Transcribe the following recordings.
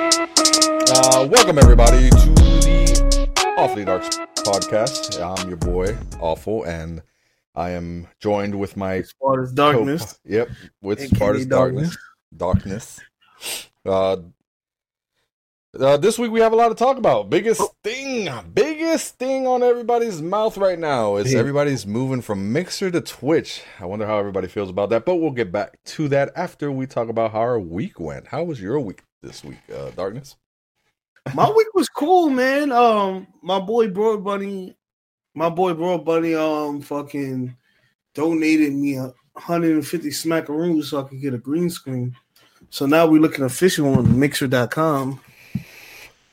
Uh, welcome everybody to the Awfully Darks podcast. I'm your boy Awful, and I am joined with my Sparta's darkness. co- yep, with Sparta's darkness. Darkness. Uh, uh, this week we have a lot to talk about. Biggest thing, biggest thing on everybody's mouth right now is everybody's moving from Mixer to Twitch. I wonder how everybody feels about that, but we'll get back to that after we talk about how our week went. How was your week this week, uh, Darkness? My week was cool, man. Um, my boy Broad Bunny, my boy Broad Bunny, um, fucking donated me a 150 smackaroos so I could get a green screen. So now we're looking official on Mixer.com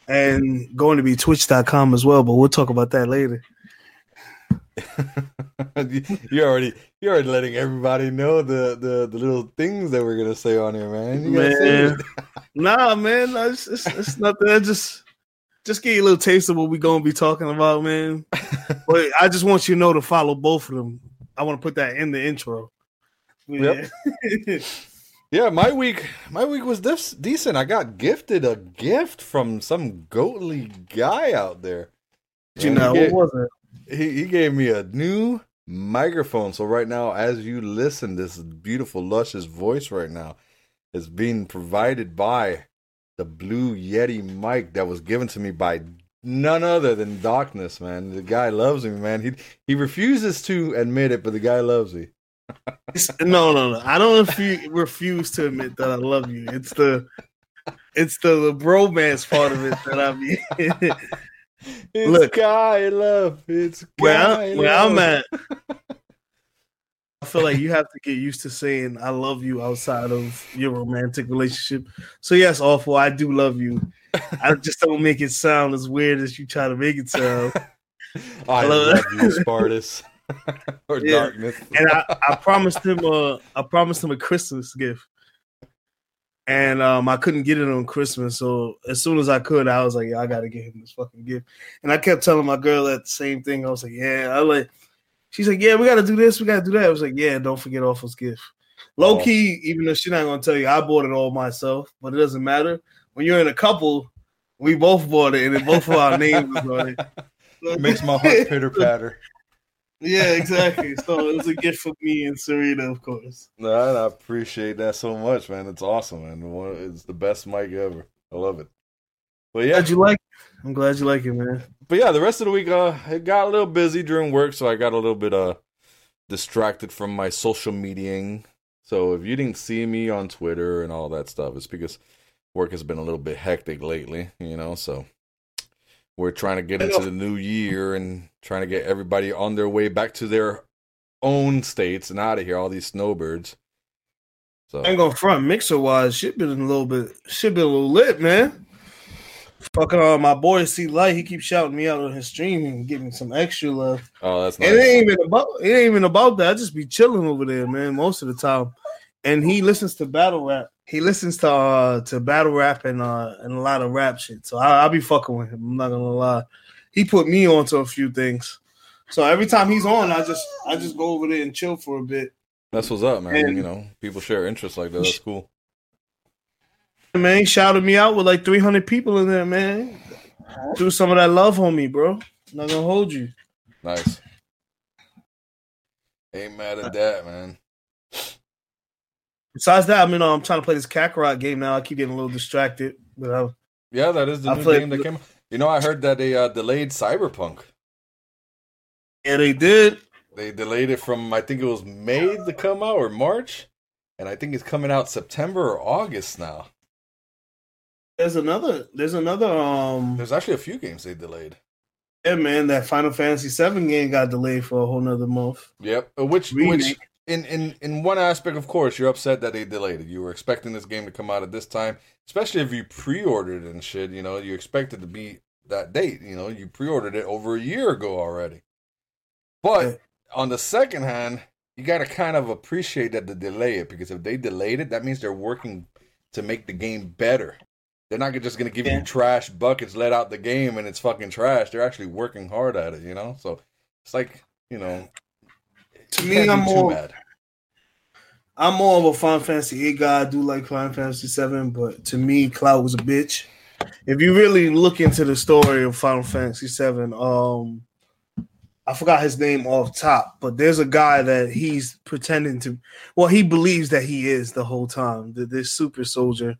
and going to be Twitch.com as well. But we'll talk about that later. you're already you're already letting everybody know the, the the little things that we're gonna say on here, man. You gotta say Man. Nah, man, it's, it's, it's nothing. I just just get you a little taste of what we're gonna be talking about, man. But I just want you to know to follow both of them. I want to put that in the intro. Yep. Yeah, my week my week was this decent. I got gifted a gift from some goatly guy out there. you know, he, what gave, was it? he, he gave me a new microphone. So right now, as you listen, this beautiful, luscious voice right now is being provided by the Blue Yeti mic that was given to me by none other than Darkness, man. The guy loves me, man. He he refuses to admit it, but the guy loves me. No, no, no. I don't refu- refuse to admit that I love you. It's the it's the, the bromance part of it that I mean. It's Look. guy love. It's where, guy I, where love. I'm at, I feel like you have to get used to saying "I love you" outside of your romantic relationship. So yes, awful. I do love you. I just don't make it sound as weird as you try to make it sound. I love love you, Spartus. or Yeah. darkness. and I, I promised him a I promised him a Christmas gift. And um, I couldn't get it on Christmas, so as soon as I could, I was like, yeah, "I gotta get him this fucking gift." And I kept telling my girl that same thing. I was like, "Yeah," I like. She's like, "Yeah, we gotta do this, we gotta do that." I was like, "Yeah, don't forget Awful's gift." Low Oh. key, even though she's not gonna tell you, I bought it all myself, but it doesn't matter. When you're in a couple, we both bought it, and both of our names on it. It makes my heart pitter patter. Yeah, exactly. So it was a gift for me and Serena, of course. No, I appreciate that so much, man. It's awesome, man. It's the best mic ever. I love it. But yeah, Glad you like. I'm glad you like it, man. but yeah, the rest of the week, uh, it got a little busy during work, so I got a little bit uh distracted from my social mediaing. So if you didn't see me on Twitter and all that stuff, it's because work has been a little bit hectic lately, you know. So we're trying to get into the new year and trying to get everybody on their way back to their own states and out of here. All these snowbirds. So I ain't gonna front mixer wise. Shit been a little bit. Shit been a little lit, man. Fucking uh, my boy C Light, he keeps shouting me out on his stream and giving some extra love. oh, that's nice. And it ain't even about it ain't even about that. I just be chilling over there, man, most of the time. And he listens to battle rap. He listens to uh to battle rap and uh and a lot of rap shit. So I, I'll be fucking with him. I'm not gonna lie. He put me onto a few things. So every time he's on, I just I just go over there and chill for a bit. That's what's up, man. And- you know, people share interests like that. That's cool. Man, he shouted me out with like 300 people in there, man. Do some of that love on me, bro. not gonna hold you. Nice. Ain't mad at that, man. Besides that, I mean, I'm trying to play this Kakarot game now. I keep getting a little distracted, but I, Yeah, that is the I new played- game that came. You know, I heard that they uh, delayed Cyberpunk. yeah, they did. They delayed it from I think it was May to come out or March, and I think it's coming out September or August now. There's another. There's another. Um, There's actually a few games they delayed. yeah, man, that Final Fantasy VII game got delayed for a whole nother month. Yep. Uh, Which Remake. which in in in one aspect, of course, you're upset that they delayed it. You were expecting this game to come out at this time, especially if you pre-ordered and shit. You know, you expected to be that date. You know, you pre-ordered it over a year ago already. But on the second hand, you got to kind of appreciate that they delay it because if they delayed it, that means they're working to make the game better. they're not just gonna give Yeah. you trash buckets let out the game and it's fucking trash. They're actually working hard at it, you know. So it's like you know, To me, I'm more mad. I'm more of a Final Fantasy 8 guy. I do like Final Fantasy 7, but to me, Cloud was a bitch. If you really look into the story of Final Fantasy 7, um, I forgot his name off top, but there's a guy that he's pretending to. Well, he believes that he is the whole time. th- This super soldier.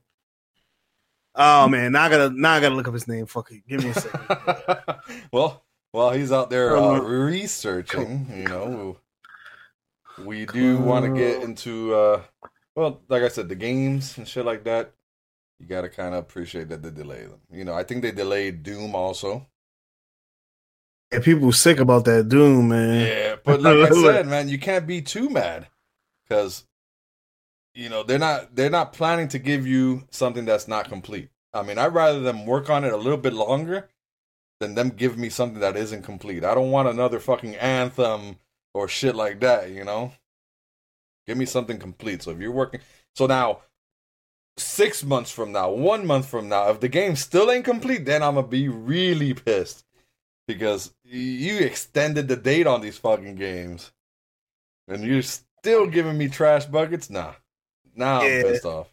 Oh man, now I gotta now I gotta look up his name. Fuck it, give me a second. well, while he's out there uh, Uh, researching, you know, we do want to get into, uh, well, like I said, the games and shit like that. You got to kind of appreciate that they delay them. You know, I think they delayed Doom also. Yeah, people sick about that Doom, man. Yeah, but like I said, man, you can't be too mad because you know they're not they're not planning to give you something that's not complete. I mean, I'd rather them work on it a little bit longer than them give me something that isn't complete. I don't want another fucking anthem or shit like that. You know, give me something complete. So if you're working, so now six months from now, one month from now, if the game still ain't complete, then I'm gonna be really pissed because you extended the date on these fucking games, and you're still giving me trash buckets. Nah, now Yeah. I'm pissed off.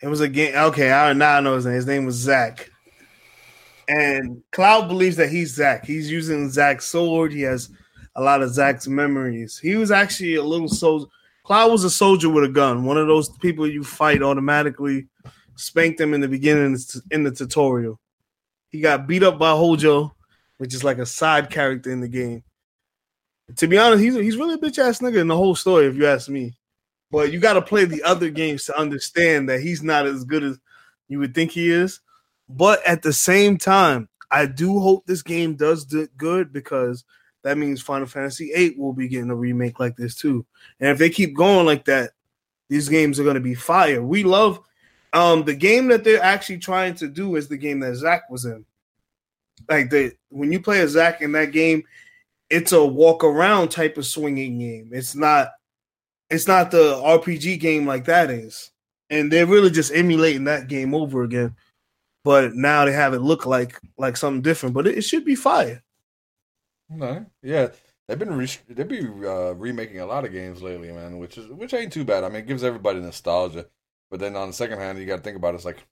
It was a game. Okay, I now I know his name. His name was Zack. And Cloud believes that he's Zack. He's using Zack's sword. He has a lot of Zack's memories. He was actually a little soldier. Cloud was a soldier with a gun. One of those people you fight automatically. Spanked them in the beginning in the tutorial. He got beat up by Hojo, which is like a side character in the game. To be honest, he's he's really a bitch ass nigga in the whole story, if you ask me. But you got to play the other games to understand that he's not as good as you would think he is. But at the same time, I do hope this game does do good because that means Final Fantasy VIII will be getting a remake like this too. And if they keep going like that, these games are going to be fire. We love um the game that they're actually trying to do is the game that Zack was in. Like the when you play a Zack in that game, it's a walk around type of swinging game. It's not it's not the RPG game like that is. And they're really just emulating that game over again. But now they have it look like like something different. But it, it should be fire. No, yeah, they've been re- they've been uh, remaking a lot of games lately, man. Which is which ain't too bad. I mean, it gives everybody nostalgia. But then on the second hand, you got to think about it, it's like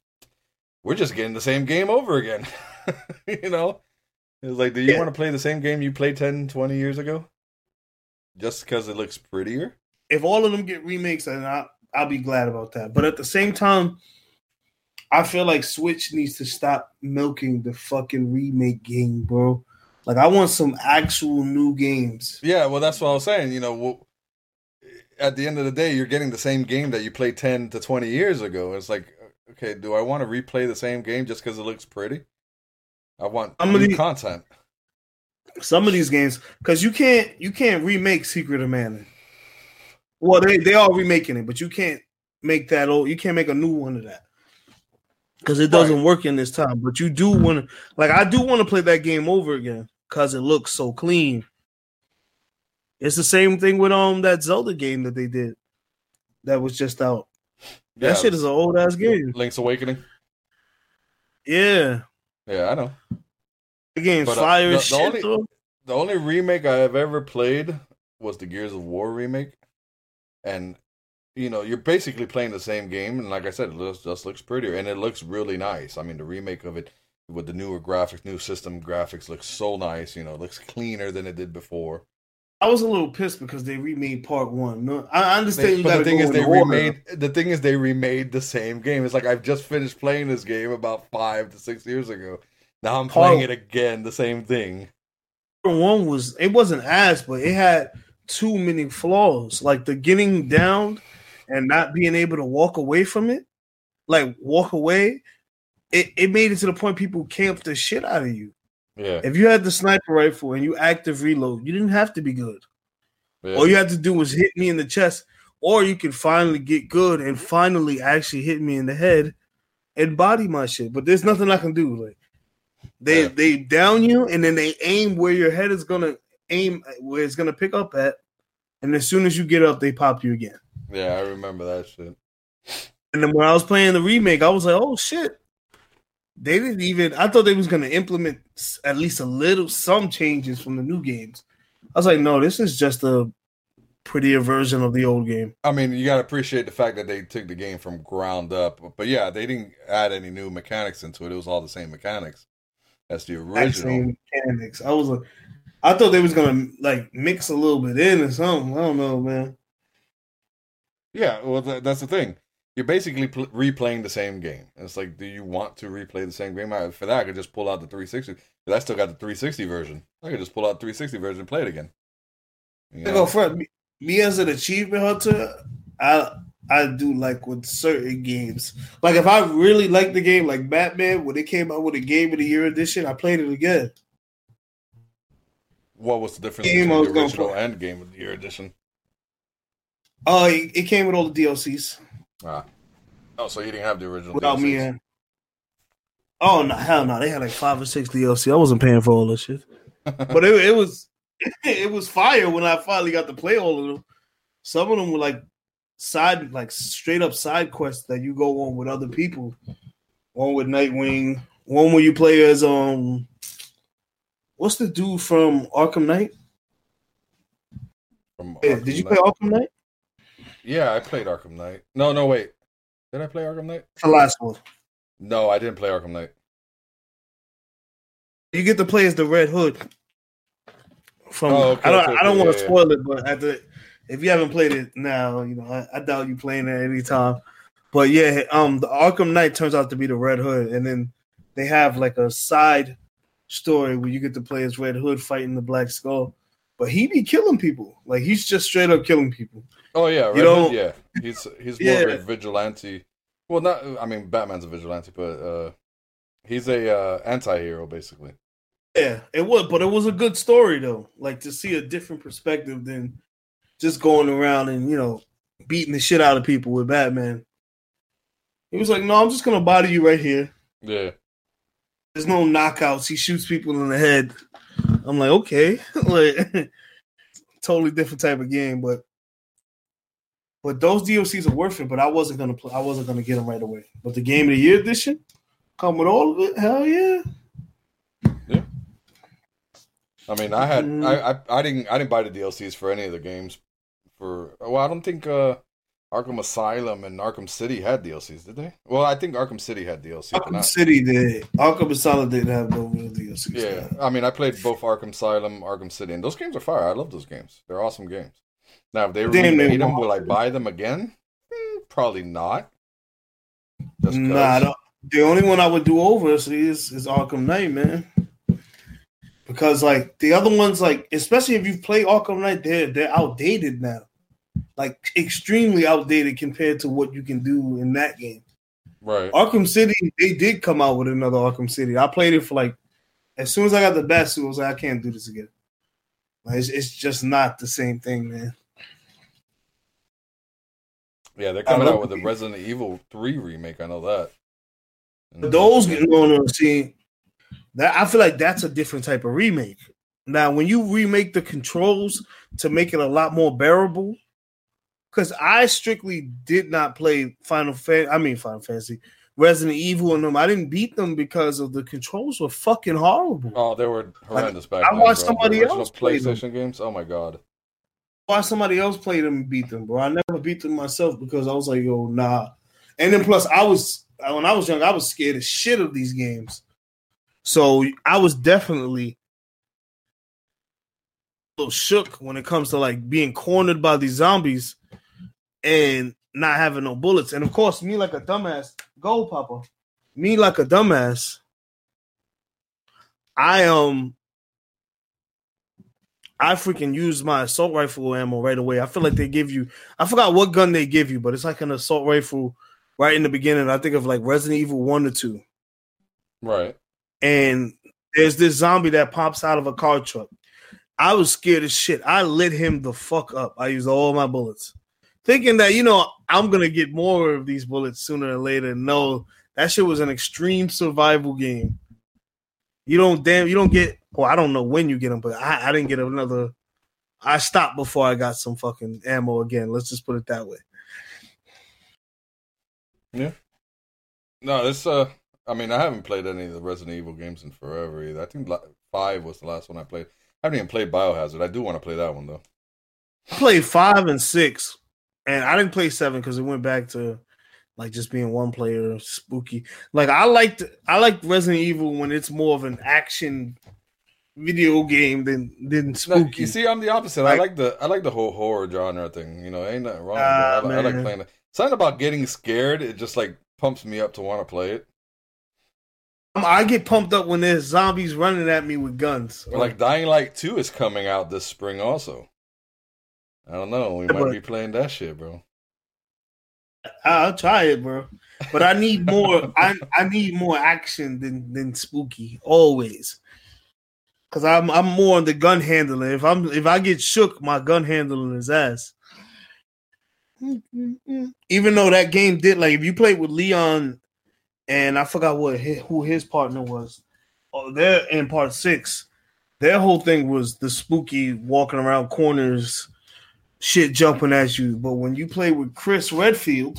we're just getting the same game over again. you know, it's like, do you Yeah. want to play the same game you played 10, 20 years ago? Just because it looks prettier? If all of them get remakes, then I, I'll be glad about that. But at the same time, I feel like Switch needs to stop milking the fucking remake game, bro. Like I want some actual new games. Yeah, well, that's what I was saying. You know, well, at the end of the day, you're getting the same game that you played 10 to 20 years ago. It's like, okay, do I want to replay the same game just because it looks pretty? I want I'm new gonna- content. Some of these games, because you can't you can't remake Secret of Mana. Well, they they are remaking it, but you can't make that old. You can't make a new one of that because it doesn't work in this time. But you do want to, like, I do want to play that game over again because it looks so clean. It's the same thing with um that Zelda game that they did that was just out. Yeah, That shit is an old ass game. Link's Awakening. Yeah, Yeah, I know. the game's But, uh, fire the- as the shit. only- though. The only remake I have ever played was the Gears of War remake, and you know you're basically playing the same game, and like I said, it looks, just looks prettier, and it looks really nice. I mean, the remake of it with the newer graphics, new system graphics looks so nice. You know, it looks cleaner than it did before. I was a little pissed because they remade part one. No, I understand They- you but the thing is, they order. remade the thing is they remade the same game. It's like I've just finished playing this game about five to six years ago. Now I'm playing Oh. it again, the same thing. Part one was it wasn't ass, but it had too many flaws. Like the getting down and not being able to walk away from it, like walk away. It, it made it to the point people camped the shit out of you. Yeah, If you had the sniper rifle and you active reload, you didn't have to be good. yeah. All you had to do was hit me in the chest, or you could finally get good and finally actually hit me in the head and body my shit. But there's nothing I can do. Like they Yeah. they down you and then they aim where your head is gonna aim where it's gonna pick up at, and as soon as you get up, they pop you again. yeah, I remember that shit. And then when I was playing the remake, I was like, oh shit, they didn't even. I thought they was gonna implement at least a little some changes from the new games. I was like, no, this is just a prettier version of the old game. I mean, you got to appreciate the fact that they took the game from ground up. But yeah, they didn't add any new mechanics into it. It was all the same mechanics as the original. Mechanics. I was, like, I thought they was gonna like mix a little bit in or something. I don't know, man. Yeah, well, th- that's the thing. You're basically pl- replaying the same game. it's like, do you want to replay the same game? I, for that, I could just pull out the 360. But I still got the 360 version. I could just pull out the 360 version and play it again. You know? Go for me, me as an achievement hunter. I I do like with certain games. Like if I really like the game, like Batman, when it came out with a Game of the Year edition, I played it again. What was the difference game between the original and Game of the Year edition? Oh, uh, it, it, came with all the DLCs. Ah. Oh, so you didn't have the original Without DLCs? me in. Oh no, hell no! They had like five or six DLC. I wasn't paying for all this shit, but it, it was it was fire when I finally got to play all of them. Some of them were like side, like straight up side quests that you go on with other people. One with Nightwing. One where you play as um, what's the dude from Arkham Knight? From Arkham did you play Arkham Knight? Yeah, I played Arkham Knight. No, no, wait. Did I play Arkham Knight? The last one. No, I didn't play Arkham Knight. You get to play as the Red Hood. From oh, okay, I don't okay, I don't okay, want to yeah, spoil yeah. it, but at the if you haven't played it now, you know I, I doubt you playing it anytime. But yeah, um, the Arkham Knight turns out to be the Red Hood, and then they have like a side story where you get to play as Red Hood fighting the Black Skull. But he be killing people, like he's just straight up killing people. Oh yeah, Red you know, yeah. He's he's more yeah. of a vigilante. Well, not I mean Batman's a vigilante, but uh he's a uh, anti-hero basically. Yeah, it was, but it was a good story though. Like to see a different perspective than just going around and you know beating the shit out of people with Batman. He was like, "No, I'm just gonna body you right here." Yeah. There's no knockouts. He shoots people in the head. I'm like, okay, like totally different type of game, but but those DLCs are worth it. But I wasn't gonna play. I wasn't gonna get them right away. But the Game of the Year edition, come with all of it. Hell yeah. Yeah. I mean, I had mm. I, I I didn't I didn't buy the DLCs for any of the games. For well, I don't think uh Arkham Asylum and Arkham City had DLCs, did they? Well, I think Arkham City had DLC. Arkham. City did. Arkham Asylum didn't have no real DLCs. Yeah, I mean, I played both Arkham Asylum, Arkham City, and those games are fire. I love those games. They're awesome games. Now, if they Damn remade them, will I buy them again? Mm, probably not. Just nah, the only one I would do over is is Arkham Knight, man. Because like the other ones, like especially if you play Arkham Knight, they're they're outdated now like extremely outdated compared to what you can do in that game. Right. Arkham City, they did come out with another Arkham City. I played it for like as soon as I got the bat suit, I was like, I can't do this again. Like, it's, it's just not the same thing, man. Yeah, they're coming out with a Resident Evil 3 remake. I know that. And those no no see that I feel like that's a different type of remake. Now, when you remake the controls to make it a lot more bearable, because I strictly did not play Final Fan. I mean Final Fantasy, Resident Evil, and them. I didn't beat them because of the controls were fucking horrible. Oh, they were horrendous like, back then. I watched bro. somebody else play PlayStation them. games. Oh my god. Why somebody else play them and beat them, bro? I never beat them myself because I was like, yo, nah. And then plus, I was when I was young, I was scared of shit of these games. So I was definitely a little shook when it comes to like being cornered by these zombies and not having no bullets. And of course, me like a dumbass, go Papa. Me like a dumbass. I um I freaking used my assault rifle ammo right away. I feel like they give you I forgot what gun they give you, but it's like an assault rifle right in the beginning. I think of like Resident Evil 1 or 2. Right. And there's this zombie that pops out of a car truck. I was scared as shit. I lit him the fuck up. I used all my bullets thinking that you know I'm gonna get more of these bullets sooner or later. No, that shit was an extreme survival game. You don't damn you don't get. Well, I don't know when you get them, but I, I didn't get another. I stopped before I got some fucking ammo again. Let's just put it that way. Yeah. No, this uh, I mean, I haven't played any of the Resident Evil games in forever either. I think five was the last one I played. I haven't even played Biohazard. I do want to play that one though. I played five and six, and I didn't play seven because it went back to like just being one player, spooky. Like I liked I liked Resident Evil when it's more of an action video game than than spooky. No, you see, I'm the opposite. Like, I like the I like the whole horror genre thing. You know, ain't nothing wrong. I, ah, I, like playing it. Something about getting scared. It just like pumps me up to want to play it. Um, I get pumped up when there's zombies running at me with guns. Like Dying Light Two is coming out this spring also. I don't know. We might be playing that shit, bro. I'll try it, bro. But I need more. I I need more action than than spooky always. Cause I'm I'm more on the gun handling. If I'm if I get shook, my gun handling is ass. Even though that game did like if you played with Leon, and I forgot what his, who his partner was. Oh, they're in part six. Their whole thing was the spooky walking around corners shit jumping at you. But when you play with Chris Redfield,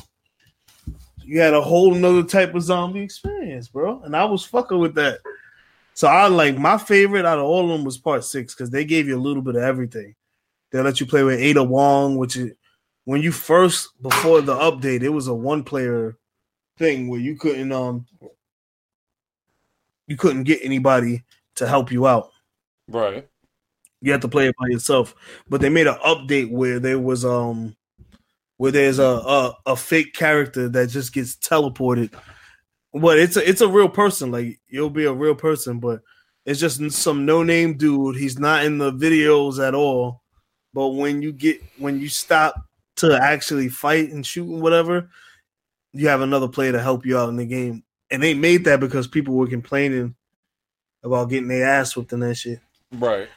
you had a whole nother type of zombie experience, bro. And I was fucking with that. So I like my favorite out of all of them was part six because they gave you a little bit of everything. They let you play with Ada Wong, which is when you first before the update, it was a one player thing where you couldn't um you couldn't get anybody to help you out. Right. You have to play it by yourself. But they made an update where there was um where there's a, a, a fake character that just gets teleported. But it's a it's a real person. Like you'll be a real person, but it's just some no name dude. He's not in the videos at all. But when you get when you stop to actually fight and shoot and whatever, you have another player to help you out in the game. And they made that because people were complaining about getting their ass whipped in that shit. Right.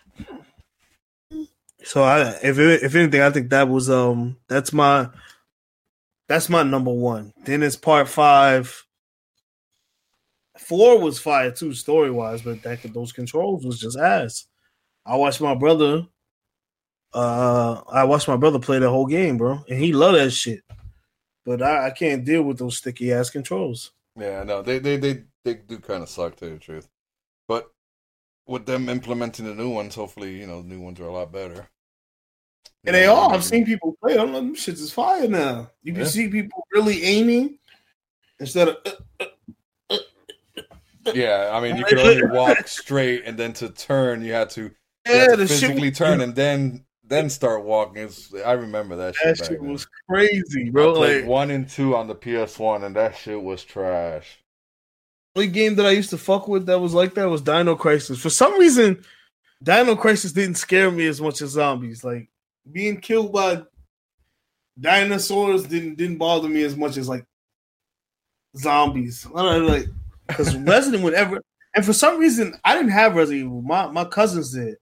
So I, if it, if anything, I think that was um that's my that's my number one. Then it's part five. Four was fire too, story wise, but that those controls was just ass. I watched my brother. Uh, I watched my brother play the whole game, bro, and he loved that shit. But I, I can't deal with those sticky ass controls. Yeah, no, they they they they do kind of suck, to the truth. But with them implementing the new ones, hopefully, you know, the new ones are a lot better. And they are. I've seen people play them. Them shits is fire now. You can yeah. see people really aiming instead of. Uh, uh, uh, yeah, I mean, you can only walk straight, and then to turn, you had to, yeah, to physically shit, turn and then then start walking. It's, I remember that shit. That shit was crazy, bro. like one and two on the PS One, and that shit was trash only game that I used to fuck with that was like that was Dino Crisis. For some reason, Dino Crisis didn't scare me as much as zombies. Like being killed by dinosaurs didn't didn't bother me as much as like zombies. I don't know, like because Resident would ever and for some reason I didn't have Resident Evil. My my cousins did.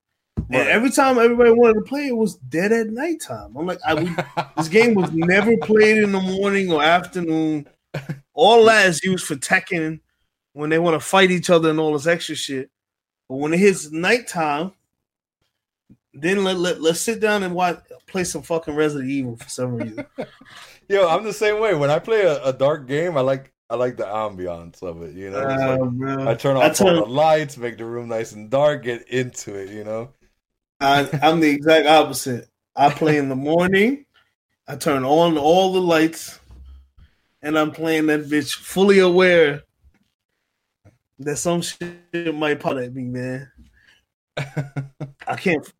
And every time everybody wanted to play, it was dead at nighttime. I'm like, I we, this game was never played in the morning or afternoon. All that is used for Tekken when they want to fight each other and all this extra shit. But when it hits nighttime, then let, let let's sit down and watch play some fucking Resident Evil for some reason. Yo, I'm the same way. When I play a, a, dark game, I like I like the ambiance of it. You know, like, oh, I turn off turn, all the lights, make the room nice and dark, get into it. You know, I, I'm the exact opposite. I play in the morning. I turn on all the lights, and I'm playing that bitch fully aware that some shit might pop at me, man. I can't.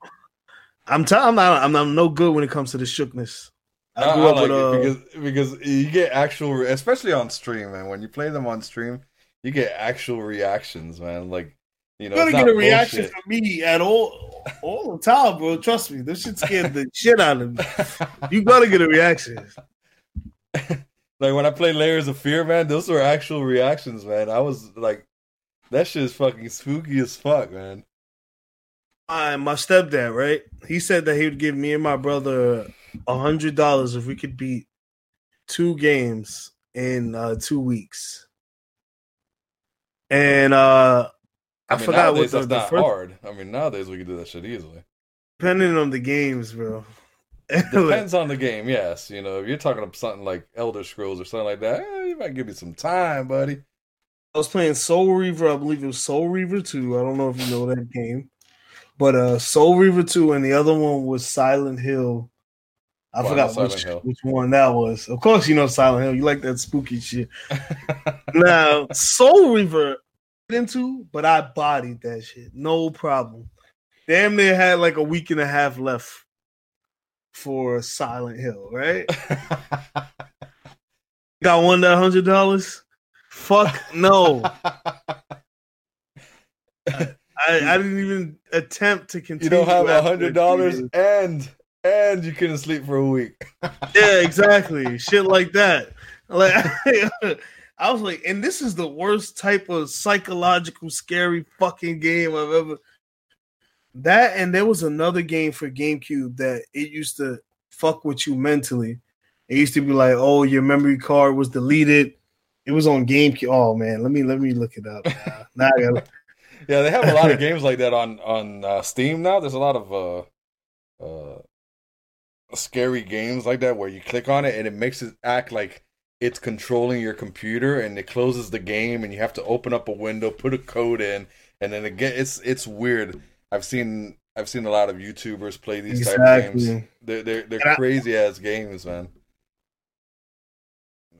I'm telling. I'm not. I'm, I'm no good when it comes to the shookness. I grew I, I up like with, uh, because because you get actual, especially on stream, man. When you play them on stream, you get actual reactions, man. Like you know, you gotta get a reaction bullshit. from me at all, all the time, bro. Trust me, this shit scared the shit out of me. You gotta get a reaction. like when I play Layers of Fear, man, those were actual reactions, man. I was like that shit is fucking spooky as fuck, man. My my stepdad, right? He said that he would give me and my brother a hundred dollars if we could beat two games in uh, two weeks. And uh I, I mean, forgot what the, that's the not first... hard. I mean, nowadays we can do that shit easily. Depending on the games, bro. Depends on the game, yes. You know, if you're talking about something like Elder Scrolls or something like that, eh, you might give me some time, buddy. I was playing Soul Reaver. I believe it was Soul Reaver 2. I don't know if you know that game. But uh Soul Reaver 2 and the other one was Silent Hill. I Well, forgot which, Hill. which one that was. Of course, you know Silent Hill. You like that spooky shit. now, Soul Reaver into, but I bodied that shit. No problem. Damn near had like a week and a half left for Silent Hill, right? Got one that hundred dollars? Fuck no. I, I didn't even attempt to continue. you don't have a hundred dollars and and you couldn't sleep for a week. Yeah, exactly. Shit like that. Like I was like, and this is the worst type of psychological scary fucking game I've ever. That and there was another game for GameCube that it used to fuck with you mentally. It used to be like, oh, your memory card was deleted. It was on GameCube. Oh man, let me let me look it up. Now, now I gotta, Yeah, they have a lot of games like that on on uh, Steam now. There's a lot of uh, uh, scary games like that where you click on it and it makes it act like it's controlling your computer and it closes the game and you have to open up a window, put a code in, and then again, it's it's weird. I've seen I've seen a lot of YouTubers play these type of games. They're they're, they're And I- crazy ass games, man.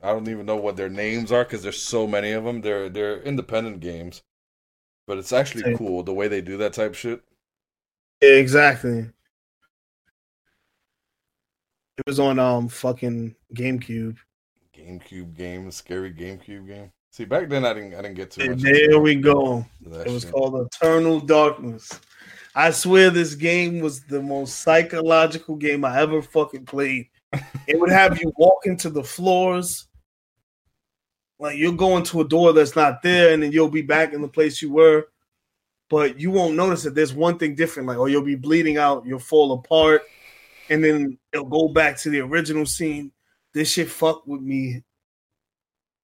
I don't even know what their names are because there's so many of them. They're they're independent games, but it's actually cool the way they do that type shit. Yeah, exactly. It was on um fucking GameCube. GameCube game, scary GameCube game. See, back then I didn't I didn't get to. There we go. It was shit. called Eternal Darkness. I swear this game was the most psychological game I ever fucking played. It would have you walk into the floors. Like you'll go into a door that's not there, and then you'll be back in the place you were. But you won't notice that there's one thing different. Like, or you'll be bleeding out, you'll fall apart, and then it'll go back to the original scene. This shit fucked with me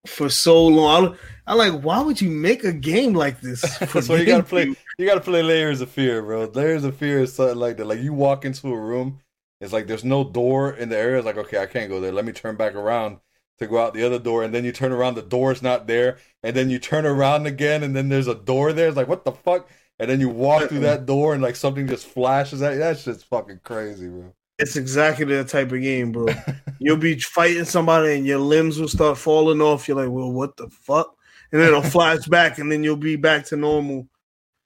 for so long. I'm, I'm like, why would you make a game like this? why you gotta play. You gotta play Layers of Fear, bro. Layers of Fear is something like that. Like you walk into a room, it's like there's no door in the area. It's like okay, I can't go there. Let me turn back around to go out the other door, and then you turn around, the door's not there, and then you turn around again, and then there's a door there. It's like what the fuck? And then you walk through that door, and like something just flashes at you. That shit's fucking crazy, bro. It's exactly that type of game, bro. You'll be fighting somebody and your limbs will start falling off. You're like, well, what the fuck? And then it'll flash back and then you'll be back to normal.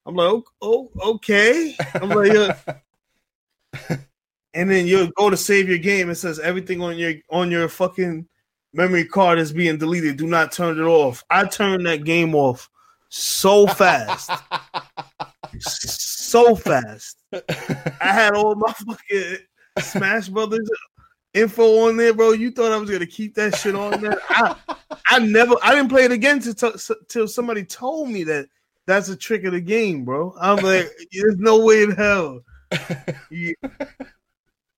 I'm like, oh, oh okay. I'm like, yeah. and then you'll go to save your game. It says everything on your on your fucking memory card is being deleted. Do not turn it off. I turned that game off so fast, so fast. I had all my fucking Smash Brothers info on there, bro. You thought I was gonna keep that shit on there? I, I never, I didn't play it again till till somebody told me that that's a trick of the game, bro. I'm like, there's no way in hell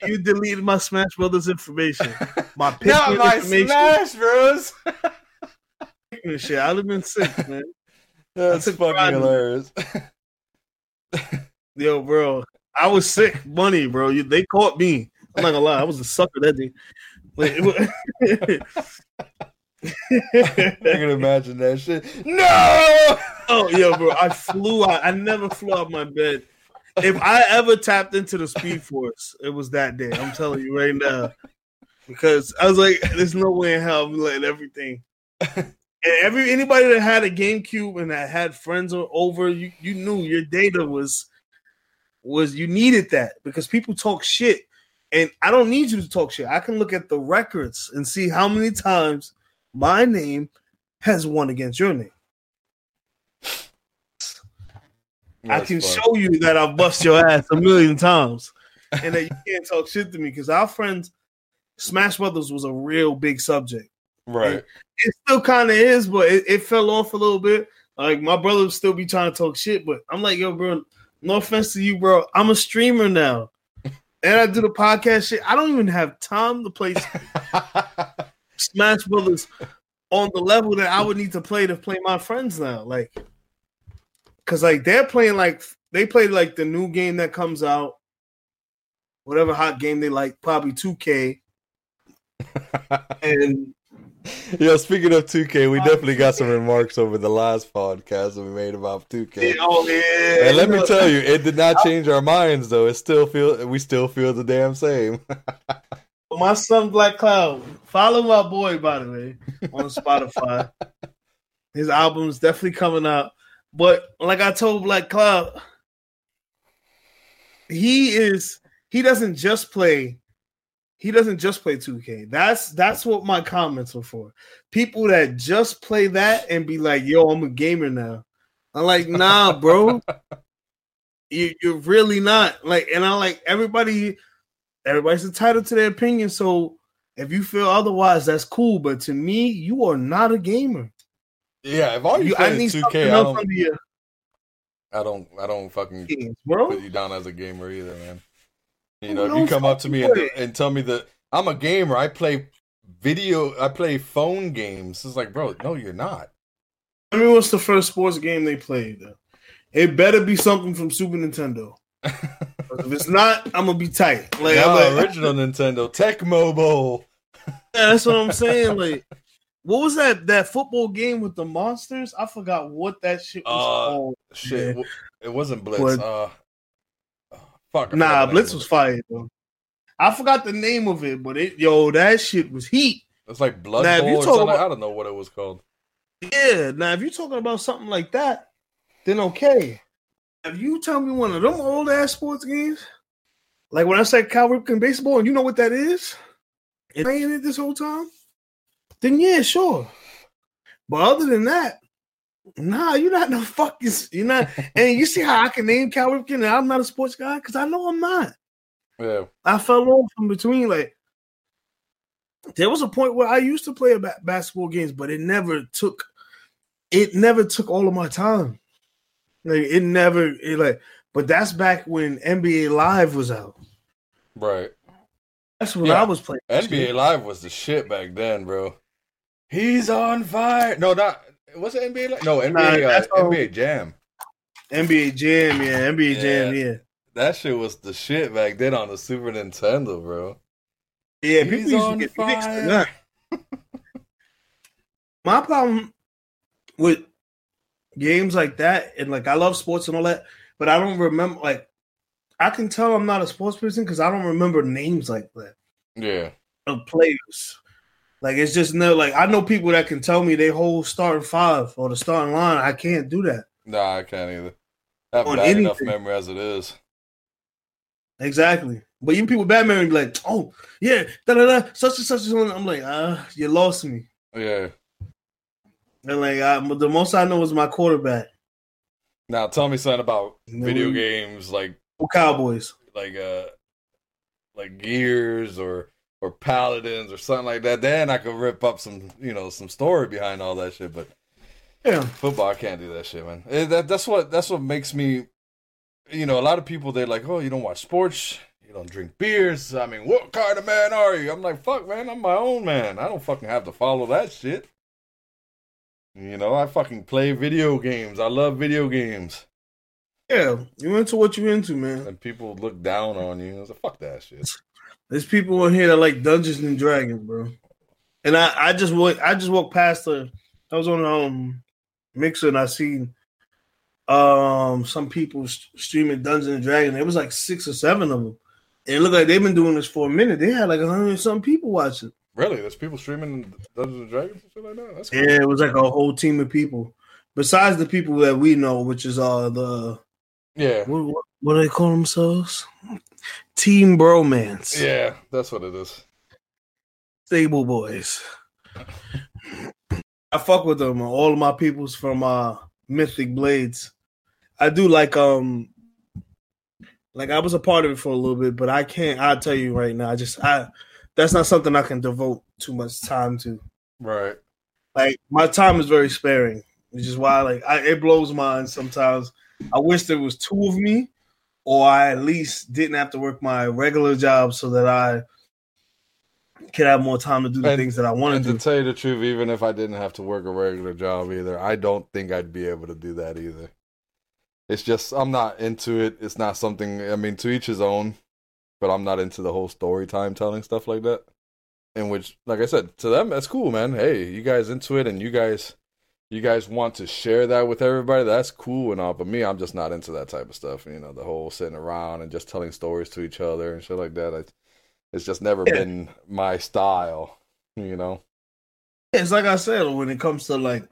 you deleted my Smash Brothers information, my Not Pikmin my information, Smash Bros. shit. I'd have been sick, man. That's fucking pride hilarious. Yo, bro, I was sick, money, bro. You, they caught me. I'm not gonna lie, I was a sucker that day. Like, was- I can imagine that shit. No. oh, yo, bro, I flew out. I never flew out my bed. If I ever tapped into the Speed Force, it was that day. I'm telling you right now, because I was like, "There's no way in hell I'm letting everything." And every anybody that had a GameCube and that had friends over, you you knew your data was was you needed that because people talk shit, and I don't need you to talk shit. I can look at the records and see how many times my name has won against your name. I can fun. show you that I've bust your ass a million times, and that you can't talk shit to me because our friends, Smash Brothers was a real big subject. Right. It still kind of is, but it, it fell off a little bit. Like my brother would still be trying to talk shit, but I'm like, yo, bro, no offense to you, bro. I'm a streamer now, and I do the podcast shit. I don't even have time to play Smash Brothers on the level that I would need to play to play my friends now. Like, cause like they're playing like they play like the new game that comes out, whatever hot game they like, probably 2K, and Yo, speaking of 2K, we uh, definitely got some remarks over the last podcast that we made about 2K. Oh yeah. And let me tell you, it did not change our minds though. It still feel we still feel the damn same. My son Black Cloud. Follow my boy, by the way, on Spotify. His album's definitely coming out. But like I told Black Cloud, he is he doesn't just play he doesn't just play 2K. That's that's what my comments were for. People that just play that and be like, "Yo, I'm a gamer now." I'm like, "Nah, bro, you, you're really not." Like, and I like everybody. Everybody's entitled to their opinion. So if you feel otherwise, that's cool. But to me, you are not a gamer. Yeah, if all you, You, I need is 2K, something I don't, your I don't, I don't fucking games, put you down as a gamer either, man. You know, if you come up to me and, and tell me that I'm a gamer, I play video, I play phone games. It's like, bro, no, you're not. I mean, what's the first sports game they played? It better be something from Super Nintendo. if it's not, I'm gonna be tight. Like, I'm no, like, original Nintendo, Tecmo Bowl. Yeah, that's what I'm saying. Like, what was that that football game with the monsters? I forgot what that shit was Uh, called. Shit, it wasn't Blitz. But- uh, uh, fuck. I Nah, Blitz was fire though. I forgot the name of it, but it yo, that shit was heat. It's like Blood Now, Bowl you or something. about- I don't know what it was called. Yeah. Now, if you're talking about something like that, then okay. If you tell me one of them old ass sports games, like when I said Cal Ripken baseball, and you know what that is, playing it this whole time, then yeah, sure. But other than that, nah, you're not no fucking. You're not. and you see how I can name Cal Ripken, and I'm not a sports guy because I know I'm not. Yeah, I fell off in between. Like there was a point where I used to play ba- basketball games, but it never took. It never took all of my time. Like it never. It like, but that's back when NBA Live was out. right. That's when Yeah. I was playing. NBA Live was the shit back then, bro. He's on fire. No, not was it NBA Live? No, NBA. Nah, uh, NBA Jam. NBA Jam, yeah, NBA Jam, Yeah. yeah, That shit was the shit back then on the Super Nintendo, bro. yeah. He's People used to on get fire. that. My problem with games like that, and like I love sports and all that, but I don't remember. Like I can tell I'm not a sports person because I don't remember names like that Yeah, of players. Like it's just no like I know people that can tell me they whole starting five or the starting line. I can't do that nah, I can't either. I have On bad enough anything. memory as it is. exactly. But even people with bad memory be like, oh yeah, da da da, such and such. and such. I'm like, ah, you lost me. Yeah. And like I, the most I know is my quarterback. Now tell me something about video games like Cowboys. like uh like Gears or or Paladins or something like that. Then I could rip up some you know some story behind all that shit. But Yeah. football, I can't do that shit, man. Eh, That that's what that's what makes me. You know, a lot of people they're like, oh, you don't watch sports, you don't drink beers. I mean, what kind of man are you? I'm like, fuck, man, I'm my own man. I don't fucking have to follow that shit. You know, I fucking play video games. I love video games. Yeah. You into what you into, man. And people look down on you. I was like, fuck that shit. There's people in here that like Dungeons and Dragons, bro. And I, I just went, I just walked past the. I was on um Mixer and I seen um some people st- streaming Dungeons and Dragons. It was like six or seven of them. And it looked like they've been doing this for a minute. They had like a hundred some people watching. Really? There's people streaming Dungeons and Dragons and shit like that? That's cool. Yeah, it was like a whole team of people. Besides the people that we know, which is uh the Yeah. what, what, what do they call themselves? Team Bromance. Yeah, that's what it is. Stable Boys. I fuck with them. All of my peoples from uh Mythic Blades. I do like um like I was a part of it for a little bit, but I can't I'll tell you right now. I just I that's not something I can devote too much time to. Right. Like my time is very sparing, which is why like I, it blows mine sometimes. I wish there was two of me, or I at least didn't have to work my regular job so that I could have more time to do the And- things that I wanted And to to tell you the truth, even if I didn't have to work a regular job either, I don't think I'd be able to do that either. It's just I'm not into it. It's not something. I mean, to each his own. But I'm not into the whole story time telling stuff like that. in which, like I said, to them that's cool, man. Hey, you guys into it, and you guys, you guys want to share that with everybody. That's cool and all. But me, I'm just not into that type of stuff. You know, the whole sitting around and just telling stories to each other and shit like that. I, it's just never Yeah. been my style. You know. It's like I said when it comes to like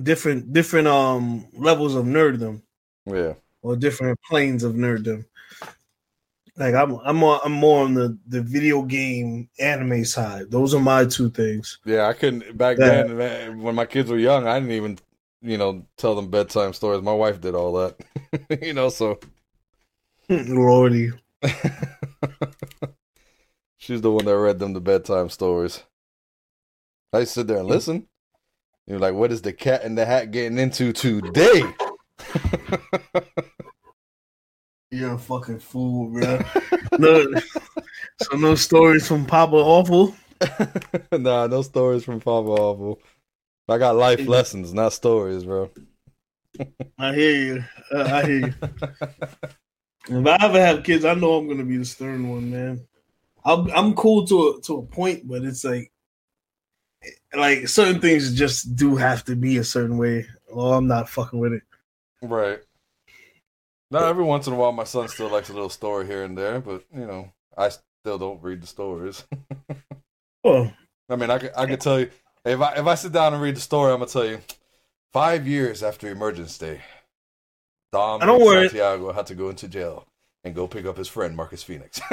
different different um levels of nerddom Yeah. or different planes of nerddom. Like I'm I'm more, I'm more on the the video game anime side. Those are my two things. Yeah, I couldn't back Yeah. then when my kids were young. I didn't even, you know, tell them bedtime stories. My wife did all that, you know. So Lordy. she's the one that read them the bedtime stories. I sit there and listen. You're like, what is the cat in the hat getting into today? You're a fucking fool, bro. no, so no stories from Papa Awful. nah, no stories from Papa Awful. I got life lessons, not stories, bro. I hear you. Uh, I hear you. If I ever have kids, I know I'm gonna be the stern one, man. I'm I'm cool to a, to a point, but it's like like certain things just do have to be a certain way, or I'm not fucking with it. Right. Now, every once in a while, my son still likes a little story here and there, but you know, I still don't read the stories. well, I mean, I could, I could tell you if I if I sit down and read the story, I'm gonna tell you. Five years after Emergence Day, Dom worry. Santiago had to go into jail and go pick up his friend Marcus Phoenix,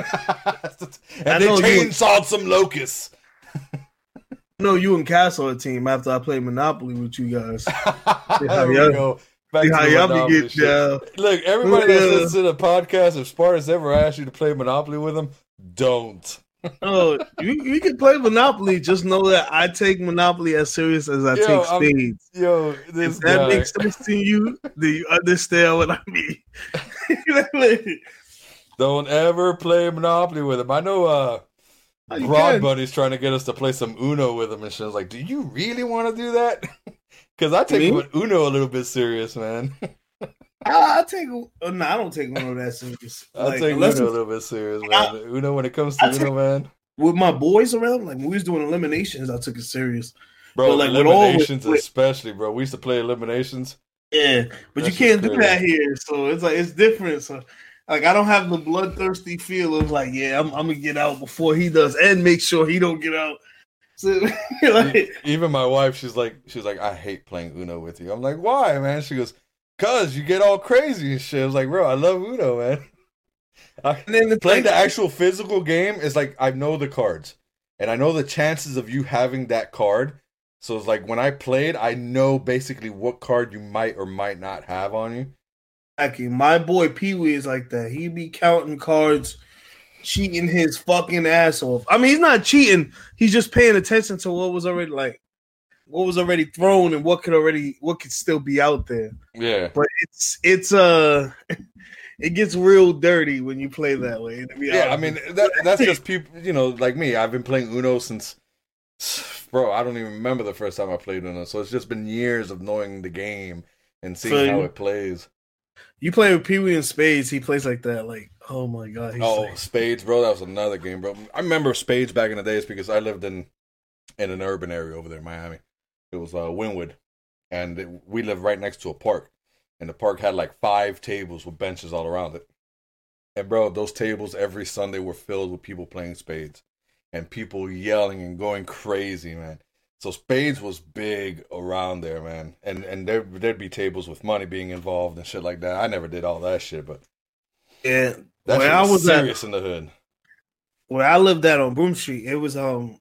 and they know you- some locusts. no, you and Castle a team after I played Monopoly with you guys. there we go. Back See how the y'all Monopoly be shit. getting down. Look, everybody that Yeah. listens to the podcast, if Spartans ever asked you to play Monopoly with them, don't. Oh, you you can play Monopoly. Just know that I take Monopoly as serious as I Yo, take I'm- Yo, this If that guy. makes sense to you, then you understand what I mean. Don't ever play Monopoly with him. I know uh Oh, you Broad can. Buddy's trying to get us to play some Uno with him and shit. I was like, do you really want to do that? Because I take Uno a little bit serious, man. I, I take. Oh, no, I don't take of that serious. I Like, take Uno a little bit serious, I- man. Uno, when it comes to I Uno, take- man. with my boys around, like when we was doing eliminations, I took it serious. Bro, but, like, with all- eliminations with- especially, bro. We used to play eliminations. Yeah, but That you can't do that here. So it's like it's different. So like I don't have the bloodthirsty feel of like, yeah, I'm, I'm gonna get out before he does, and make sure he don't get out. So like, Even my wife, she's like, she's like, I hate playing Uno with you. I'm like, why, man? She goes, cause you get all crazy and shit. I was like, bro, I love Uno, man. I, and then it's playing the actual physical game is like I know the cards, and I know the chances of you having that card. So it's like when I played, I know basically what card you might or might not have on you. Exactly. My boy Pee Wee is like that. He be counting cards, cheating his fucking ass off. I mean, he's not cheating. He's just paying attention to what was already like, what was already thrown and what could already, what could still be out there. Yeah, But it's it's uh, it gets real dirty when you play that way. yeah. I mean that that's just people, you know, like me. I've been playing Uno since, bro. I don't even remember the first time I played Uno. So it's just been years of knowing the game and seeing So how it plays. you play with Pee Wee and Spades. He plays like that. Like, oh my god. Oh, like, Spades, bro. That was another game, bro. I remember Spades back in the days because I lived in in an urban area over there in Miami. It was uh, Wynwood, and it, we lived right next to a park, and the park had like five tables with benches all around it. And bro, those tables every Sunday were filled with people playing spades, and people yelling and going crazy, man. So spades was big around there, man, and and there there'd be tables with money being involved and shit like that. I never did all that shit, but yeah. That Where I was was at, serious in the hood. where I lived at on Broom Street, it was um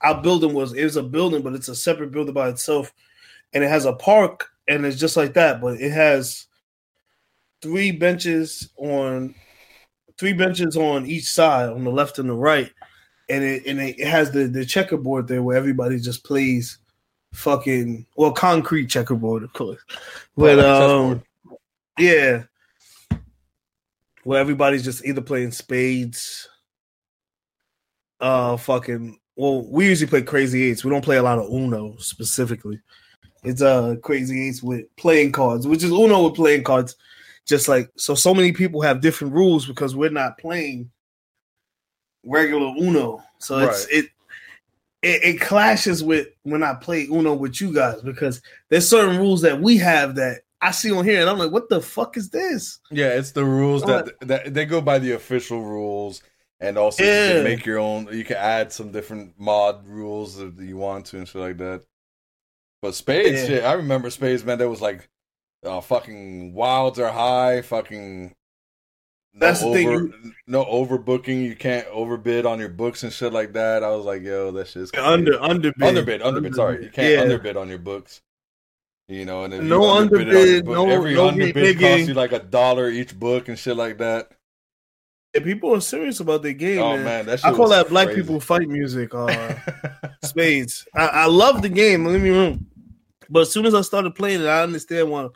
our building was it was a building, but it's a separate building by itself, and it has a park, and it's just like that, but it has three benches on three benches on each side, on the left and the right, and it and it has the the checkerboard there where everybody just plays fucking well concrete checkerboard, of course, but um yeah, where everybody's just either playing spades uh fucking well we usually play crazy eights we don't play a lot of uno specifically it's uh crazy eights with playing cards which is uno with playing cards just like so so many people have different rules because we're not playing regular Uno. So it's Right. it, it it clashes with when I play Uno with you guys because there's certain rules that we have that I see on here and I'm like, what the fuck is this? Yeah, it's the rules that that they go by the official rules, and also you can make your own. You can add some different mod rules if you want to and shit like that. But spades, Yeah. shit, I remember spades, man. That was like, uh, fucking wilds are high, fucking. No That's the over, thing, No overbooking. You can't overbid on your books and shit like that. I was like, yo, that shit's crazy. Under underbid. underbid, underbid. Sorry, you can't Yeah. underbid on your books. You know, and if No you underbid it on underbid, book, no- every no underbid costs you like a dollar each book and shit like that. Yeah, people are serious about their game, oh man. man, that shit I call was that black crazy. people fight music. Uh, spades. I, I love the game. Don't me wrong, but as soon as I started playing it, I understand why.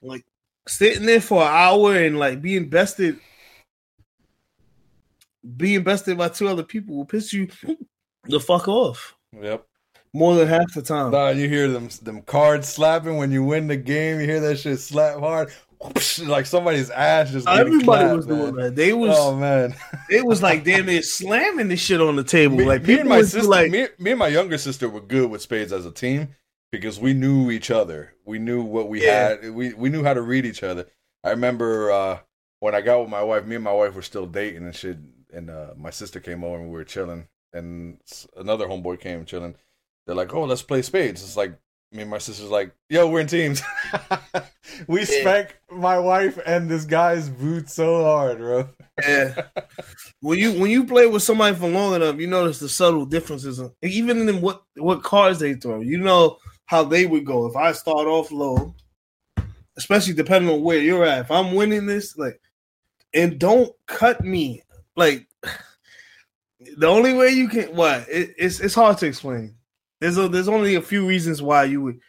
Like sitting there for an hour and like being bested, being bested by two other people will piss you the fuck off yep. More than half the time. Nah, you hear them them cards slapping when you win the game. You hear that shit slap hard, Whoosh, like somebody's ass just. Everybody clapped, was man. doing that. They was Oh man, it was like damn near slamming this shit on the table. me, like me and my sister, like me, me and my younger sister were good with spades as a team because we knew each other. We knew what we Yeah. had. We we knew how to read each other. I remember uh, when I got with my wife. Me and my wife were still dating and shit. And uh, my sister came over and we were chilling. And another homeboy came chilling. They're like, "Oh, let's play spades." It's like me and my sister's like, "Yo, we're in teams." we Yeah. spank my wife and this guy's boot so hard, bro. Yeah. when you when you play with somebody for long enough, you notice the subtle differences, even in what what cards they throw. You know how they would go. If I start off low, especially depending on where you're at. If I'm winning this, like, and don't cut me. Like, the only way you can what it, it's it's hard to explain. There's a, there's only a few reasons why you would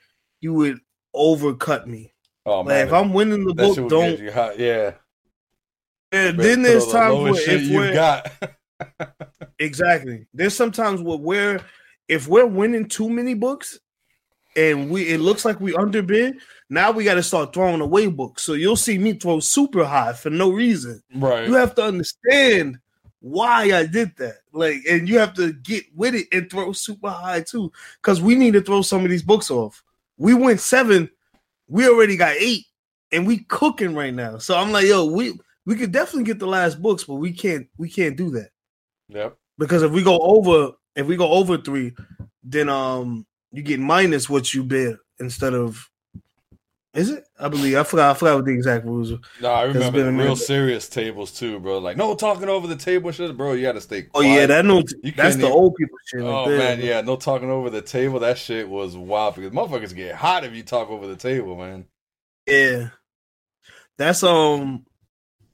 you would overcut me. Oh Like man, if I'm winning the book, don't. get you hot. Yeah. And Better then there's times where if you we're got. Exactly. There's sometimes where we're if we're winning too many books and we it looks like we underbid, now we got to start throwing away books. So you'll see me throw super high for no reason. right. You have to understand why I did that. Like, and you have to get with it and throw super high too. Because we need to throw some of these books off. We went seven, we already got eight, and we cooking right now. So I'm like, yo, we we could definitely get the last books, but we can't we can't do that Yep. because if we go over if we go over three, then um you get minus what you bid instead of is it? I believe I forgot I forgot what the exact rules. No, I It's remember been a the real minute. serious tables too, bro. Like no talking over the table shit, bro. You got to stay. Oh yeah, that no You that's the even- old people shit. Right Oh there. man, yeah, no talking over the table. That shit was wild because motherfuckers get hot if you talk over the table, man. Yeah. That's um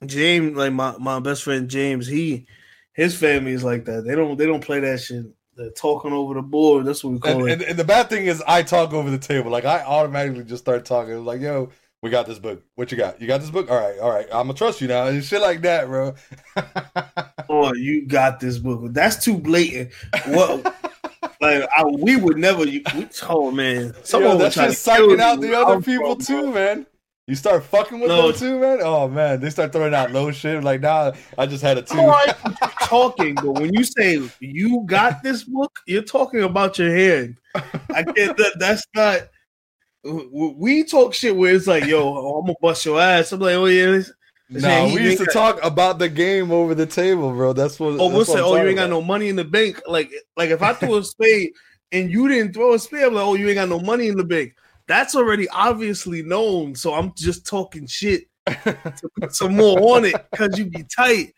James, like my, my best friend James, he his family is like that. They don't they don't play that shit. They're talking over the board. That's what we call And, it. and, and the bad thing is, I talk over the table. Like I automatically just start talking. Like, yo, we got this book. What you got? You got this book? All right, all right. I'm gonna trust you now and shit like that, bro. oh, you got this book. That's too blatant. What like I, we would never we, oh man. Someone Yo, that's just psyching out the other people from, too, man. You start fucking with No. them too, man. Oh man, they start throwing out low shit. Like, nah, I just had a two. All right, talking, but when you say you got this book, you're talking about your hand. I can't. That, that's not. w- w- We talk shit where it's like, "Yo, I'm gonna bust your ass." I'm like, "Oh yeah." this- Nah, we used to ain't talk about the game over the table, bro. That's what. Oh, we'll say, "Oh, you talking ain't got no money in the bank." Like, like if I threw a spade and you didn't throw a spade, I'm like, "Oh, you ain't got no money in the bank." That's already obviously known. So I'm just talking shit to put some more on it because you be tight.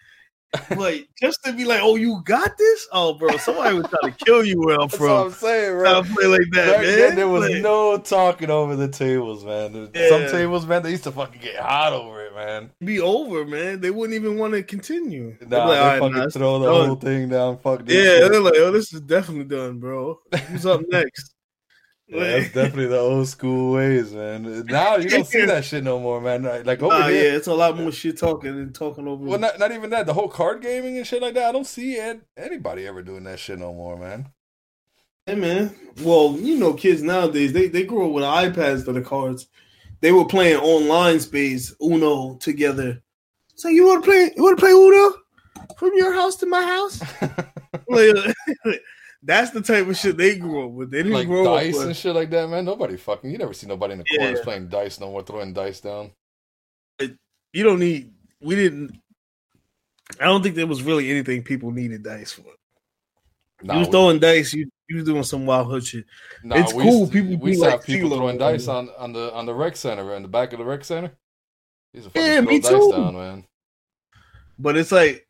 Like just to be like, oh, you got this? Oh, bro, somebody was trying to kill you where I'm That's what I'm saying, bro. Play like that, Back man. then, there was Like, no talking over the tables, man. Some tables, man, they used to fucking get hot over it, man. be over, man. They wouldn't even want to continue. Nah, like, they "All right, fucking nah, throw the done." whole thing down. Fuck this. Yeah, shit. they're like, oh, this is definitely done, bro. Who's up next? That's definitely the old school ways, man. Now you don't see that shit no more, man. Like over Nah, here, yeah, it's a lot more shit talking and talking over. well, not not even that. The whole card gaming and shit like that. I don't see an- anybody ever doing that shit no more, man. Hey man, well, you know, kids nowadays they they grew up with iPads for the cards. They were playing online space Uno together. So you want to play? You want to play Uno? from your house to my house. like, that's the type of shit they grew up with. They didn't like grow dice up with. and shit like that, man. Nobody fucking. You never see nobody in the corners playing dice no more, throwing dice down. You don't need. We didn't. I don't think there was really anything people needed dice for. Nah, you was we- throwing dice. You you was doing some wild hood shit. nah, it's we cool, to, people we used like have people throwing dice on, on the on the rec center, in the back of the rec center. These are Yeah, fucking me throw dice too. down, man. But it's like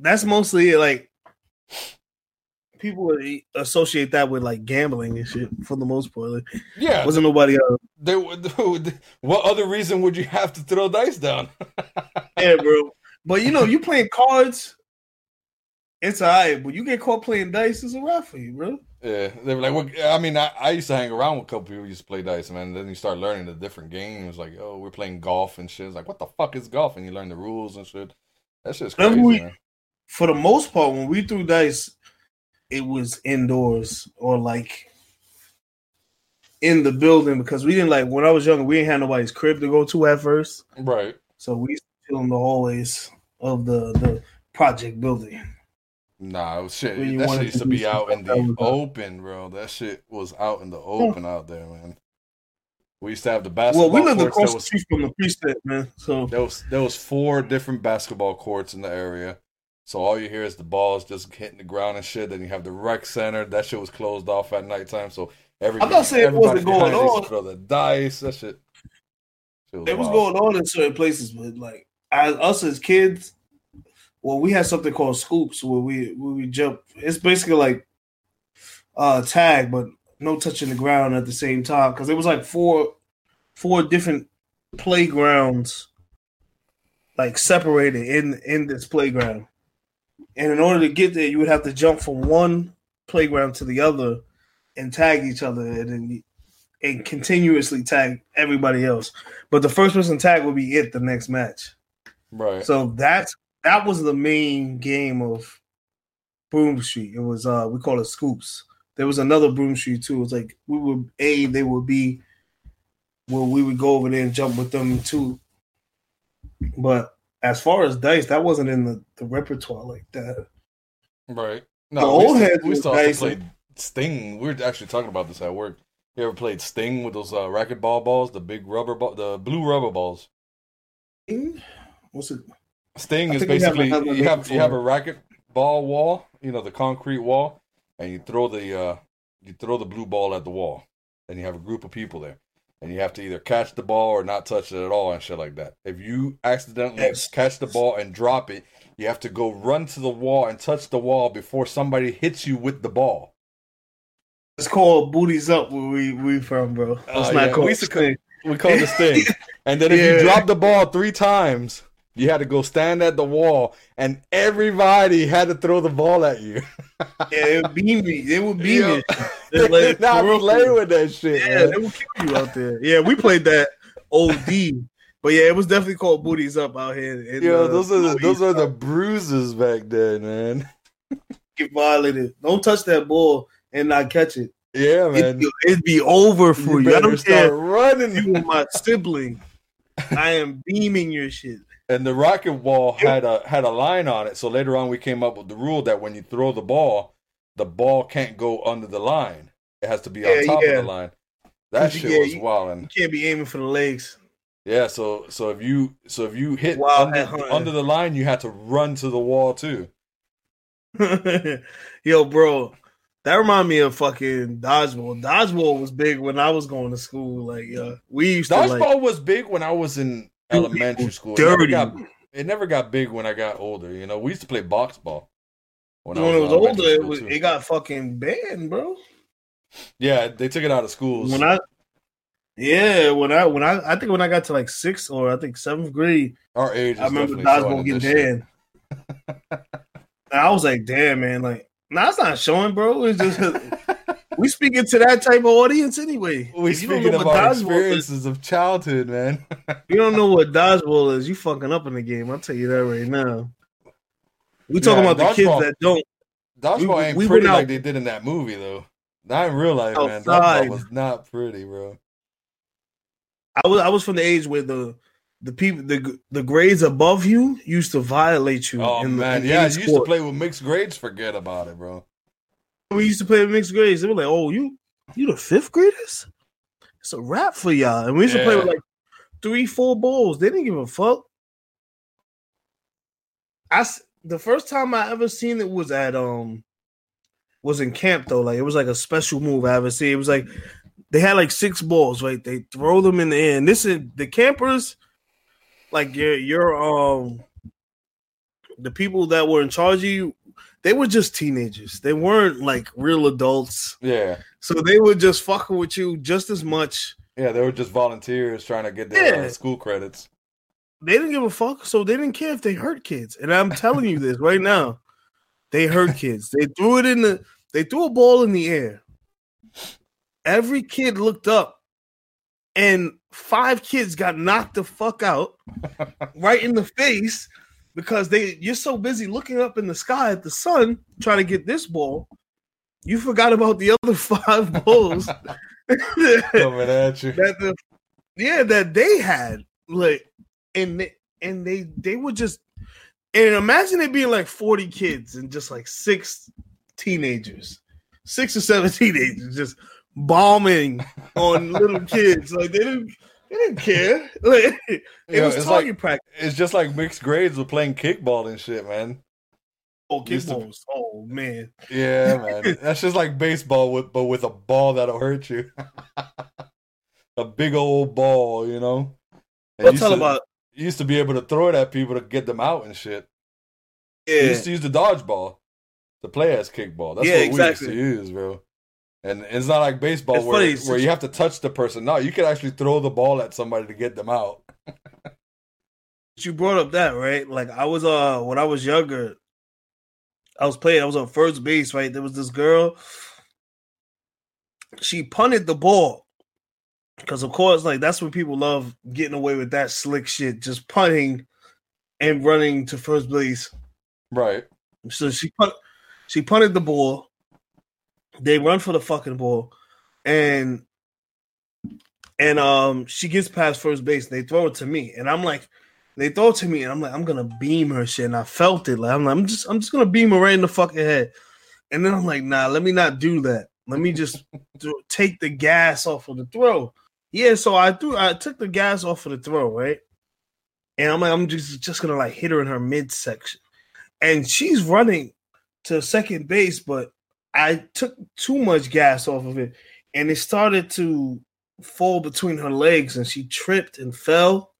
that's mostly it, like people would associate that with like gambling and shit for the most part. Like, Yeah, wasn't nobody else. they, would- what other reason would you have to throw dice down? Yeah, bro. But you know, you playing cards, it's alright. But you get caught playing dice, it's a wrap for you, bro. Yeah, they were like, what, I mean, I, I used to hang around with a couple people who used to play dice, man. Then you start learning the different games. Like, oh, we're playing golf and shit. It's like, what the fuck is golf? And you learn the rules and shit. That shit's crazy, we-. For the most part, when we threw dice, it was indoors or like in the building because we didn't like when I was younger, we didn't have nobody's crib to go to at first. Right. So we used to chill in the hallways of the the project building. Nah, it was shit. That shit used to to be out in the that uh, open, bro. That shit was out in the open out there, man. We used to have the basketball Well, we lived across the street from the precinct, man. So there was there was four different basketball courts in the area. So all you hear is the balls just hitting the ground and shit. Then you have the rec center. That shit was closed off at nighttime. So everybody, I'm not saying it wasn't going on. Throw the dice. That shit. shit it was wild. going on in certain places, but like as us as kids, well, we had something called scoops where we where we jump. It's basically like uh tag, but no touching the ground at the same time because it was like four four different playgrounds like separated in in this playground. And in order to get there, you would have to jump from one playground to the other and tag each other and then and continuously tag everybody else. But the first person tag would be it the next match. Right. So that's that was the main game of Broom Street. It was uh we call it scoops. There was another Broom Street too. It was like we would A, they would be where we would go over there and jump with them too. But as far as dice, that wasn't in the, the repertoire like that. Right. The old we heads we used to was also nice play and- Sting. We were actually talking about this at work. You ever played Sting with those uh, racquetball balls, the big rubber ball, the blue rubber balls? Sting? What's it? Sting is think we have basically you have you have a racket ball wall, you know, the concrete wall, and you throw the uh you throw the blue ball at the wall. And you have a group of people there. And you have to either catch the ball or not touch it at all and shit like that. If you accidentally Yes. catch the ball and drop it, you have to go run to the wall and touch the wall before somebody hits you with the ball. It's called booties up where we we from, bro. Uh, That's Oh, not yeah. called We used. We call this thing. And then if Yeah. you drop the ball three times, you had to go stand at the wall, and everybody had to throw the ball at you. Yeah, it would beam me. It would beam Yo, me. they Like, did not for real, play with that shit. Yeah, man. they will kill you out there. Yeah, we played that OD. But yeah, it was definitely called booties up out here. in, Yo, uh, those are the those are the bruises back then, man. get violated. Don't touch that ball and not catch it. Yeah, It'd man. be, it'd be over for You you. I better don't start care. running. You my sibling. I am beaming your shit. And the rocket wall had a had a line on it. So later on, we came up with the rule that when you throw the ball, the ball can't go under the line. It has to be on top yeah. of the line. That shit yeah, was wild. You can't be aiming for the legs. Yeah, so so if you so if you hit Wild under, under the line, you had to run to the wall too. Yo, bro, that remind me of fucking dodgeball. Dodgeball was big when I was going to school. Like, uh, we used to Dodgeball like was big when I was in elementary school. It never, got, it never got big when I got older. You know, we used to play box ball when, I it was older, it was it got fucking banned, bro. yeah, they took it out of schools. When I yeah, when I when I I think when I got to like sixth or I think seventh grade, Our age, I remember definitely showing dodgeball in getting banned. I was like, damn, man, like, nah, it's not showing, bro. It's just we speaking to that type of audience anyway. We If you don't speaking know of what our dodgeball experiences of childhood, man. you don't know what dodgeball is, you fucking up in the game. I'll tell you that right now. We talking Yeah, about the kids that don't. Dodgeball We- ain't we pretty like they did in that movie, though. Not in real life, man. Outside. Dodgeball was not pretty, bro. I was I was from the age where the the people the the grades above you used to violate you. Oh in, man, in yeah, you used to play with mixed grades. Forget about it, bro. We used to play mixed grades. They were like, "Oh, you you the fifth graders? It's a wrap for y'all." And we used to play with like three, four balls. They didn't give a fuck. I the first time I ever seen it was at um was in camp though. Like it was like a special move I ever seen. It was like they had like six balls, right? They throw them in the air. And this is the campers, like your your um the people that were in charge of you, they were just teenagers. They weren't like real adults. Yeah, So they were just fucking with you just as much. yeah, they were just volunteers trying to get their uh, school credits. They didn't give a fuck, so they didn't care if they hurt kids. And I'm telling you this right now. They hurt kids. They threw it in the they threw a ball in the air. Every kid looked up and five kids got knocked the fuck out right in the face because they you're so busy looking up in the sky at the sun trying to get this ball. You forgot about the other five balls. Coming at you. that the yeah that they had like and they, and they they were just and imagine it being like 40 kids and just like six teenagers six or seven teenagers just bombing on little kids like they didn't they didn't care like it Yeah, was target like practice it's just like mixed grades with playing kickball and shit, man. oh used to- kickballs oh man Yeah, man. That's just like baseball with but with a ball that'll hurt you. a big old ball, you know. And I'll you tell used to- about you used to be able to throw it at people to get them out and shit. You yeah used to use the dodgeball to play as kickball. That's Yeah, what exactly. we used to use, bro. And it's not like baseball It's where, funny, where you have to touch the person. No, you can actually throw the ball at somebody to get them out. you brought up that right like i was uh when i was younger i was playing i was on first base right there was this girl she punted the ball because of course like that's what people love getting away with that slick shit just punting and running to first base Right. so she punt, she punted the ball. They run for the fucking ball, and and um she gets past first base. They throw it to me, and I'm like, they throw it to me, and I'm like, I'm gonna beam her shit, and I felt it. Like I'm, like, I'm just I'm just gonna beam her right in the fucking head, and then I'm like, nah, let me not do that. Let me just do, take the gas off of the throw. Yeah, so I threw I took the gas off of the throw, right? And I'm like, I'm just just gonna like hit her in her midsection and she's running to second base, but I took too much gas off of it, and it started to fall between her legs, and she tripped and fell,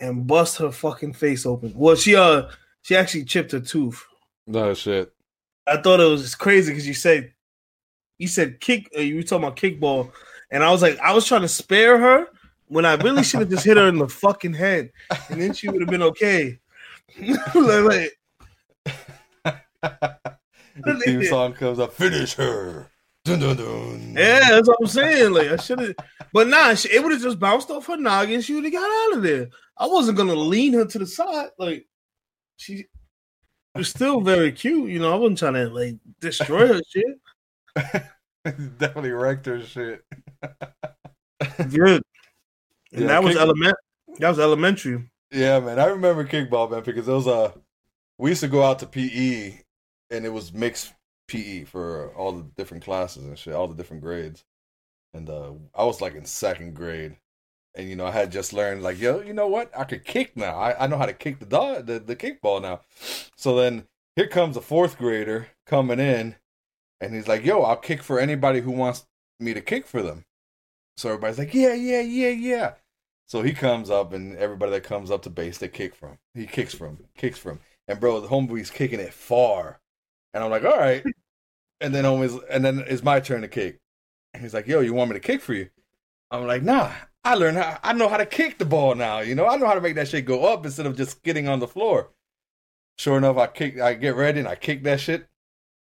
and bust her fucking face open. Well, she uh she actually chipped her tooth. No shit. I thought it was crazy because you said you said kick. Uh, you were talking about kickball, and I was like, I was trying to spare her when I really should have just hit her in the fucking head, and then she would have been okay. like, like, the theme song comes up. Finish her. Dun, dun, dun. Yeah, that's what I'm saying. Like I should have, but nah, it would have just bounced off her noggin. She would have got out of there. I wasn't gonna lean her to the side. Like she was still very cute. You know, I wasn't trying to like destroy her shit. Definitely wrecked her shit. Good. And Yeah, that was kick- element. That was elementary. Yeah, man. I remember kickball, man, because it was uh we used to go out to PE and it was mixed PE for all the different classes and shit, all the different grades. And uh I was like in second grade. And you know, I had just learned like, yo, you know what? I could kick now. I, I know how to kick the dog the, the kickball now. So then here comes a fourth grader coming in and he's like, yo, I'll kick for anybody who wants me to kick for them. So everybody's like, yeah, yeah, yeah, yeah. So he comes up, and everybody that comes up to base, they kick from. He kicks from, kicks from, and bro, the homeboy's kicking it far, and I'm like, all right. And then homie's, and then it's my turn to kick. And he's like, yo, you want me to kick for you? I'm like, nah. I learned how. I know how to kick the ball now. You know, I know how to make that shit go up instead of just getting on the floor. Sure enough, I kick. I get ready and I kick that shit.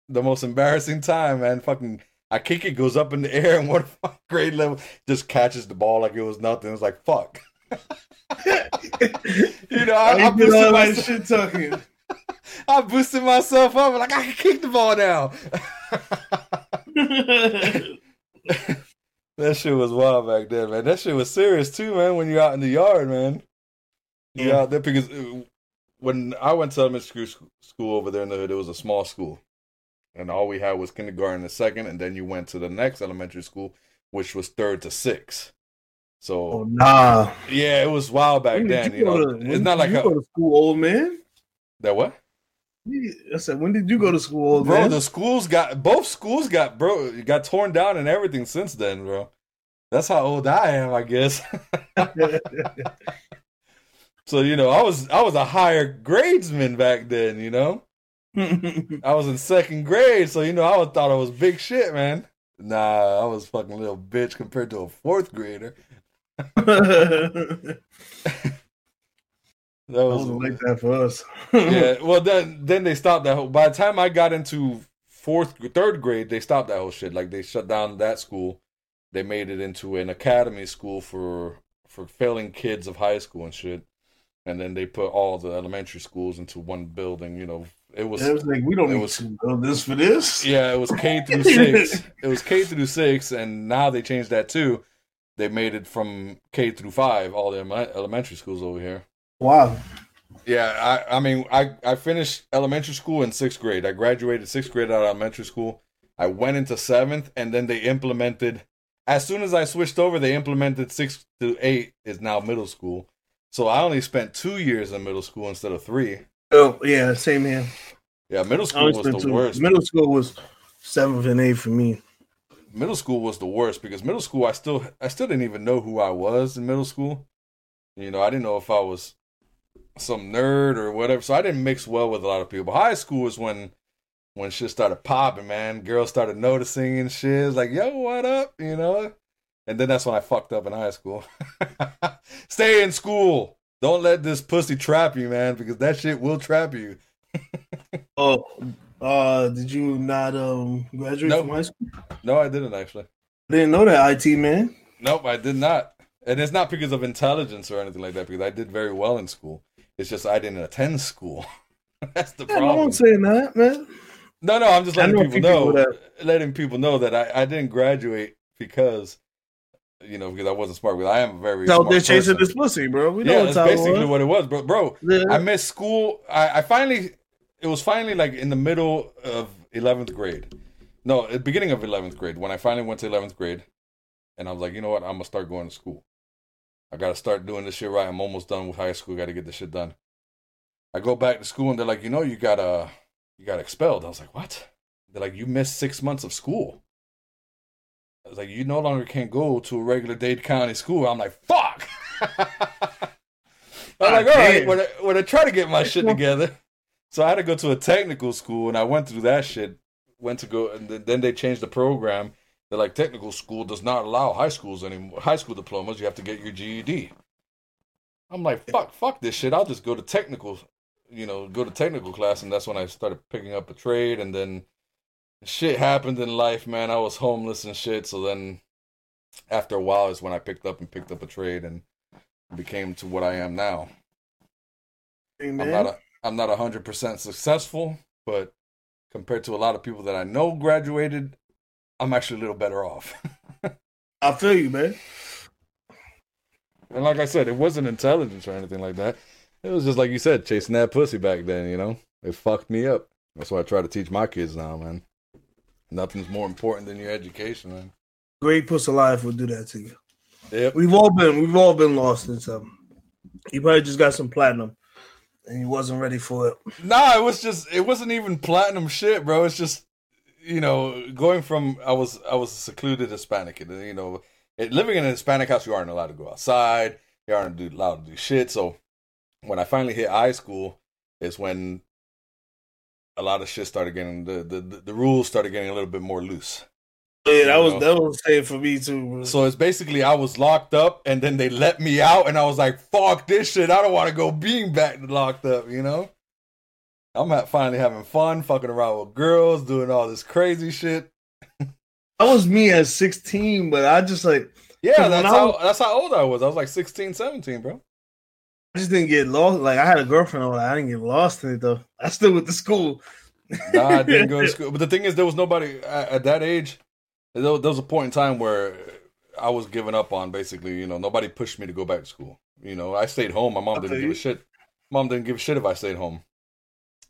The most embarrassing time, man. Fucking I kick it, goes up in the air, and one grade level just catches the ball like it was nothing. It's like fuck. you know, I, I, I did boosted all that shit talking. I boosted myself up like I can kick the ball now. that shit was wild back then, man. That shit was serious too, man. When you're out in the yard, man. you out there because uh, when I went to elementary school, school over there in the hood, it was a small school, and all we had was kindergarten and second, and then you went to the next elementary school, which was third to six. So Oh nah. yeah, it was wild back When then. you You know, to- it's not like you a, go to school, old man. that what. I said, when did you go to school, Bro, man? the schools got both schools got bro got torn down and everything since then, bro. That's how old I am, I guess. so you know, I was I was a higher gradesman back then. You know, I was in second grade, so you know, I was, thought I was big shit, man. Nah, I was fucking little bitch compared to a fourth grader. That was wasn't like that for us. yeah. Well, then then they stopped that. Whole, by the time I got into fourth, third grade, they stopped that whole shit. Like they shut down that school. They made it into an academy school for for failing kids of high school and shit. And then they put all the elementary schools into one building. You know, it was I was like, we don't It need was- this for this. yeah, it was K through six. It was K through six, and now they changed that too. They made it from K through five, all the elementary schools over here. Wow. Yeah, I, I mean, I, I finished elementary school in sixth grade. I graduated sixth grade out of elementary school. I went into seventh, and then they implemented. As soon as I switched over, they implemented six to eight is now middle school. So I only spent two years in middle school instead of three. Oh yeah, same here. Yeah, middle school was the two. worst. Middle school was seventh and eighth for me. middle school was the worst because middle school I still I still didn't even know who I was in middle school. You know, I didn't know if I was some nerd or whatever. So I didn't mix well with a lot of people. But High school is when when shit started popping, man. Girls started noticing and shit. It's like, yo, what up? You know? And then that's when I fucked up in high school. Stay in school. Don't let this pussy trap you, man, because that shit will trap you. Oh, uh, did you not um graduate No. from high school? No, I didn't actually. I didn't know that IT man. Nope, I did not. And it's not because of intelligence or anything like that, because I did very well in school. It's just I didn't attend school. That's the Yeah, no problem. one's saying that, man. No, no, I'm just letting know people know, people letting people know that I, I didn't graduate because, you know, because I wasn't smart. Because I am a very smart there chasing person. this pussy, bro. We know Yeah, what that's basically what it was, bro. Bro, Yeah. I missed school. I, I finally, it was finally like in the middle of 11th grade. No, beginning of 11th grade when I finally went to 11th grade. And I was like, you know what? I'm going to start going to school. I got to start doing this shit right. I'm almost done with high school. Got to get this shit done. I go back to school and they're like, you know, you got uh, you got expelled. I was like, what? They're like, you missed six months of school. I was like, you no longer can go to a regular Dade County school. I'm like, fuck. I'm like, all right, when I, when I try to get my shit together. So I had to go to a technical school, and I went through that shit. Went to go, and then they changed the program. They're like, technical school does not allow high schools anymore. High school diplomas, you have to get your GED. I'm like, fuck, fuck this shit. I'll just go to technical, you know, go to technical class, and that's when I started picking up a trade, and then shit happened in life, man. I was homeless and shit. So then, after a while, is when I picked up and picked up a trade and became to what I am now. Hey, I'm not a, I'm not hundred percent successful, but compared to a lot of people that I know graduated, I'm actually a little better off. I feel you, man. and like I said, it wasn't intelligence or anything like that. It was just like you said, chasing that pussy back then. You know, it fucked me up. That's what I try to teach my kids now, man. Nothing's more important than your education, man. Great pussy life will do that to you. Yep. We've all been we've all been lost in something. You probably just got some platinum and you wasn't ready for it. Nah, it was just it wasn't even platinum shit, bro. It's just you know going from I was I was a secluded Hispanic, and you know it, living in a Hispanic house, you aren't allowed to go outside. You aren't do- allowed to do shit. So when I finally hit high school, is when a lot of shit started getting the the, the, the rules started getting a little bit more loose. Yeah, that was know? that was the same for me too. Bro. So it's basically I was locked up, and then they let me out, and I was like, "Fuck this shit! I don't want to go being back locked up." You know, I'm at finally having fun, fucking around with girls, doing all this crazy shit. that was me at 16, but I just like Yeah, that's how was- that's how old I was. I was like 16, 17, bro. I just didn't get lost. Like I had a girlfriend, but I didn't get lost in it though. I still went to school. Nah, I didn't go to school. But the thing is, there was nobody at, at that age. There, there was a point in time where I was giving up on basically. You know, nobody pushed me to go back to school. You know, I stayed home. My mom didn't give a shit. Mom didn't give a shit if I stayed home.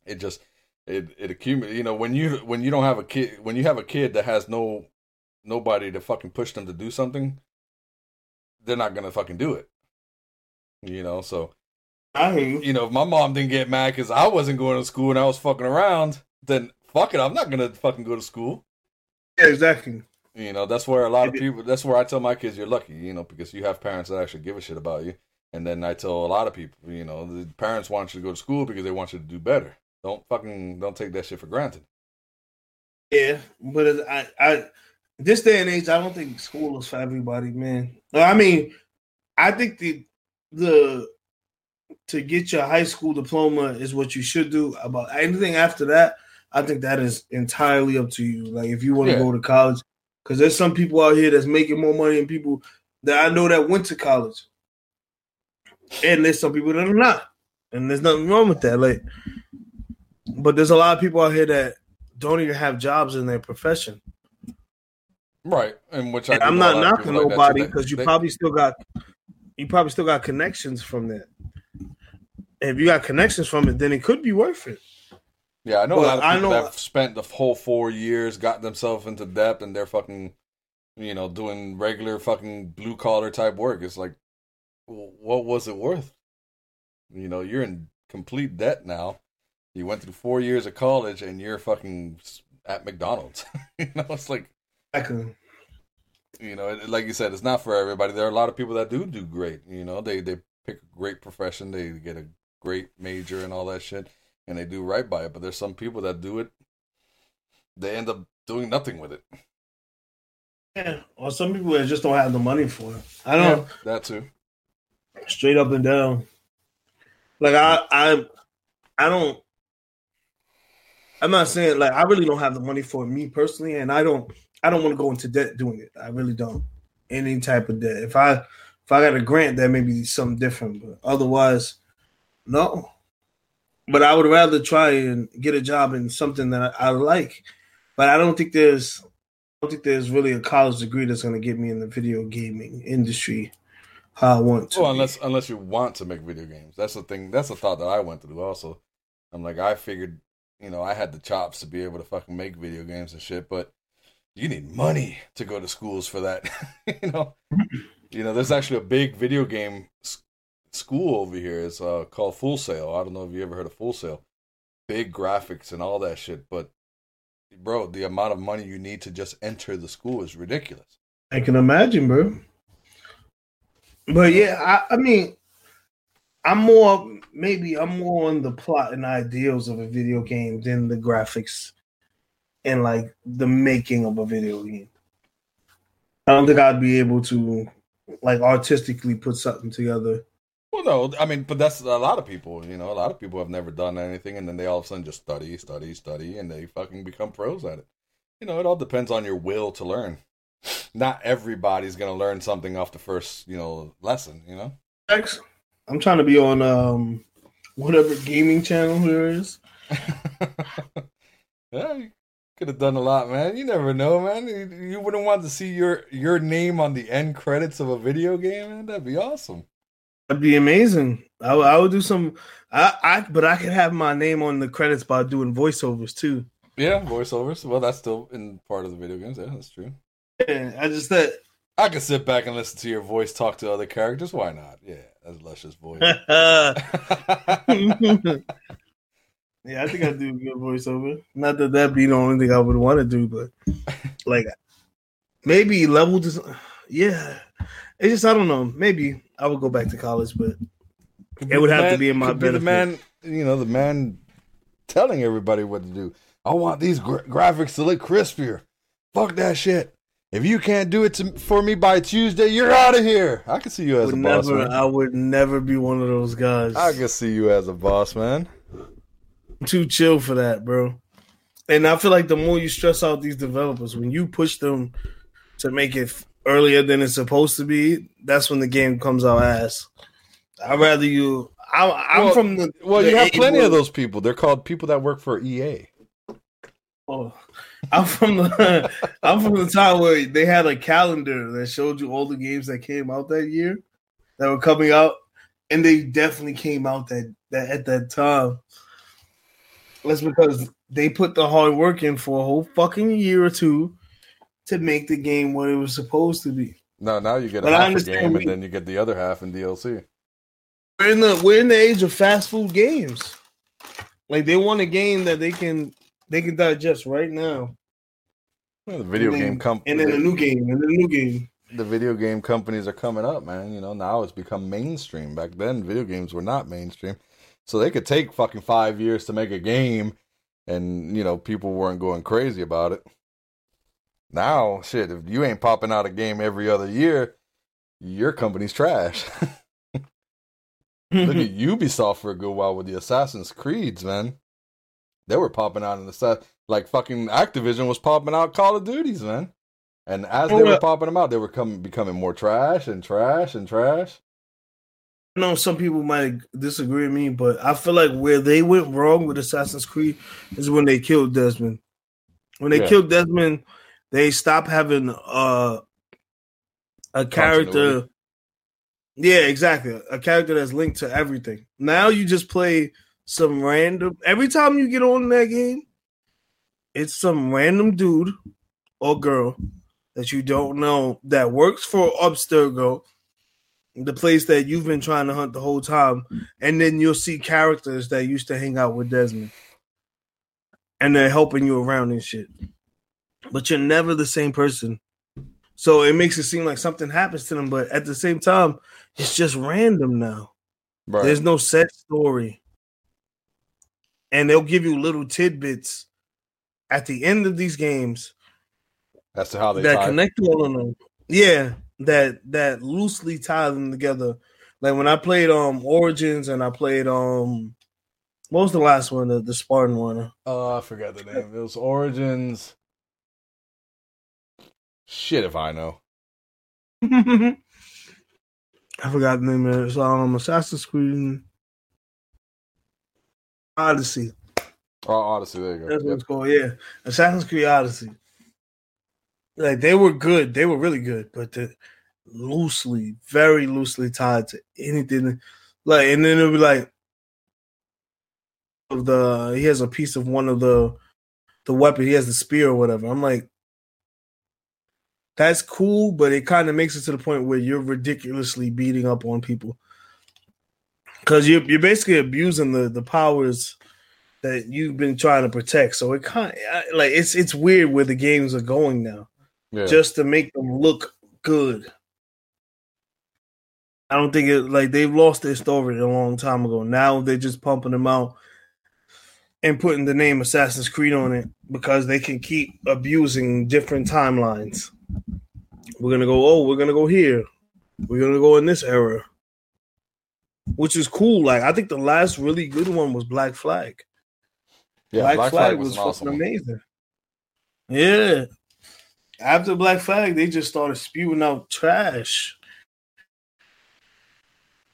It just it it accumulates. You know, when you when you don't have a kid, when you have a kid that has no nobody to fucking push them to do something, they're not gonna fucking do it. You know, so I hear you. you know, if my mom didn't get mad because I wasn't going to school and I was fucking around, then fuck it, I'm not gonna fucking go to school. Yeah, exactly. You know, that's where a lot of people. That's where I tell my kids, you're lucky. You know, because you have parents that actually give a shit about you. And then I tell a lot of people, you know, the parents want you to go to school because they want you to do better. Don't fucking don't take that shit for granted. Yeah, but I, I, this day and age, I don't think school is for everybody, man. I mean, I think the the to get your high school diploma is what you should do. About anything after that, I think that is entirely up to you. Like if you want to Yeah. go to college, because there's some people out here that's making more money than people that I know that went to college, and there's some people that are not, and there's nothing wrong with that. Like, but there's a lot of people out here that don't even have jobs in their profession. Right. And which I And do I'm not knocking like nobody because you they- probably still got you probably still got connections from that. And if you got connections from it, then it could be worth it. Yeah, I know a lot of I know- that spent the whole four years, got themselves into debt, and they're fucking, you know, doing regular fucking blue collar type work. It's like, what was it worth? You know, you're in complete debt now. You went through four years of college, and you're fucking at McDonald's. you know, it's like, can, you know, it, like you said, it's not for everybody. There are a lot of people that do do great. You know, they they pick a great profession, they get a great major and all that shit, and they do right by it. But there's some people that do it, they end up doing nothing with it. yeah. Or some people that just don't have the money for it. I don't that too. straight up and down. Like I, I, I don't. I'm not saying like I really don't have the money for me personally, and I don't. I don't want to go into debt doing it. I really don't. Any type of debt. If I if I got a grant, that may be something different. But otherwise, no. But I would rather try and get a job in something that I, I like. But I don't think there's. I don't think there's really a college degree that's going to get me in the video gaming industry how I want to. Well, be. unless unless you want to make video games, that's the thing. That's the thought that I went through. Also, I'm like, I figured, you know, I had the chops to be able to fucking make video games and shit, but you need money to go to schools for that. you know, you know, there's actually a big video game school over here. It's uh, called Full Sail. I don't know if you ever heard of Full Sail. Big graphics and all that shit, but bro, the amount of money you need to just enter the school is ridiculous. I can imagine, bro. But yeah, I, I mean, I'm more maybe I'm more on the plot and ideals of a video game than the graphics and like the making of a video game. I don't think I'd be able to like artistically put something together. Well, no, I mean, but that's a lot of people. You know, a lot of people have never done anything, and then they all of a sudden just study, study, study, and they fucking become pros at it. You know, it all depends on your will to learn. Not everybody's gonna learn something off the first, you know, lesson. You know. Next, I'm trying to be on um whatever gaming channel there is. yeah, you could have done a lot, man. You never know, man. You, you wouldn't want to see your your name on the end credits of a video game, man. That'd be awesome. That'd be amazing. I, would- I would do some. I, I but I could have my name on the credits by doing voiceovers too. Yeah, voiceovers. Well, that's still in part of the video games. Yeah, that's true. Yeah, I just that. I can sit back and listen to your voice talk to other characters. Why not? Yeah, that's Luscious voice. yeah, I think I do a good voiceover. Not that that be the only thing I would want to do, but like maybe level design. Yeah, it's just I don't know. Maybe I would go back to college, but It would have to be in my could be the man, you know, the man telling everybody what to do. I want these gra- graphics to look crispier. Fuck that shit. If you can't do it to, for me by Tuesday, you're out of here. I can see you as a boss, never. man. I would never be one of those guys. I can see you as a boss, man. I'm too chill for that, bro. And I feel like the more you stress out these developers, when you push them to make it earlier than it's supposed to be, that's when the game comes out ass. I'd rather you. I, I'm Well- from the. Well, the you have plenty where- of those people. They're called people that work for EA. Oh, I'm from the. I'm from the time where they had a calendar that showed you all the games that came out that year that were coming out. and they definitely came out that, that at that time. That's because they put the hard work in for a whole fucking year or two to make the game what it was supposed to be. No, now you get a But half understand game, we- and then you get the other half in DLC. We're in the we're in the age of fast food games. Like they want a game that they can they can digest right now. Well, the video then- game com- And then a new game, and then a new game. the video game companies are coming up, man. You know, now it's become mainstream. Back then, video games were not mainstream. So they could take fucking five years to make a game and, you know, people weren't going crazy about it. Now, shit, if you ain't popping out a game every other year, your company's trash. Look at Ubisoft for a good while with the Assassin's Creeds, man. They were popping out in the set like fucking Activision was popping out Call of Duties, man. And as they were popping them out, they were coming becoming more trash and trash and trash. I know some people might disagree with me, but I feel like where they went wrong with Assassin's Creed is when they killed Desmond. When they Yeah. killed Desmond, they stopped having uh, a character. Yeah, exactly. A character that's linked to everything. Now you just play some random. Every time you get on that game, it's some random dude or girl that you don't know that works for Abstergo, the place that you've been trying to hunt the whole time, and then you'll see characters that used to hang out with Desmond, and they're helping you around and shit. But you're never the same person, so it makes it seem like something happens to them. But at the same time, it's just random now. Right. There's no set story. And they'll give you little tidbits at the end of these games That's how they that tie. connect all of them. Yeah, that that loosely tie them together. Like when I played um Origins and I played um what was the last one? The, the Spartan one. Oh, I forgot the name. It was Origins. Shit, if I know. I forgot the name of it. It's um Assassin's Creed Odyssey. Oh, Odyssey. There you go. That's what Yep. it's called. Yeah, Assassin's Creed Odyssey. Like they were good. They were really good, but loosely, very loosely tied to anything. Like, and then it'll be like of the he has a piece of one of the the weapon. He has the spear or whatever. I'm like, that's cool, but it kind of makes it to the point where you're ridiculously beating up on people because you're you're basically abusing the the powers that you've been trying to protect. So it kind of like it's it's weird where the games are going now, Yeah. just to make them look good. I don't think it like they've lost their story a long time ago. Now they're just pumping them out and putting the name Assassin's Creed on it because they can keep abusing different timelines. We're gonna go, oh, we're gonna go here. We're gonna go in this era. Which is cool. Like I think the last really good one was Black Flag. yeah, Black, Flag, was, an fucking awesome one. amazing. Yeah. After Black Flag, they just started spewing out trash.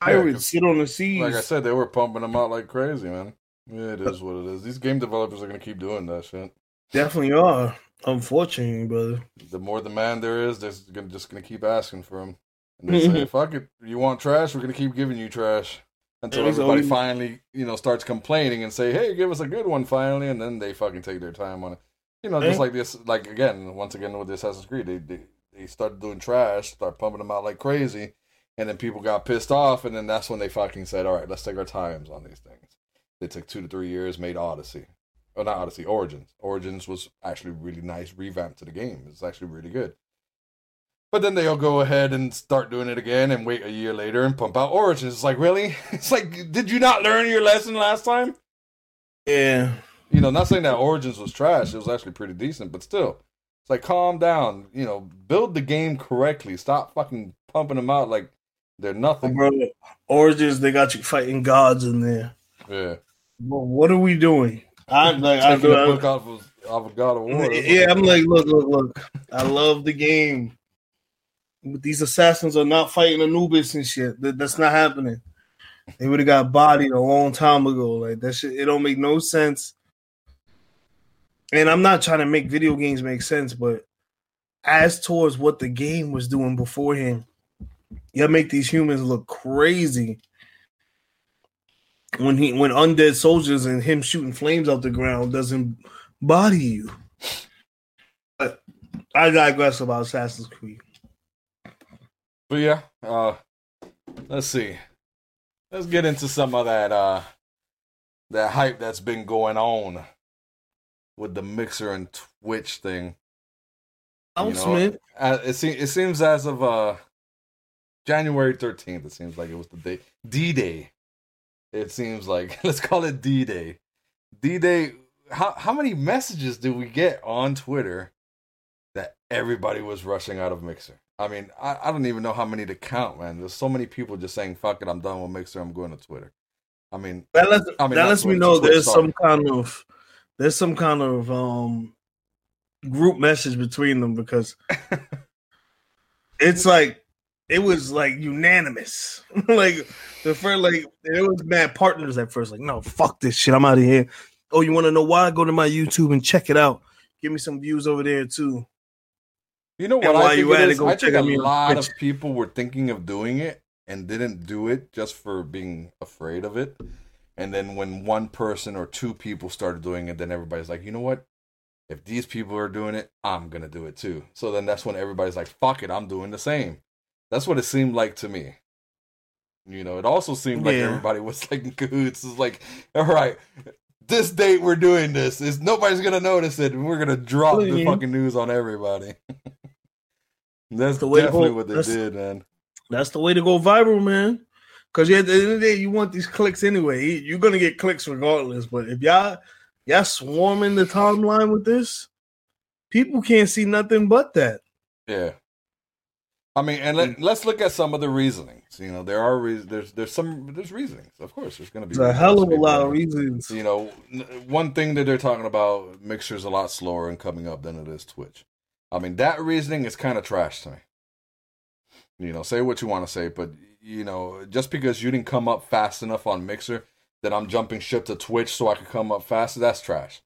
Yeah, Pirates 'cause sit on the seas. Like I said, they were pumping them out like crazy, man. Yeah, it is what it is. These game developers are gonna keep doing that shit. Definitely are. Unfortunately, brother. The more demand there is, they're just gonna keep asking for them. And they say, "Fuck it, you want trash? We're gonna keep giving you trash." Until everybody finally, you know, starts complaining and say, "Hey, give us a good one finally," and then they fucking take their time on it. You know, just like this, like again, once again with the Assassin's Creed, they, they they started doing trash, start pumping them out like crazy, and then people got pissed off, and then that's when they fucking said, "All right, let's take our times on these things." They took two to three years, made Odyssey, or not Odyssey, Origins. Origins was actually really nice revamp to the game. It's actually really good. But then they'll go ahead and start doing it again and wait a year later and pump out Origins. It's like, really? It's like, did you not learn your lesson last time? Yeah. You know, not saying that Origins was trash. It was actually pretty decent, but still. It's like, calm down. You know, build the game correctly. Stop fucking pumping them out like they're nothing. Bro, Origins, they got you fighting gods in there. Yeah. Well, what are we doing? I like I, I, book off of, off of God of War. Yeah, I'm like, look, look, look. I love the game. These assassins are not fighting Anubis and shit. That, that's not happening. They would have got bodied a long time ago. Like that shit, it don't make no sense. And I'm not trying to make video games make sense, but as towards what the game was doing beforehand, you make these humans look crazy. when he when undead soldiers and him shooting flames out the ground doesn't body you. But I digress about Assassin's Creed. But yeah, uh let's see. Let's get into some of that uh that hype that's been going on with the mixer and Twitch thing. Announcement. Uh, it seems it seems as of uh January thirteenth. It seems like it was the day D Day. It seems like let's call it D Day. D Day. How how many messages do we get on Twitter that everybody was rushing out of Mixer? I mean, I, I don't even know how many to count, man. There's so many people just saying, "Fuck it, I'm done with Mixer. I'm going to Twitter." I mean, that lets, I mean, that lets me know Twitch, there's sorry. some kind of there's some kind of um group message between them because it's like it was like unanimous. like the first like it was mad partners at first, like, no, fuck this shit. I'm out of here. Oh, you want to know why? Go to my YouTube and check it out. Give me some views over there too. You know what I think it is? I think a lot of people were thinking of doing it and didn't do it just for being afraid of it. And then when one person or two people started doing it, then everybody's like, you know what? If these people are doing it, I'm gonna do it too. So then that's when everybody's like, fuck it, I'm doing the same. That's what it seemed like to me. You know, it also seemed like Yeah. everybody was like in cahoots. It's like, all right, this date we're doing this. Is nobody's gonna notice it, and we're gonna drop the fucking news on everybody. That's the way to definitely go. what they That's- did, man. That's the way to go viral, man. Because at the end of the day, you want these clicks anyway. You- You're gonna get clicks regardless. But if y'all y'all swarming the timeline with this, people can't see nothing but that. Yeah. I mean, and let, let's look at some of the reasonings. You know, there are reasons. There's there's some there's reasonings. Of course, there's going to be a hell of a lot of reasons. You know, one thing that they're talking about, Mixer's a lot slower in coming up than it is Twitch. I mean, that reasoning is kind of trash to me. You know, say what you want to say, but you know, just because you didn't come up fast enough on Mixer, that I'm jumping ship to Twitch so I could come up faster. That's trash.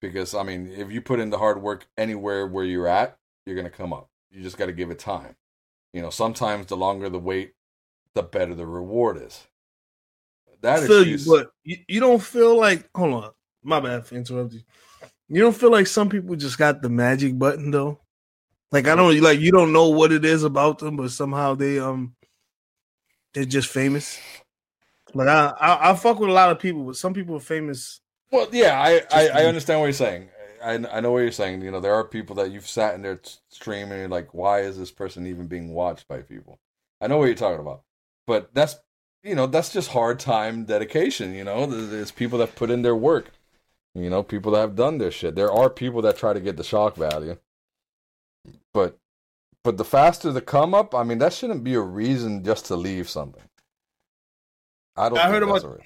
Because I mean, if you put in the hard work anywhere where you're at, you're gonna come up. You just got to give it time. You know, sometimes the longer the wait, the better the reward is. That I feel you, but you, you don't feel like hold on. My bad for interrupting. You don't feel like some people just got the magic button though? Like I don't like you don't know what it is about them, but somehow they um they're just famous. Like I, I I fuck with a lot of people, but some people are famous. Well, yeah, I, I, I understand what you're saying. I, I know what you're saying. You know, there are people that you've sat in their streaming, and you're like, why is this person even being watched by people? I know what you're talking about, but that's you know that's just hard time dedication. You know, there's people that put in their work. You know, people that have done their shit. There are people that try to get the shock value, but but the faster the come up, I mean, that shouldn't be a reason just to leave something. I don't. I heard about-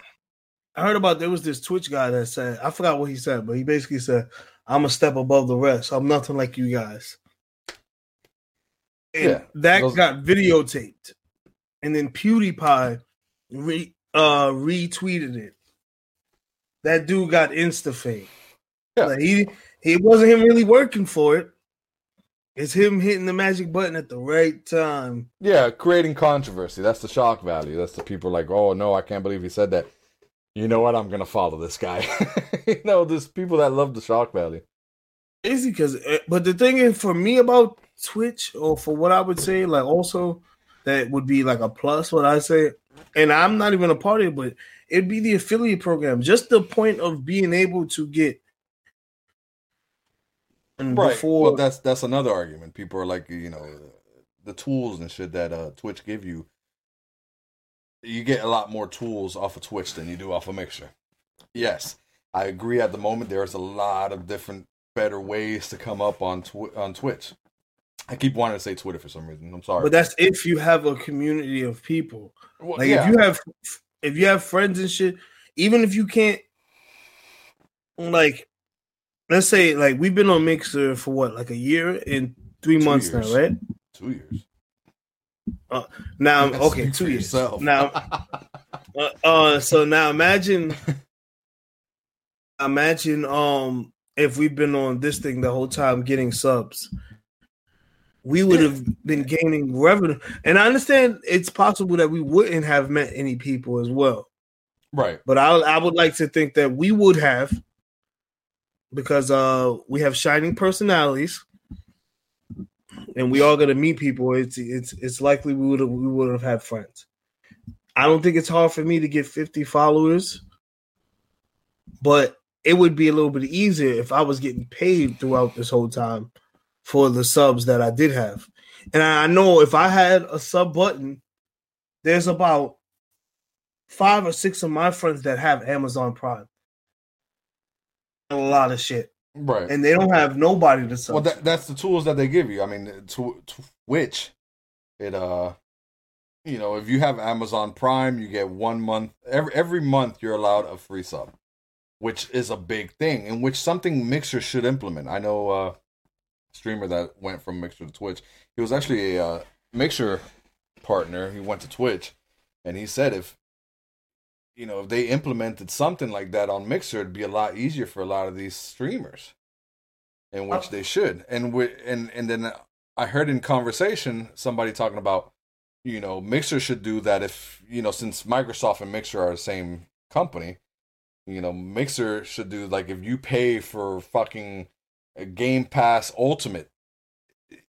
I heard about there was this Twitch guy that said I forgot what he said, but he basically said, I'm a step above the rest. I'm nothing like you guys. And Yeah, that those- got videotaped. And then PewDiePie re, uh, retweeted it. That dude got insta fame. Yeah. Like he he wasn't him really working for it. It's him hitting the magic button at the right time. Yeah, creating controversy. That's the shock value. That's the people like, oh no, I can't believe he said that. You know what? I'm gonna follow this guy. you know, there's people that love the shock value. Easy because, eh, but the thing is, for me about Twitch, or for what I would say, like also that would be like a plus. What I say, and I'm not even a part of it, but it'd be the affiliate program. Just the point of being able to get. And Right. before Well, that's that's another argument. People are like, you know, the tools and shit that uh, Twitch give you. You get a lot more tools off of Twitch than you do off of Mixer. Yes, I agree. At the moment, there's a lot of different, better ways to come up on tw- on Twitch. I keep wanting to say Twitter for some reason. I'm sorry. but that's if you have a community of people. Well, Like yeah. if you have, if you have friends and shit, even if you can't, like, let's say like we've been on Mixer for what, like a year and three Two months years. now, right? two years. Now, Speak okay, two years. yourself. Now, uh, uh, so now imagine, imagine, um, if we've been on this thing the whole time getting subs, we would have been gaining revenue. And I understand it's possible that we wouldn't have met any people as well. Right. But I I would like to think that we would have because uh we have shining personalities and we all gonna meet people. It's it's it's likely we would we would have had friends. I don't think it's hard for me to get 50 followers, but it would be a little bit easier if I was getting paid throughout this whole time for the subs that I did have. And I know if I had a sub button, there's about five or six of my friends that have Amazon Prime. A lot of shit. Right. And they don't have nobody to sell. Well, that, that's the tools that they give you. I mean, to, to which it uh, you know, if you have Amazon Prime, you get one month every every month you're allowed a free sub, which is a big thing, and which something Mixer should implement. I know uh, streamer that went from Mixer to Twitch. He was actually a uh, Mixer partner. He went to Twitch, and he said if you know if they implemented something like that on Mixer, it'd be a lot easier for a lot of these streamers, in oh. which they should. And we and and then uh, I heard in conversation somebody talking about you know Mixer should do that if you know since Microsoft and Mixer are the same company. You know, Mixer should do like if you pay for fucking uh, Game Pass Ultimate,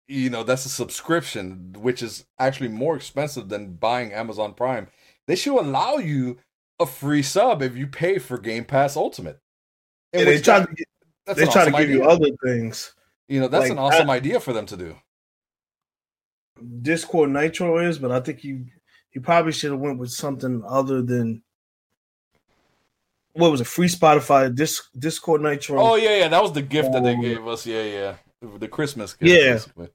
you know, that's a subscription, which is actually more expensive than buying Amazon Prime. They should allow you a free sub if you pay for Game Pass Ultimate. And they try to, get, they try awesome to give idea. you other things. You know, that's like, an awesome I, idea for them to do. Discord Nitro is, but I think you you probably should have went with something other than what was it? Free Spotify, Disc, Discord Nitro. Oh yeah, yeah, that was the gift um, that they um, gave us. Yeah, yeah, the Christmas gift. Yeah. Basically.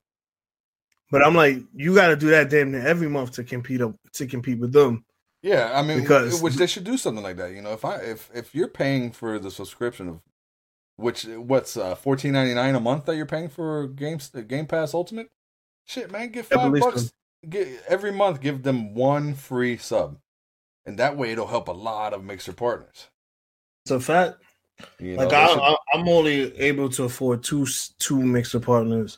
But I'm like, you got to do that damn near every month to compete up to compete with them. Yeah, I mean, because which they should do something like that. You know, if I if if you're paying for the subscription of which what's uh fourteen ninety nine a month that you're paying for Games Game Pass Ultimate, shit, man, give five bucks get, every month. Give them one free sub, and that way it'll help a lot of mixer partners. It's a fact. You know, like I, should... I, I'm only able to afford two two mixer partners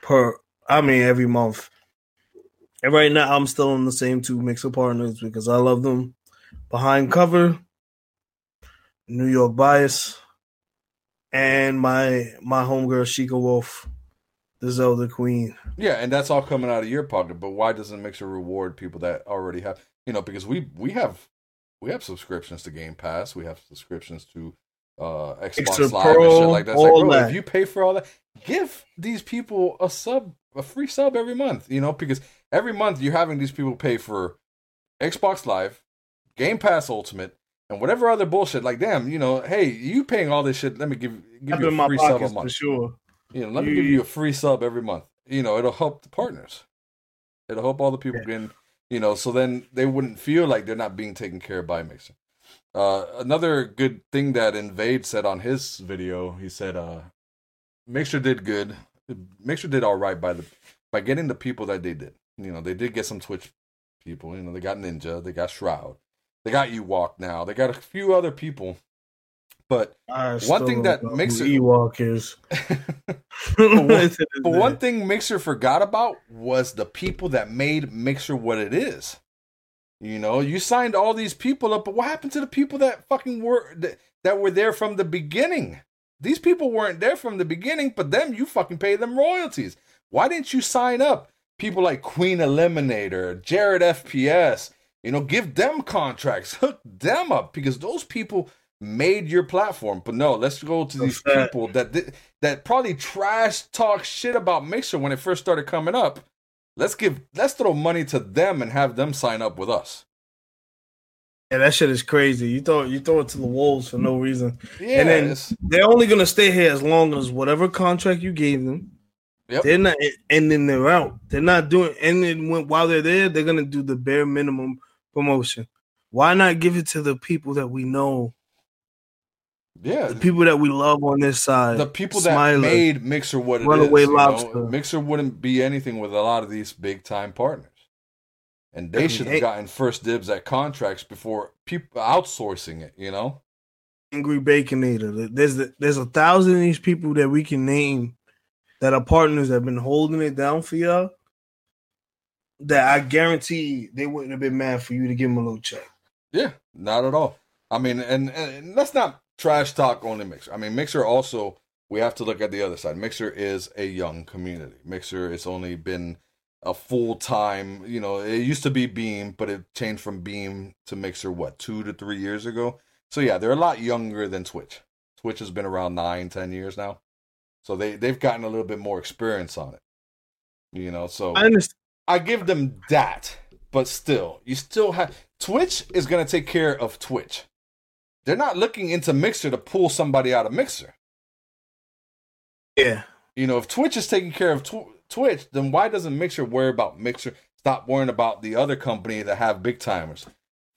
per. I mean, every month. And right now, I'm still on the same two mixer partners because I love them. Behind cover, New York bias, and my my homegirl Sheikah Wolf, the Zelda Queen. Yeah, and that's all coming out of your pocket. But why doesn't Mixer reward people that already have? You know, because we we have we have subscriptions to Game Pass, we have subscriptions to uh Xbox Extra Live Pro, and shit like that. It's like, bro, that. if you pay for all that, give these people a sub, a free sub every month. You know, because every month you're having these people pay for Xbox Live, Game Pass Ultimate, and whatever other bullshit. Like, damn, you know, hey, you paying all this shit? Let me give give you a free sub a month. For sure. You know, let me give you a free sub every month. You know, it'll help the partners. It'll help all the people yeah. getting, you know, so then they wouldn't feel like they're not being taken care of by Mixer. Uh, another good thing that Invade said on his video, he said, uh, Mixer did good. Mixer did all right by the by getting the people that they did. You know, they did get some Twitch people. You know, they got Ninja, they got Shroud, they got Ewok now, they got a few other people. But one thing that Mixer Ewok is, but, one, but one thing Mixer forgot about was the people that made Mixer what it is. You know, you signed all these people up, but what happened to the people that fucking were that, that were there from the beginning? These people weren't there from the beginning, but them you fucking pay them royalties. Why didn't you sign up people like Queen Eliminator, Jared FPS? You know, give them contracts, hook them up because those people made your platform. But no, let's go to these people that that probably trash talk shit about Mixer when it first started coming up. Let's give let's throw money to them and have them sign up with us. Yeah, that shit is crazy. You throw you throw it to the wolves for no reason. Yeah, and then they're only gonna stay here as long as whatever contract you gave them. Yep. They're not, and then they're out. They're not doing, and then when, while they're there, they're gonna do the bare minimum promotion. Why not give it to the people that we know yeah, the people that we love on this side, the people that made Mixer what it Runaway is, Lobster. Know? Mixer wouldn't be anything with a lot of these big time partners, and they should have gotten first dibs at contracts before people outsourcing it. You know, Angry Baconator. There's there's a thousand of these people that we can name that are partners that have been holding it down for y'all. That I guarantee they wouldn't have been mad for you to give them a little check. Yeah, Not at all. I mean, and, and let's not trash talk only Mixer. I mean, Mixer also we have to look at the other side. Mixer is a young community. Mixer it's only been a full time. You know, it used to be Beam, but it changed from Beam to Mixer what two to three years ago. So yeah, they're a lot younger than Twitch. Twitch has been around nine, ten years now, so they they've gotten a little bit more experience on it. You know, so I. I give them that, but still, you still have Twitch is going to take care of Twitch. They're not looking into Mixer to pull somebody out of Mixer. Yeah. You know, if Twitch is taking care of tw- Twitch, then why doesn't Mixer worry about Mixer? Stop worrying about the other company that have big timers.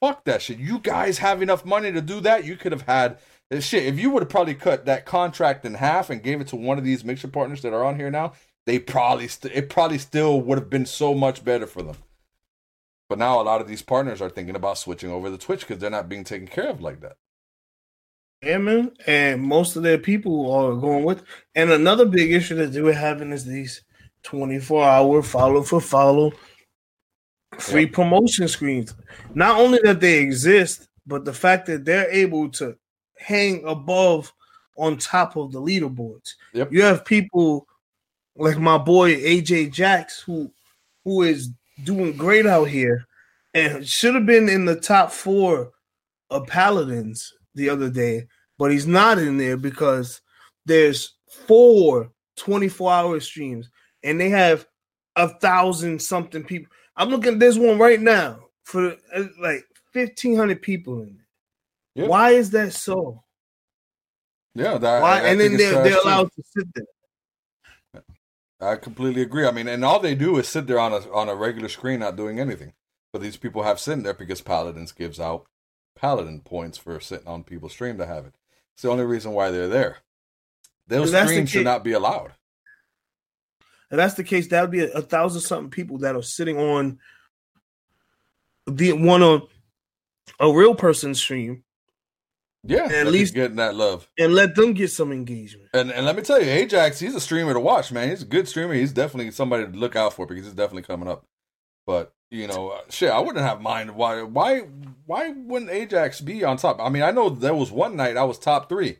Fuck that shit. You guys have enough money to do that. You could have had uh, shit. If you would have probably cut that contract in half and gave it to one of these Mixer partners that are on here now, they probably st- it probably still would have been so much better for them. But now a lot of these partners are thinking about switching over to Twitch because they're not being taken care of like that. Yeah, man. And most of their people are going with. And another big issue that they were having is these 24 hour follow for follow free Yep. promotion screens. Not only that they exist, but the fact that they're able to hang above on top of the leaderboards. Yep. You have people like my boy AJ Jax who who is doing great out here and should have been in the top four of paladins the other day, but he's not in there because there's four 24 hour streams and they have a thousand something people. I'm looking at this one right now for uh, like 1500 people in it. Yep. Why is that so? Yeah, that, Why? I and then they're, they're allowed to sit there. I completely agree. I mean, and all they do is sit there on a on a regular screen, not doing anything. But these people have sitting there because Paladins gives out Paladin points for sitting on people's stream to have it. It's the only reason why they're there. Those that's the streams should not be allowed. If that's the case, that would be a, a thousand something people that are sitting on the one on a real person's stream Yeah, At least- getting that love. and let them get some engagement. And and let me tell you, Ajax, he's a streamer to watch, man. He's a good streamer. He's definitely somebody to look out for because he's definitely coming up. But you know, uh, shit, I wouldn't have mind why why why wouldn't Ajax be on top? I mean, I know there was one night I was top three.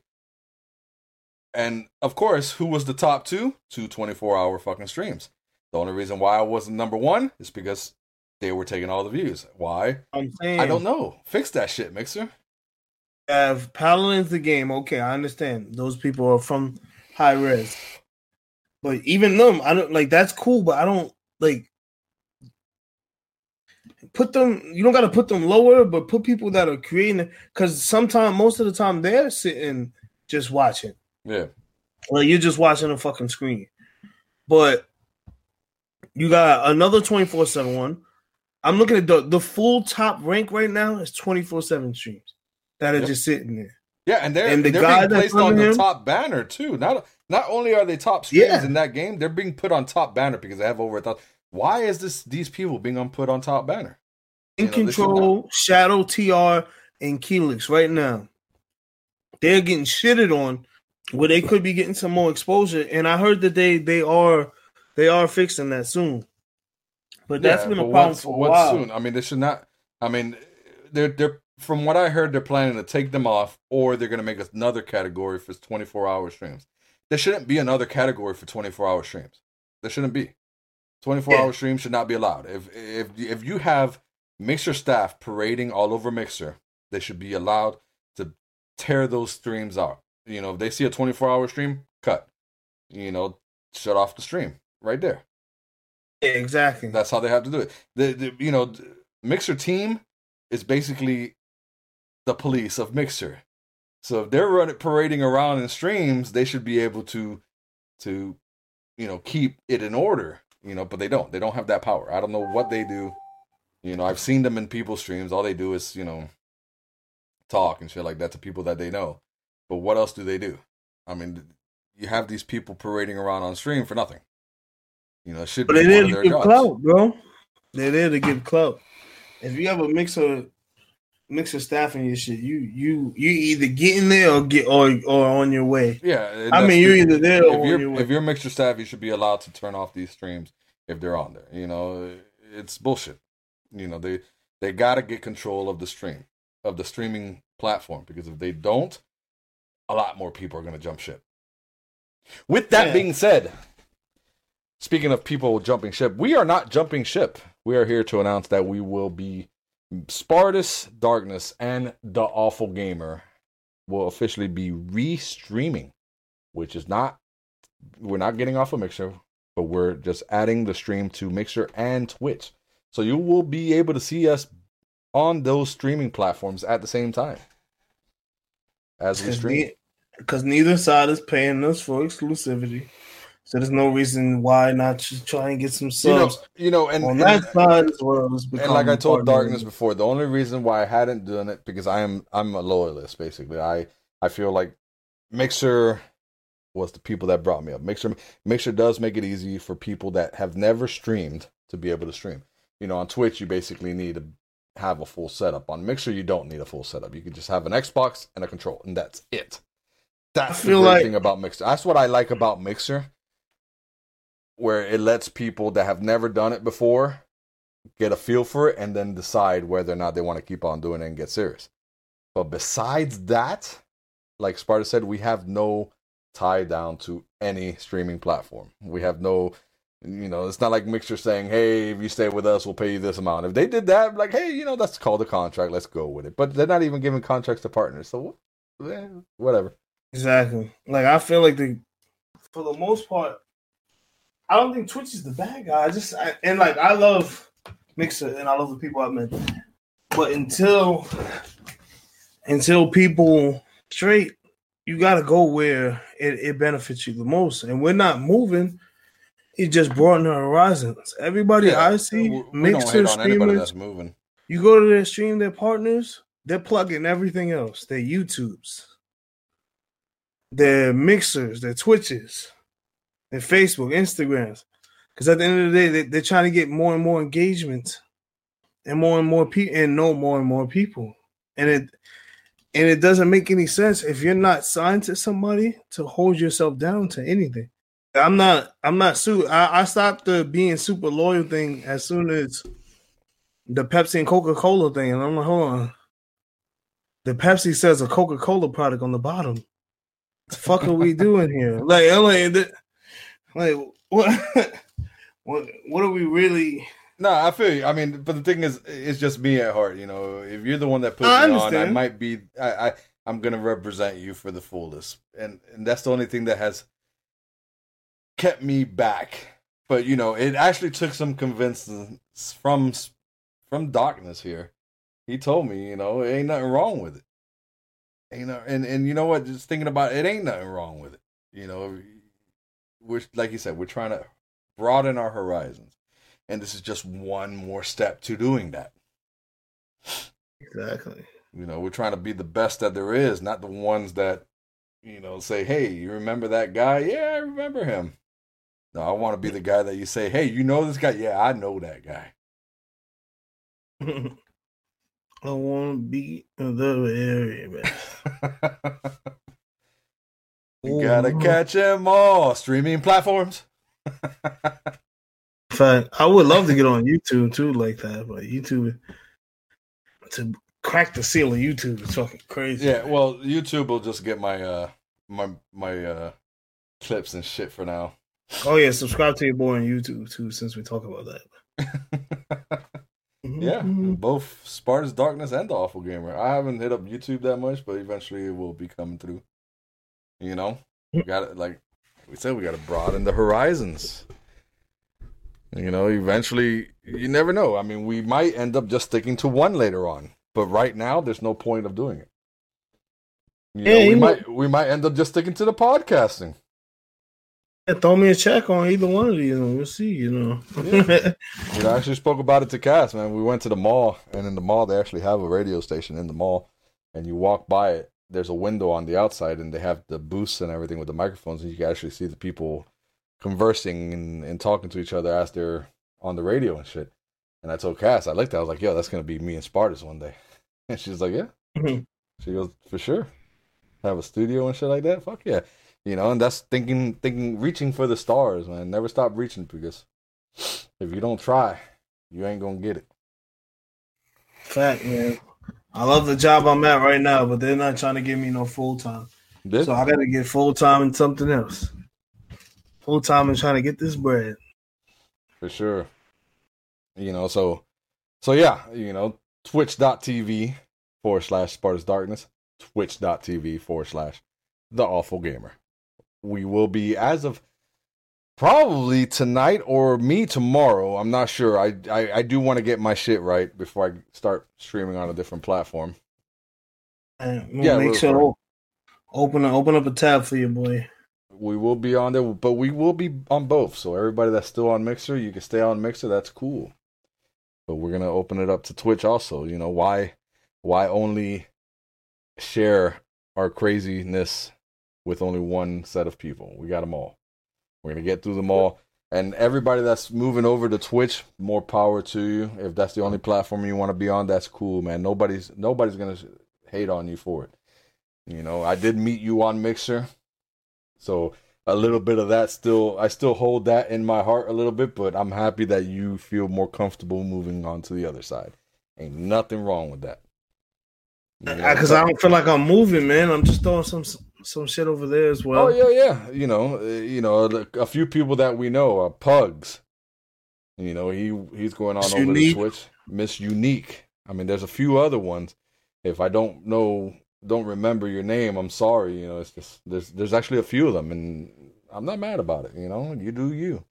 And of course, who was the top two? Two 24 hour fucking streams. The only reason why I wasn't number one is because they were taking all the views. Why? I'm saying I don't know. Fix that shit, Mixer. have Paladins the game. Okay, I understand. Those people are from Hi-Rez. But even them, I don't like that's cool, but I don't like put them you don't gotta put them lower, but put people that are creating because sometimes most of the time they're sitting just watching. Yeah. Like you're just watching a fucking screen. But you got another 24-7 one. I'm looking at the the full top rank right now is 24-7 streams that are Yep. just sitting there. Yeah, and they're And the they're guy being placed on the him- top banner too. Not not only are they top streams Yeah. in that game, they're being put on top banner because they have over a thousand. Why is this these people being on put on top banner? In You know, control, Shadow TR, and Keelix right now. They're getting shitted on where they could be getting some more exposure. And I heard that they they are they are fixing that soon. But that's Yeah, been a problem for a while. soon? I mean, they should not. I mean, they're they're from what I heard, they're planning to take them off, or they're going to make another category for twenty four hour streams. There shouldn't be another category for twenty four hour streams. There shouldn't be. Twenty four hour streams should not be allowed. If if if you have Mixer staff parading all over Mixer, they should be allowed to tear those streams out. You know, if they see a twenty four hour stream, cut. You know, shut off the stream right there. Exactly. That's how they have to do it. The, the you know Mixer team is basically the police of Mixer. So if they're running parading around in streams, they should be able to to you know keep it in order. You know, but they don't. They don't have that power. I don't know what they do. You know, I've seen them in people's streams. All they do is you know talk and shit like that to people that they know. But what else do they do? I mean, you have these people parading around on stream for nothing. You know, should But be they're there to give jobs. clout, bro. They're there to give clout. If you have a mixer mixer staff in your shit, you you you either get in there or get or or on your way. Yeah, I mean, you're either there or if on you're your way. if you're a Mixer staff, you should be allowed to turn off these streams if they're on there. You know, it's bullshit. You know, they they got to get control of the stream. of the streaming platform because if they don't, a lot more people are going to jump ship. With that Yeah. being said, speaking of people jumping ship, we are not jumping ship. We are here to announce that we will be Spartus Darkness and The Awful Gamer will officially be re-streaming, which is not we're not getting off of Mixer, but we're just adding the stream to Mixer and Twitch. So you will be able to see us on those streaming platforms at the same time as we stream. Because neither side is paying us for exclusivity. So there's no reason why not to try and get some You know, subs you know, and, on and- that side as well and like I told Darkness before, the only reason why I hadn't done it because I am I'm a loyalist basically. I I feel like Mixer was the people that brought me up. Mixer Mixer does make it easy for people that have never streamed to be able to stream. You know, on Twitch you basically need to have a full setup. On Mixer you don't need a full setup. You can just have an Xbox and a control and that's it. That's the great like- thing about Mixer. That's what I like about Mixer where it lets people that have never done it before get a feel for it and then decide whether or not they want to keep on doing it and get serious. But besides that, like Sparta said, we have no tie down to any streaming platform. We have no, you know, it's not like Mixer saying, hey, if you stay with us, we'll pay you this amount. If they did that, like, hey, you know, that's called a contract. Let's go with it. But they're not even giving contracts to partners. So, eh, whatever. Exactly. Like I feel like the for the most part, I don't think Twitch is the bad guy. I just I, and like I love Mixer and I love the people I met, but until until people straight, you got to go where it, it benefits you the most. And we're not moving. It just broaden our horizons. Everybody I see, we, we don't Mixer hate streamers, moving. you go to their stream, their partners, they're plugging everything else. Their YouTubes, their mixers, their Twitches, their Facebook, Instagrams. Because at the end of the day, they, they're trying to get more and more engagement and more and more people and know more and more people. And it and it doesn't make any sense if you're not signed to somebody to hold yourself down to anything. I'm not I'm not su I, I stopped the being super loyal thing as soon as the Pepsi and Coca Cola thing, and I'm like, hold on. The Pepsi says a Coca Cola product on the bottom. The fuck are we doing here? Like, I'm like, like what? what? What are we really? No, I feel you. I mean, but the thing is, it's just me at heart. You know, if you're the one that put I me on, I might be. I, I I'm gonna represent you for the fullest, and and that's the only thing that has kept me back. But you know, it actually took some convincing from from darkness here. He told me, you know, it ain't nothing wrong with it. You know, and and you know what? Just thinking about it, it ain't nothing wrong with it. You know, we're like you said, we're trying to broaden our horizons and this is just one more step to doing that. Exactly. You know, we're trying to be the best that there is, not the ones that, you know, say, "Hey, you remember that guy? Yeah, I remember him." No, I want to be the guy that you say, "Hey, you know this guy? Yeah, I know that guy." I want to be the area, man. you gotta catch them all. Streaming platforms. In fact, I would love to get on YouTube too, like that. But YouTube to crack the seal of YouTube is fucking crazy. yeah, well, YouTube will just get my uh my my uh clips and shit for now. Oh yeah, subscribe to your boy on YouTube too. Since we talk about that. Yeah, Mhm. both Sparta's Darkness and the Awful Gamer. I haven't hit up YouTube that much, but eventually it will be coming through. You know, we got it. Like we said, we got to broaden the horizons. You know, eventually, you never know. I mean, we might end up just sticking to one later on, but right now, there's no point of doing it. You know, Yeah, we might we might end up just sticking to the podcasting. Yeah, throw me a check on either one of these, and we'll see. You know. You know, I actually spoke about it to Cass, man. We went to the mall, and in the mall, they actually have a radio station in the mall. And you walk by it, there's a window on the outside, and they have the booths and everything with the microphones, and you can actually see the people conversing and, and talking to each other as they're on the radio and shit. And I told Cass, I looked at, it, I was like, "Yo, that's gonna be me and Spartus one day." And she's like, "Yeah." Mhm. She goes, "For sure." Have a studio and shit like that. Fuck yeah, you know. And that's thinking, thinking, reaching for the stars, man. Never stop reaching because if you don't try, you ain't gonna get it. Fact, man. I love the job I'm at right now, but they're not trying to give me no full time. So I got to get full time in something else. Full time and trying to get this bread. For sure. You know, so so yeah, you know, twitch.tv forward slash Sparta's Darkness, twitch.tv forward slash the awful gamer. We will be as of probably tonight or me tomorrow. I'm not sure. I I, I do want to get my shit right before I start streaming on a different platform. Yeah, make sure open open up a tab for you, boy. We will be on there, but we will be on both. So everybody that's still on Mixer, you can stay on Mixer. That's cool. But we're gonna open it up to Twitch also. You know why? Why only share our craziness with only one set of people? We got them all. We're gonna get through them all. And everybody that's moving over to Twitch, more power to you. If that's the only platform you want to be on, that's cool, man. Nobody's nobody's gonna hate on you for it. You know, I did meet you on Mixer, so a little bit of that still I still hold that in my heart a little bit, but I'm happy that you feel more comfortable moving on to the other side. Ain't nothing wrong with that. Because you know, I don't feel like I'm moving, man. I'm just throwing some some shit over there as well. Oh yeah, yeah. You know, uh, you know, a few people that we know are Pugs. You know, he he's going on Miss over Unique. to Twitch. Miss Unique. I mean, there's a few other ones. If I don't know don't remember your name, I'm sorry. You know, it's just there's there's actually a few of them, and I'm not mad about it. You know, you do you.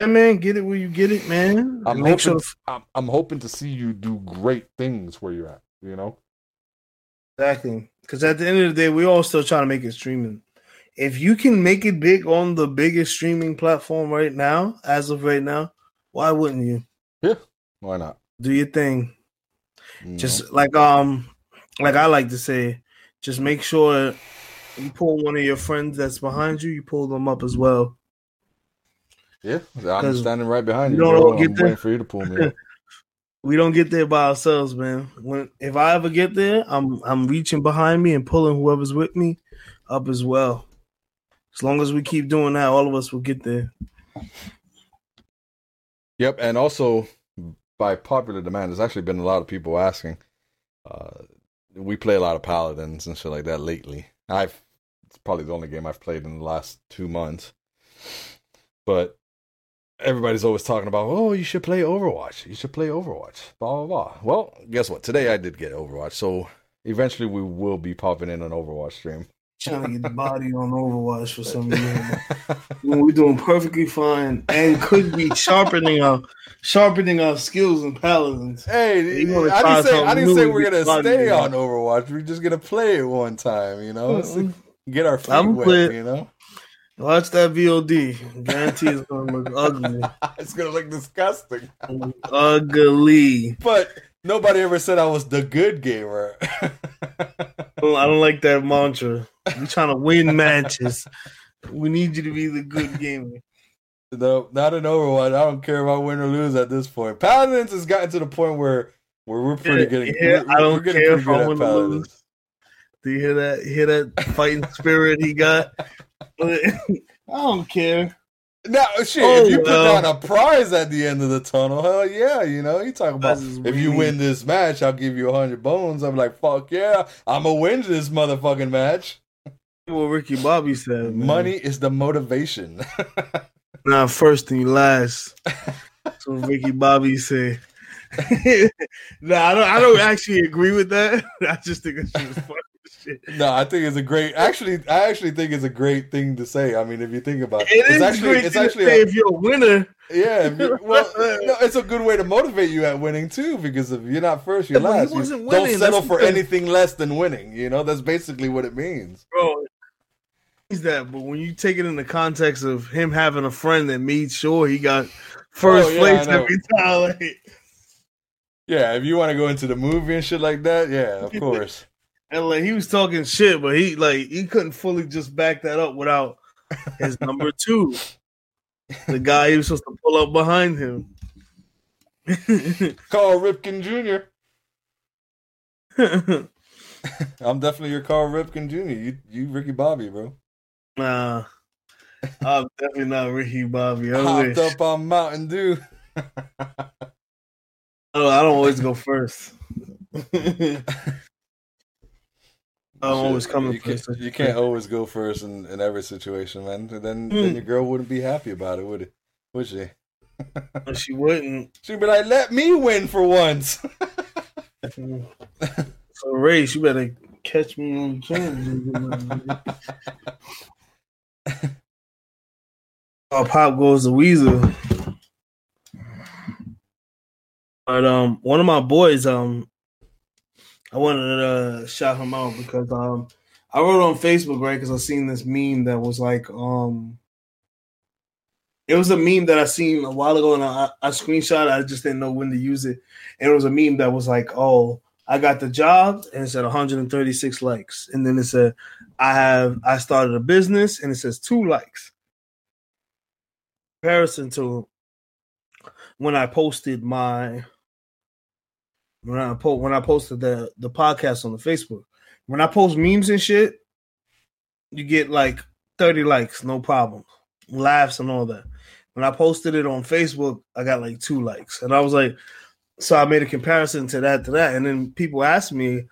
Yeah, man, get it where you get it, man. I'm hoping. Sure... I'm, I'm hoping to see you do great things where you're at. You know. Exactly, because at the end of the day, we all still trying to make it streaming. If you can make it big on the biggest streaming platform right now, as of right now, why wouldn't you? Yeah, why not? Do your thing. Just like um like I like to say, just make sure you pull one of your friends that's behind you, you pull them up as well. Yeah, I'm standing right behind you. You don't get I'm there. waiting for you to pull me. we don't get there by ourselves, man. When if I ever get there, I'm I'm reaching behind me and pulling whoever's with me up as well. As long as we keep doing that, all of us will get there. Yep, and also by popular demand, there's actually been a lot of people asking. Uh, we play a lot of paladins and shit like that lately. I've it's probably the only game I've played in the last two months. But everybody's always talking about, oh, you should play Overwatch. You should play Overwatch. Blah blah blah. Well, guess what? Today I did get Overwatch, so eventually we will be popping in an Overwatch stream trying to get the body on Overwatch for some reason. when we're doing perfectly fine and could be sharpening our sharpening our skills and paladins. Hey, I didn't say I didn't say we're gonna stay on Overwatch. We're just gonna play it one time, you know. Mm-hmm. Get our feet I'm wet, play, you know. Watch that VOD. Guarantee it's gonna look ugly. it's gonna look disgusting. ugly. But nobody ever said I was the good gamer. I don't like that mantra. We're trying to win matches. We need you to be the good gamer. No, not an Overwatch. I don't care if I win or lose at this point. Paladins has gotten to the point where where we're pretty good. Yeah, I don't care if I win or lose. Do you hear that? You hear that fighting spirit he got? I don't care. Now, shit, oh, if you put down a prize at the end of the tunnel, hell yeah, you know, you talk about if you win this match, I'll give you a hundred bones. I'm like, fuck yeah, I'm gonna win this motherfucking match. What Ricky Bobby said, man. money is the motivation. Not first and last. What Ricky Bobby said. no, I don't. I don't actually agree with that. I just think it's just funny shit. No, I think it's a great. Actually, I actually think it's a great thing to say. I mean, if you think about it, it it's actually it's actually a, if you're a winner. Yeah, well, no, it's a good way to motivate you at winning too. Because if you're not first, you're last. You winning, don't settle for anything less than winning. You know, that's basically what it means, bro. Is that? But when you take it in the context of him having a friend that made sure he got oh, first oh, yeah, place every time. Like, yeah, if you want to go into the movie and shit like that, yeah, of course and like he was talking shit, but he like he couldn't fully just back that up without his number two, the guy he was supposed to pull up behind him. Carl Ripken Jr. I'm definitely your Carl Ripken Jr. You you Ricky Bobby, bro. Nah, I'm definitely not Ricky Bobby. I Hopped wish. up on Mountain Dew. oh, I don't always go first. I'm always coming you can't, you can't always go first in, in every situation, man. Then then Mm. your girl wouldn't be happy about it, would it? Would she? She wouldn't. She'd be like, "Let me win for once." So Ray, you better catch me on camera. oh, pop goes the Weasel. But um, one of my boys, um, I wanted to uh, shout him out because um, I wrote on Facebook right because I seen this meme that was like um, it was a meme that I seen a while ago and I, I screenshot. I just didn't know when to use it, and it was a meme that was like, oh. I got the job and it said 136 likes. And then it said, I have I started a business and it says two likes. Comparison to when I posted my when I po- when I posted the the podcast on the Facebook. When I post memes and shit, you get like 30 likes, no problem. Laughs and all that. When I posted it on Facebook, I got like two likes. And I was like, so I made a comparison to that to that, and then people ask me,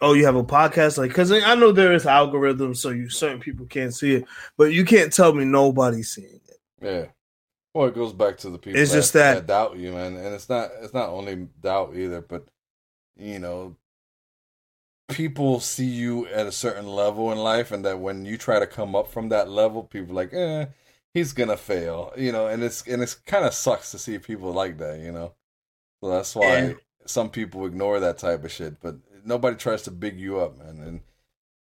"Oh, you have a podcast?" Like, because I know there is algorithms, so you certain people can't see it, but you can't tell me nobody's seeing it. yeah. Well, it goes back to the people. It's just that- doubt you, man, and it's not it's not only doubt either, but you know, people see you at a certain level in life, and that when you try to come up from that level, people are like, eh, he's gonna fail, you know, and it's and it's kind of sucks to see people like that, you know. So that's why Yeah. some people ignore that type of shit, but nobody tries to big you up, man, and.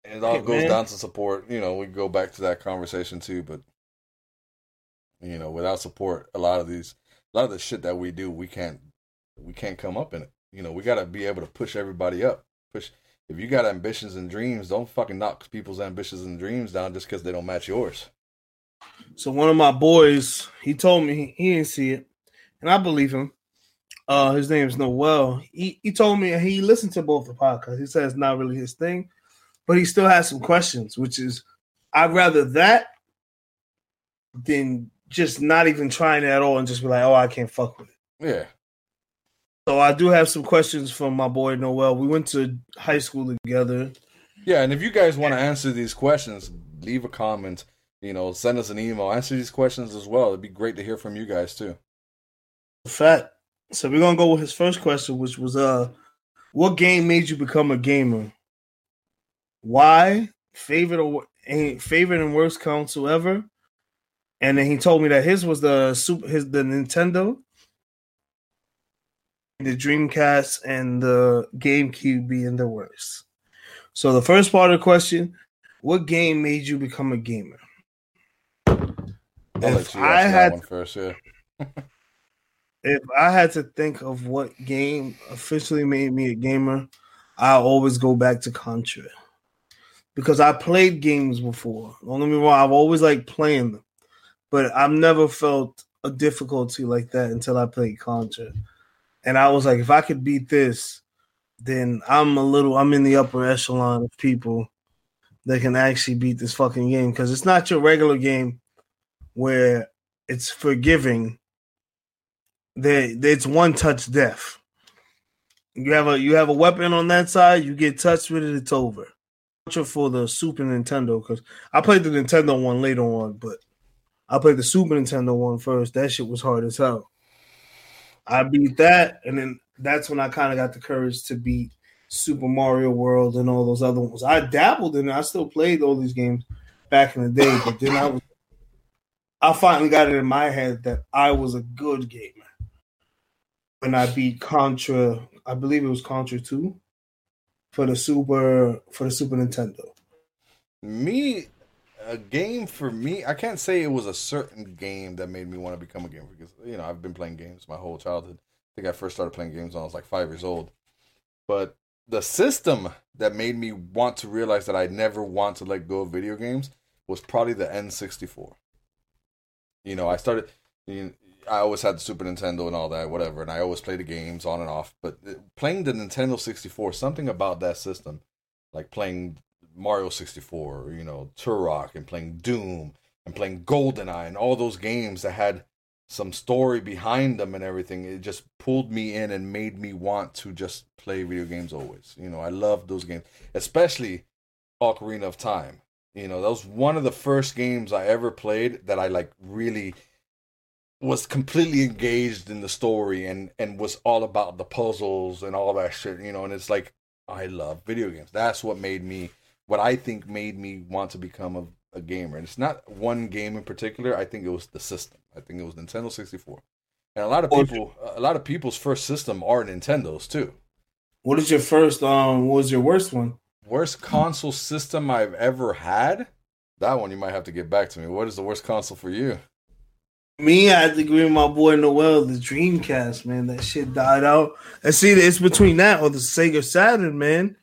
and It all goes man. down to support. You know, we go back to that conversation too, but you know, without support, a lot of these, a lot of the shit that we do, we can't, we can't come up in it. You know, we got to be able to push everybody up. Push. If you got ambitions and dreams, don't fucking knock people's ambitions and dreams down just because they don't match yours. So one of my boys, he told me he, didn't see it, and I believe him. Uh, his name's Noel. He he told me he listened to both the podcasts. He said it's not really his thing, but he still has some questions, which is I'd rather that than just not even trying it at all and just be like, oh, I can't fuck with it. Yeah, So I do have some questions from my boy Noel. We went to high school together. yeah. And if you guys want to answer these questions, leave a comment. You know, send us an email. Answer these questions as well. It'd be great to hear from you guys too. Fat. So we're gonna go with his first question, which was uh what game made you become a gamer? Why? Favorite or any favorite and worst console ever? And then he told me that his was the super his the Nintendo, the Dreamcast, and the GameCube being the worst. So the first part of the question, what game made you become a gamer? I'll If I had first. Yeah. if I had to think of what game officially made me a gamer, I always go back to Contra. Because I played games before. Don't get me wrong, I've always liked playing them. But I've never felt a difficulty like that until I played Contra. And I was like, if I could beat this, then I'm a little I'm in the upper echelon of people that can actually beat this fucking game. Because it's not your regular game where it's forgiving they it's one touch death. You have a you have a weapon on that side, you get touched with it, it's over. For the Super Nintendo, because I played the Nintendo one later on, but I played the Super Nintendo one first. That shit was hard as hell. I beat that, and then that's when I kind of got the courage to beat Super Mario World and all those other ones. I dabbled in it. I still played all these games back in the day, but then I was I finally got it in my head that I was a good gamer when I beat Contra. I believe it was Contra Two for the Super for the Super Nintendo. Me, a game for me, I can't say it was a certain game that made me want to become a gamer because you know I've been playing games my whole childhood. I think I first started playing games when I was like five years old. But the system that made me want to realize that I never want to let go of video games was probably the N64. You know, I started. You know, I always had the Super Nintendo and all that, whatever, and I always played the games on and off. But uh, playing the Nintendo 64, something about that system, like playing Mario 64, you know, Turok, and playing Doom, and playing GoldenEye, and all those games that had some story behind them and everything, it just pulled me in and made me want to just play video games always. You know, I love those games, especially Ocarina of Time. You know, that was one of the first games I ever played that I like really was completely engaged in the story and and was all about the puzzles and all that shit, you know, and it's like I love video games. That's what made me what I think made me want to become a, a gamer. And it's not one game in particular. I think it was the system. I think it was Nintendo 64. And a lot of people a lot of people's first system are Nintendos too. What is your first um what was your worst one? Worst console system I've ever had? That one you might have to get back to me. What is the worst console for you? Me, I had to agree with my boy Noel, the Dreamcast, man. That shit died out. And see, it's between that or the Sega Saturn, man.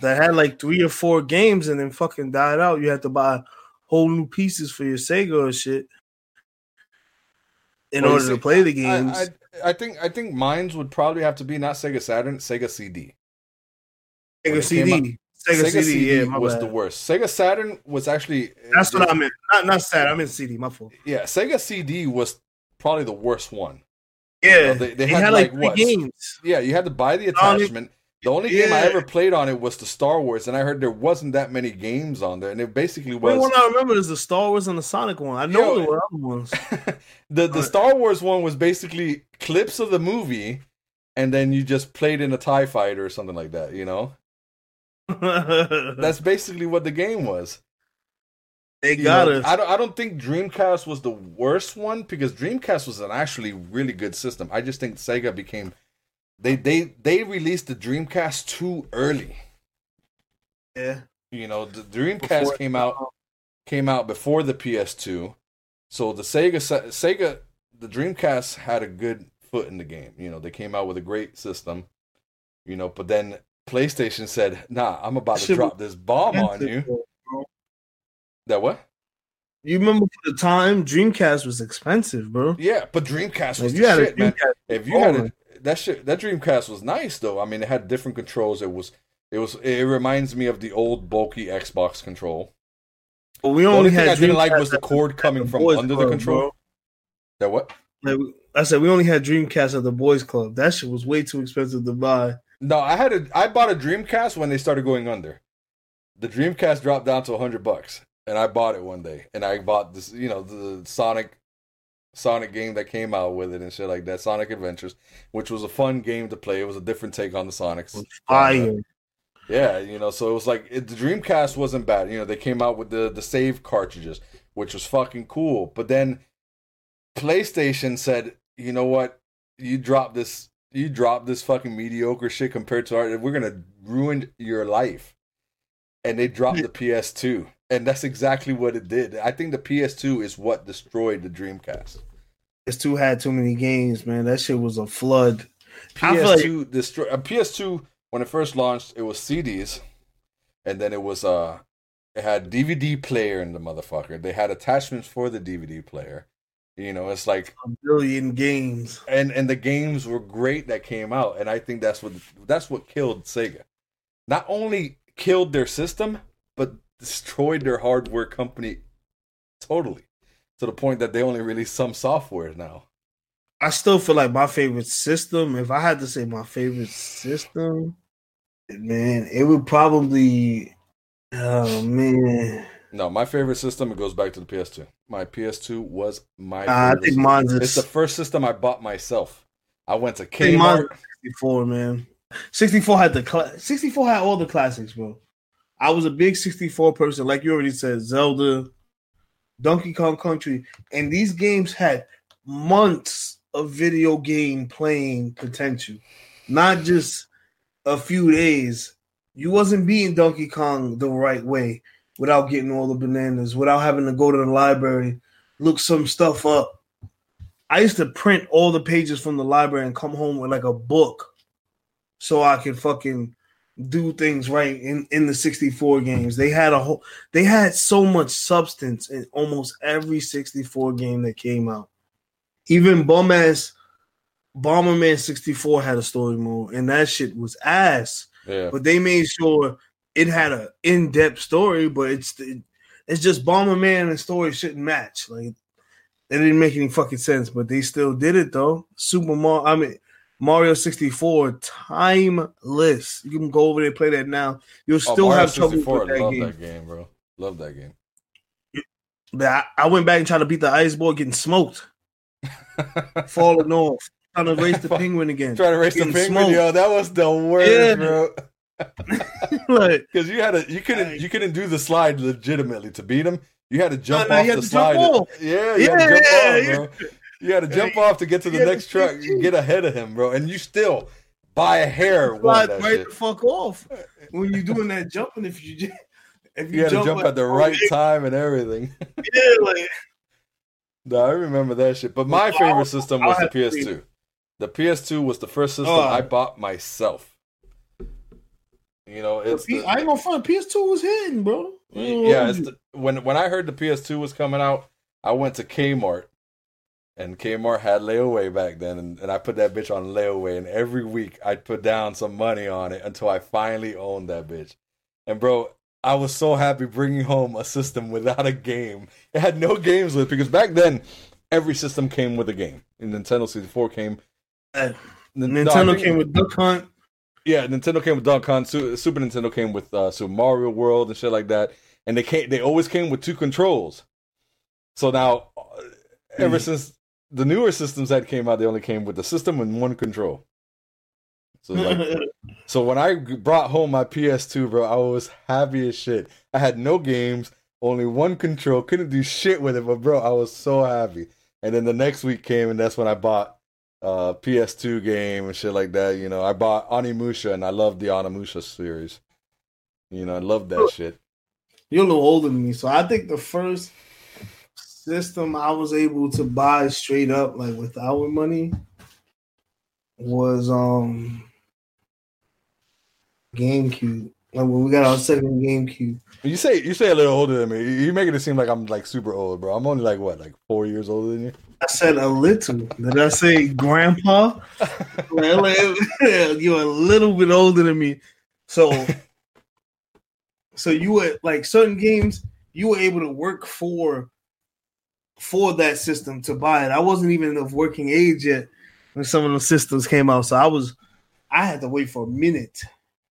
That had like three or four games and then fucking died out. You had to buy whole new pieces for your Sega or shit in Well, order see, to play the games. I, I, I think I think mines would probably have to be not Sega Saturn, Sega CD. Sega it came out- CD. Sega, CD, yeah, was bad. the worst. Sega Saturn was actually eh, That's what I meant. Not not sad. I meant CD. My fault. Yeah, Sega CD was probably the worst one. Yeah, they- they it had, had, like, like, what? games. Yeah, you had to buy the attachment. The only game I ever played on it was the Star Wars, and I heard there wasn't that many games on there, and it basically was. The was one I remember is the Star Wars and the Sonic one. I know Yo, there were other ones. the the Star Wars one was basically clips of the movie, and then you just played in a Tie Fighter or something like that. You know, that's basically what the game was. they You got know, us. I don't. I don't think Dreamcast was the worst one because Dreamcast was an actually really good system. I just think Sega became they they they released the Dreamcast too early. yeah. You know, the Dreamcast Before- came out um, came out before the PS2, so the Sega Sega the Dreamcast had a good foot in the game. You know, they came out with a great system. You know, but then PlayStation said, "Nah, I'm about to drop this bomb on you." That what? You remember for the time, Dreamcast was expensive, bro. Yeah, but Dreamcast was the you had shit, a man. If you had a, that shit, that Dreamcast was nice though. I mean, it had different controls. It was, it was, it reminds me of the old bulky Xbox control. but we only only thing had I didn't like was the cord coming from under the control. bro. That what? Like I said, we only had Dreamcast at the boys' club. That shit was way too expensive to buy. No, I had a, I bought a Dreamcast when they started going under. The Dreamcast dropped down to hundred bucks, and I bought it one day. And I bought this, you know, the Sonic, Sonic game that came out with it and shit like that, Sonic Adventures, which was a fun game to play. It was a different take on the Sonics. Fire. Yeah, you know, so it was like it, the Dreamcast wasn't bad. You know, they came out with the the save cartridges, which was fucking cool. But then PlayStation said, "You know what? You drop this, you drop this fucking mediocre shit compared to our. We're gonna ruin your life." And they dropped the PS2, and that's exactly what it did. I think the PS2 is what destroyed the Dreamcast. It's too had too many games, man. That shit was a flood. I feel like- PS2 destroy uh, PS2 when it first launched. It was CDs, and then it was uh, it had DVD player in the motherfucker. They had attachments for the DVD player. You know, it's like A billion games. and and the games were great that came out, and I think that's what that's what killed Sega. Not only killed their system, but destroyed their hardware company totally to the point that they only release some software now. I still feel like my favorite system, if I had to say my favorite system, man, it would probably oh man. No, my favorite system it goes back to the PS2. My PS2 was my. Uh, I think system. mine's It's the first system I bought myself. I went to I think mine's Kmart. 64, man. 64 had the cla 64 had all the classics, bro. I was a big 64 person, like you already said, Zelda, Donkey Kong Country, and these games had months of video game playing potential, not just a few days. You wasn't beating Donkey Kong the right way without getting all the bananas, without having to go to the library, look some stuff up. I used to print all the pages from the library and come home with like a book so I could fucking do things right in, in the 64 games. They had a whole they had so much substance in almost every 64 game that came out. Even bum ass Bomberman 64 had a story mode, and that shit was ass. Yeah, But they made sure it had a in-depth story, but it's it's just Bomberman and story shouldn't match. Like it didn't make any fucking sense, but they still did it though. Super Mario, I mean Mario 64, timeless. You can go over there and play that now. You'll Oh, still Mario have trouble 64, with that love game. that game, bro. Love that game. But I, I went back and tried to beat the ice boy, getting smoked, falling off, trying to race the penguin again. Trying to race the penguin, smoked. yo, that was the worst, Yeah. bro. like, Because you had to, you couldn't, you couldn't do the slide legitimately to beat him. You had to jump no, off the jump slide. off. Yeah, you had to jump Yeah, off, bro. You had to jump off to get to the next truck, and get ahead of him, bro. And you still, by a hair, slide right shit. the fuck off when you're doing that jumping. If you ju- if You had to jump like- at the oh, right time and everything. yeah, like No, I remember that shit. But my favorite system was the PS2. The PS2 was the first system Oh. I bought myself. You know, it's P- the, I ain't gonna front. PS2 was hitting, bro. yeah. It's the, when when I heard the PS2 was coming out, I went to Kmart, and Kmart had layaway back then, and, and I put that bitch on layaway, and every week I'd put down some money on it until I finally owned that bitch. And bro, I was so happy bringing home a system without a game. It had no games with because back then every system came with a game. And Nintendo 64 came. Uh, no, Nintendo think- came with Duck Hunt. yeah, Nintendo came with Kong. Su- Super Nintendo came with uh, Super Mario World and shit like that. And they came. They always came with two controls. So now, uh, ever Mhm. since the newer systems that came out, they only came with the system and one control. So like, so when I brought home my PS2, bro, I was happy as shit. I had no games, only one control, couldn't do shit with it, but bro, I was so happy. And then the next week came, and that's when I bought uh PS2 game and shit like that. You know, I bought Onimusha, and I loved the Onimusha series. You know, I loved that shit. You're a little older than me, so I think the first system I was able to buy straight up, like without money, was um GameCube. Like when we got our second GameCube. You say you say a little older than me. You- You're making it seem like I'm like super old, bro. I'm only like what, like four years older than you. I said a little. Did I say grandpa? You're a little bit older than me. So so you were like certain games you were able to work for for that system to buy it. I wasn't even of working age yet when some of those systems came out. So I was I had to wait for a minute.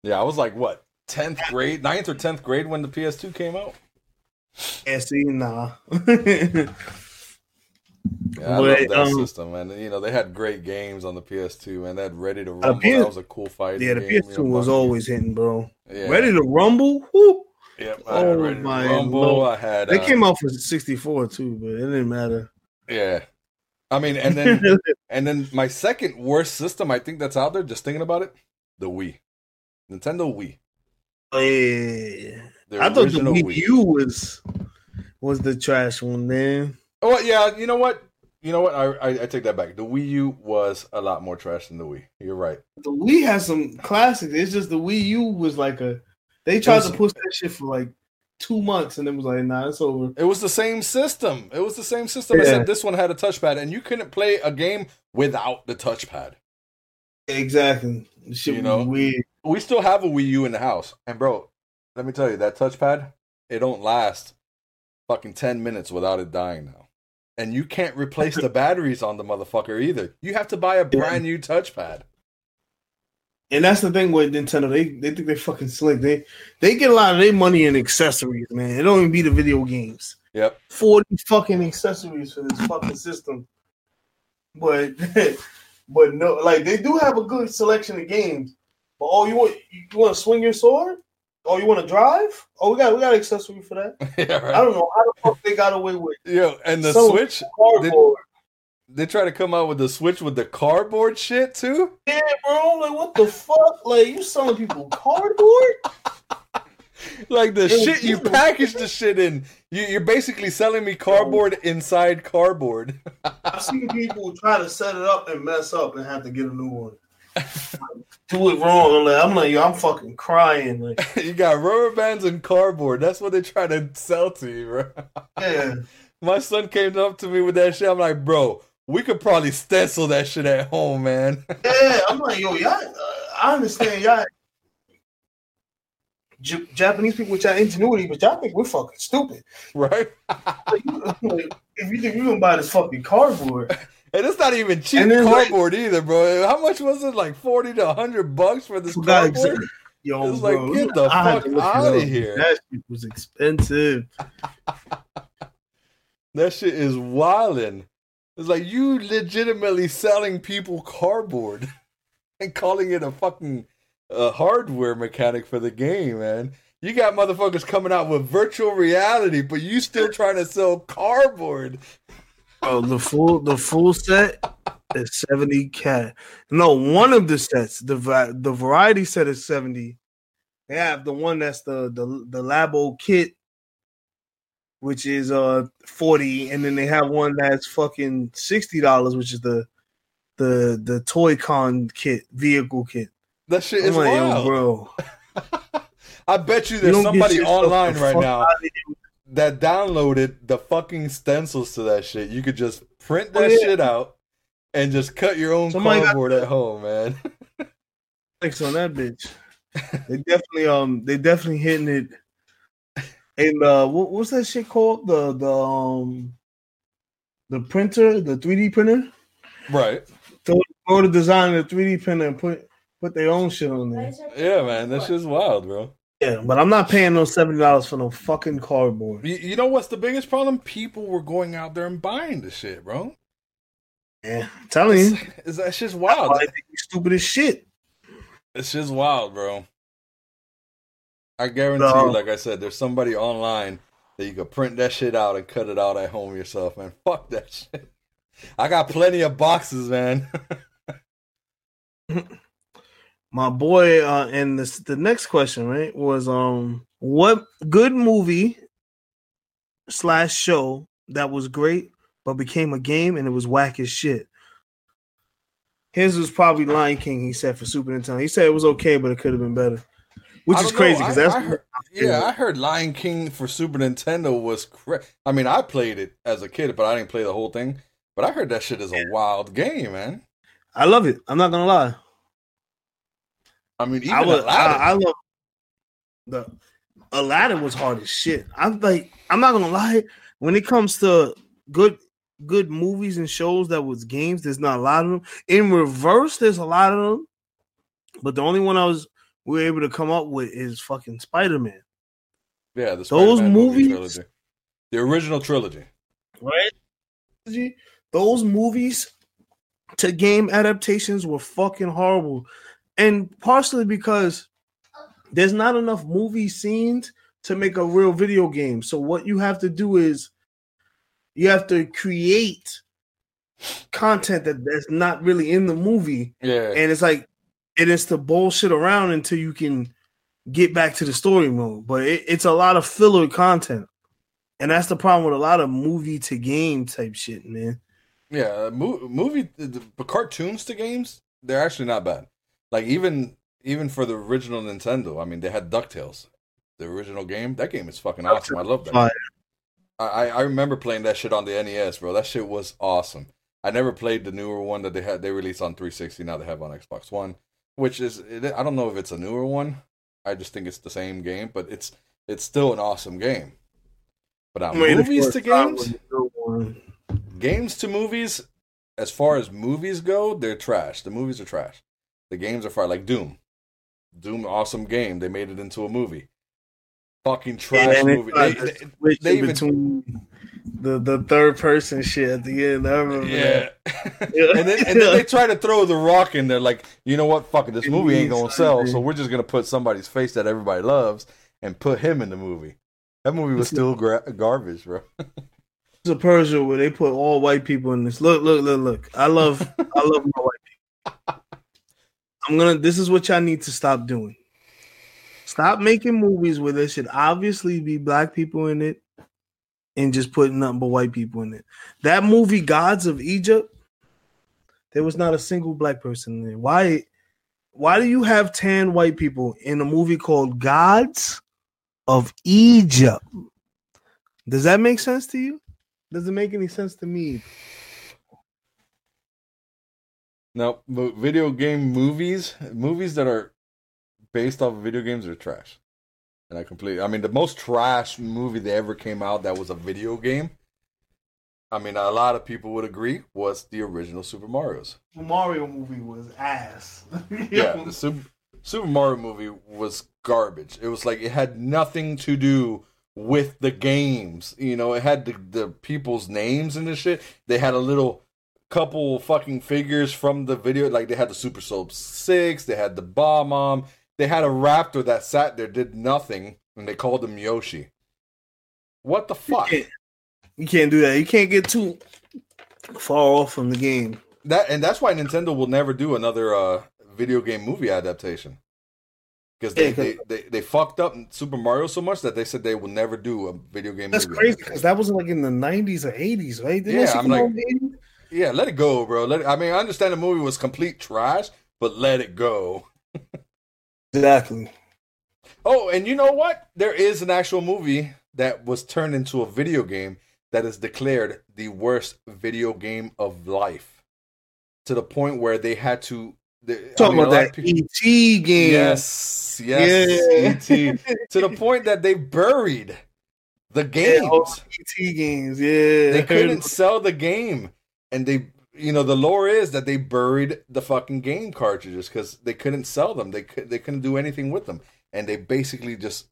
Yeah, I was like what, tenth grade, 9th or tenth grade when the PS2 came out. And see, nah. Yeah, I love that um, system, and you know they had great games on the PS2, and that Ready to Uh, Rumble PS that was a cool fight. yeah, the game, PS2 you know, was always hitting, bro. yeah. Ready to rumble? Woo! Yep, had Oh, my Rumble. Lord. I had. They uh, came out for 64 too, but it didn't matter. Yeah, I mean, and then and then my second worst system, I think that's out there. Just thinking about it, the Wii, Nintendo Wii. Oh, yeah. The I thought the original Wii U was was the trash one, man. Oh yeah, you know what? You know what? I, I I take that back. The Wii U was a lot more trash than the Wii. You're right. The Wii has some classics. It's just the Wii U was like a. They tried was- to push that shit for like two months, and it was like, nah, it's over. It was the same system. It was the same system. Yeah. Except this one had a touchpad, and you couldn't play a game without the touchpad. Exactly. You was know? weird. We still have a Wii U in the house, and bro, let me tell you, that touchpad, it don't last fucking ten minutes without it dying now. And you can't replace the batteries on the motherfucker either. You have to buy a brand new touchpad. And that's the thing with Nintendo. They they think they're fucking slick. They they get a lot of their money in accessories, man. It don't even be the video games. Yep. Forty fucking accessories for this fucking system. But but no, like they do have a good selection of games. But oh, you want you want to swing your sword? Oh, you want to drive? Oh, we got we got accessory for that. yeah, I don't know how the fuck they got away with Yeah, and the So- Switch, cardboard. They try to come out with the Switch with the cardboard shit too. Yeah, bro. Like what the fuck? Like you selling people cardboard? Like the It shit you package the shit in. You, you're basically selling me cardboard inside cardboard. I've seen people try to set it up and mess up and have to get a new one. Do it wrong. I'm like, I'm like, yo, I'm fucking crying. Like, you got rubber bands and cardboard. That's what they try to sell to you, bro. yeah, My son came up to me with that shit. I'm like, bro, we could probably stencil that shit at home, man. yeah. I'm like, yo, y'all. Uh, I understand y'all. J- Japanese people with y'all ingenuity, but y'all think we're fucking stupid. Right? Like, if you think we're gonna buy this fucking cardboard, and it's not even cheap then, like- cardboard either, bro. How much was it? Like forty to hundred bucks for this cardboard? exactly. Yo, It's like, bro, get the fuck to look it outta up. here. That shit was expensive. That shit is wildin'. It's like you legitimately selling people cardboard and calling it a fucking uh, hardware mechanic for the game, man. You got motherfuckers coming out with virtual reality, but you still trying to sell cardboard. Oh, the full the full set is seventy cat. No, one of the sets, the the variety set is seventy. They have the one that's the the the Labo kit, which is uh forty, and then they have one that's fucking sixty dollars, which is the the the Toy Con kit vehicle kit. That shit I'm is like, wild. bro. I bet you you there's don't somebody online the right now that downloaded the fucking stencils to that shit. You could just print Oh, that yeah. shit out and just cut your own Somebody got cardboard at home, man. Thanks on that bitch. they definitely um they definitely hitting it. And uh what, what's that shit called? The the um the printer, the 3D printer? right. So go to design the 3D printer and put put their own shit on there. Yeah, man. That shit's wild, bro. Yeah, but I'm not paying no seventy dollars for no fucking cardboard. You, you know what's the biggest problem? People were going out there and buying the shit, bro. Yeah, I'm telling you. Is that shit's That's wild? they think you stupid as shit. It's just wild, bro. I guarantee you, like I said, there's somebody online that you could print that shit out and cut it out at home yourself, man. Fuck that shit. I got plenty of boxes, man. My boy, uh, and this the next question, right, was um what good movie slash show that was great but became a game and it was whack as shit. His was probably Lion King. He said for Super Nintendo. He said it was okay, but it could have been better, which is crazy because that's I heard, yeah, I heard Lion King for Super Nintendo was cra- I mean, I played it as a kid, but I didn't play the whole thing. But I heard that shit is a wild game, man. I love it. I'm not gonna lie. I mean, even I was I, Aladdin. I love the Aladdin was hard as shit. I'm like I'm not gonna lie. When it comes to good good movies and shows that was games, there's not a lot of them. In reverse, there's a lot of them. But the only one I was we were able to come up with is fucking Spider Man. yeah, the those Spider-Man movie movies- trilogy. the original trilogy. Right? Those movies to game adaptations were fucking horrible. And partially because there's not enough movie scenes to make a real video game. So what you have to do is you have to create content that that's not really in the movie. Yeah, And it's like it is to bullshit around until you can get back to the story mode. But it, it's a lot of filler content. And that's the problem with a lot of movie to game type shit, man. yeah. Uh, mo- movie, the, the cartoons to games, they're actually not bad. Like even even for the original Nintendo, I mean, they had Ducktales, the original game. That game is fucking awesome. I love that. I I remember playing that shit on the NES, bro. That shit was awesome. I never played the newer one that they had. They released on 360. Now they have on Xbox One, which is I don't know if it's a newer one. I just think it's the same game, but it's it's still an awesome game. But now I mean, the movies to games, was a good one. games to movies. As far as movies go, they're trash. The movies are trash. The games are fire. Like Doom, Doom, awesome game. They made it into a movie. Fucking trash movie. They- they- they even- between the the third person shit at the end. I remember Yeah. that. and then and then they try to throw the rock in there, like, you know what, fuck it, this It movie ain't gonna sell, so we're just gonna put somebody's face that everybody loves and put him in the movie. That movie was still gra- garbage, bro. It's a Persia where they put all white people in this. Look, look, look, look. I love, I love my white people. I'm gonna. This is what y'all need to stop doing. Stop making movies where there should obviously be black people in it, and just putting nothing but white people in it. That movie, Gods of Egypt, there was not a single black person in there. Why? Why do you have tan white people in a movie called Gods of Egypt? Does that make sense to you? Doesn't make any sense to me. Now, video game movies, movies that are based off of video games are trash. And I completely. I mean, the most trash movie that ever came out that was a video game. I mean, a lot of people would agree was the original Super Mario's. Mario movie was ass. Yeah, the Super Super Mario movie was garbage. It was like it had nothing to do with the games. You know, it had the, the people's names and the shit. They had a little couple fucking figures from the video. Like they had the Super Soap Six. They had the Bob-omb. They had a raptor that sat there did nothing, and they called him Yoshi. What the fuck? You can't, you can't do that. You can't get too far off from the game. That and that's why Nintendo will never do another uh, video game movie adaptation. Because they, Yeah, they, they, they fucked up Super Mario so much that they said they will never do a video game That's movie. crazy because that was like in the nineties or eighties, right? Didn't Yeah, I'm like- out in the 80s? Yeah, let it go, bro. Let it, I mean, I understand the movie was complete trash, but let it go. exactly. Oh, and you know what? There is an actual movie that was turned into a video game that is declared the worst video game of life, to the point where they had to. The, I Talking mean, about that people- ET game. Yes, yes, Yeah. ET. to the point that they buried the Yeah, games. all ET games. Yeah, they couldn't sell the game, and they, you know, the lore is that they buried the fucking game cartridges because they couldn't sell them. They could, they couldn't do anything with them, and they basically just,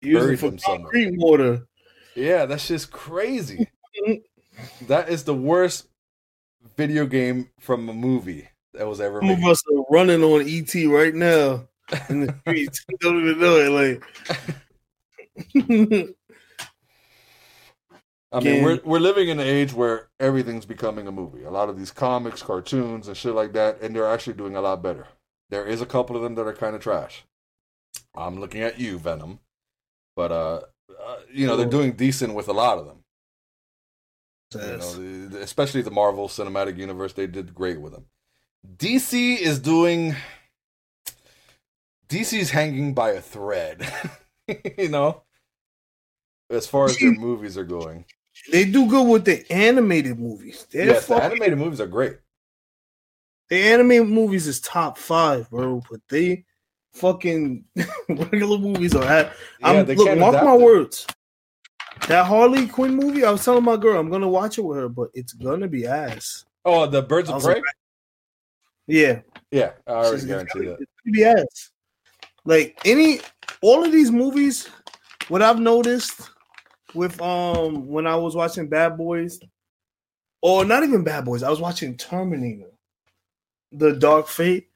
use buried them somewhere. water. yeah, that's just crazy. Mm-hmm. that is the worst video game from a movie that was ever Some of made. us are running on ET right now in the streets. Don't even know it. Like, I mean, we're we're living in an age where everything's becoming a movie. A lot of these comics, cartoons, and shit like that, and they're actually doing a lot better. There is a couple of them that are kind of trash. I'm looking at you, Venom, but uh, uh you know they're doing decent with a lot of them. You know, especially the Marvel Cinematic Universe, they did great with them. DC is doing. DC's hanging by a thread, you know, as far as their movies are going. They do good with the animated movies. They're yes, the fucking, animated movies are great. the animated movies is top five, bro. But they fucking regular movies are at. I'm, they look, mark my it. words. That Harley Quinn movie, I was telling my girl I'm gonna watch it with her, but it's gonna be ass. Oh, the Birds of Prey. like, Yeah, Yeah, I already She's guarantee gonna- that. it's gonna be ass. Like any, all of these movies, what I've noticed with um when I was watching Bad Boys, or not even Bad Boys, I was watching Terminator, The Dark Fate.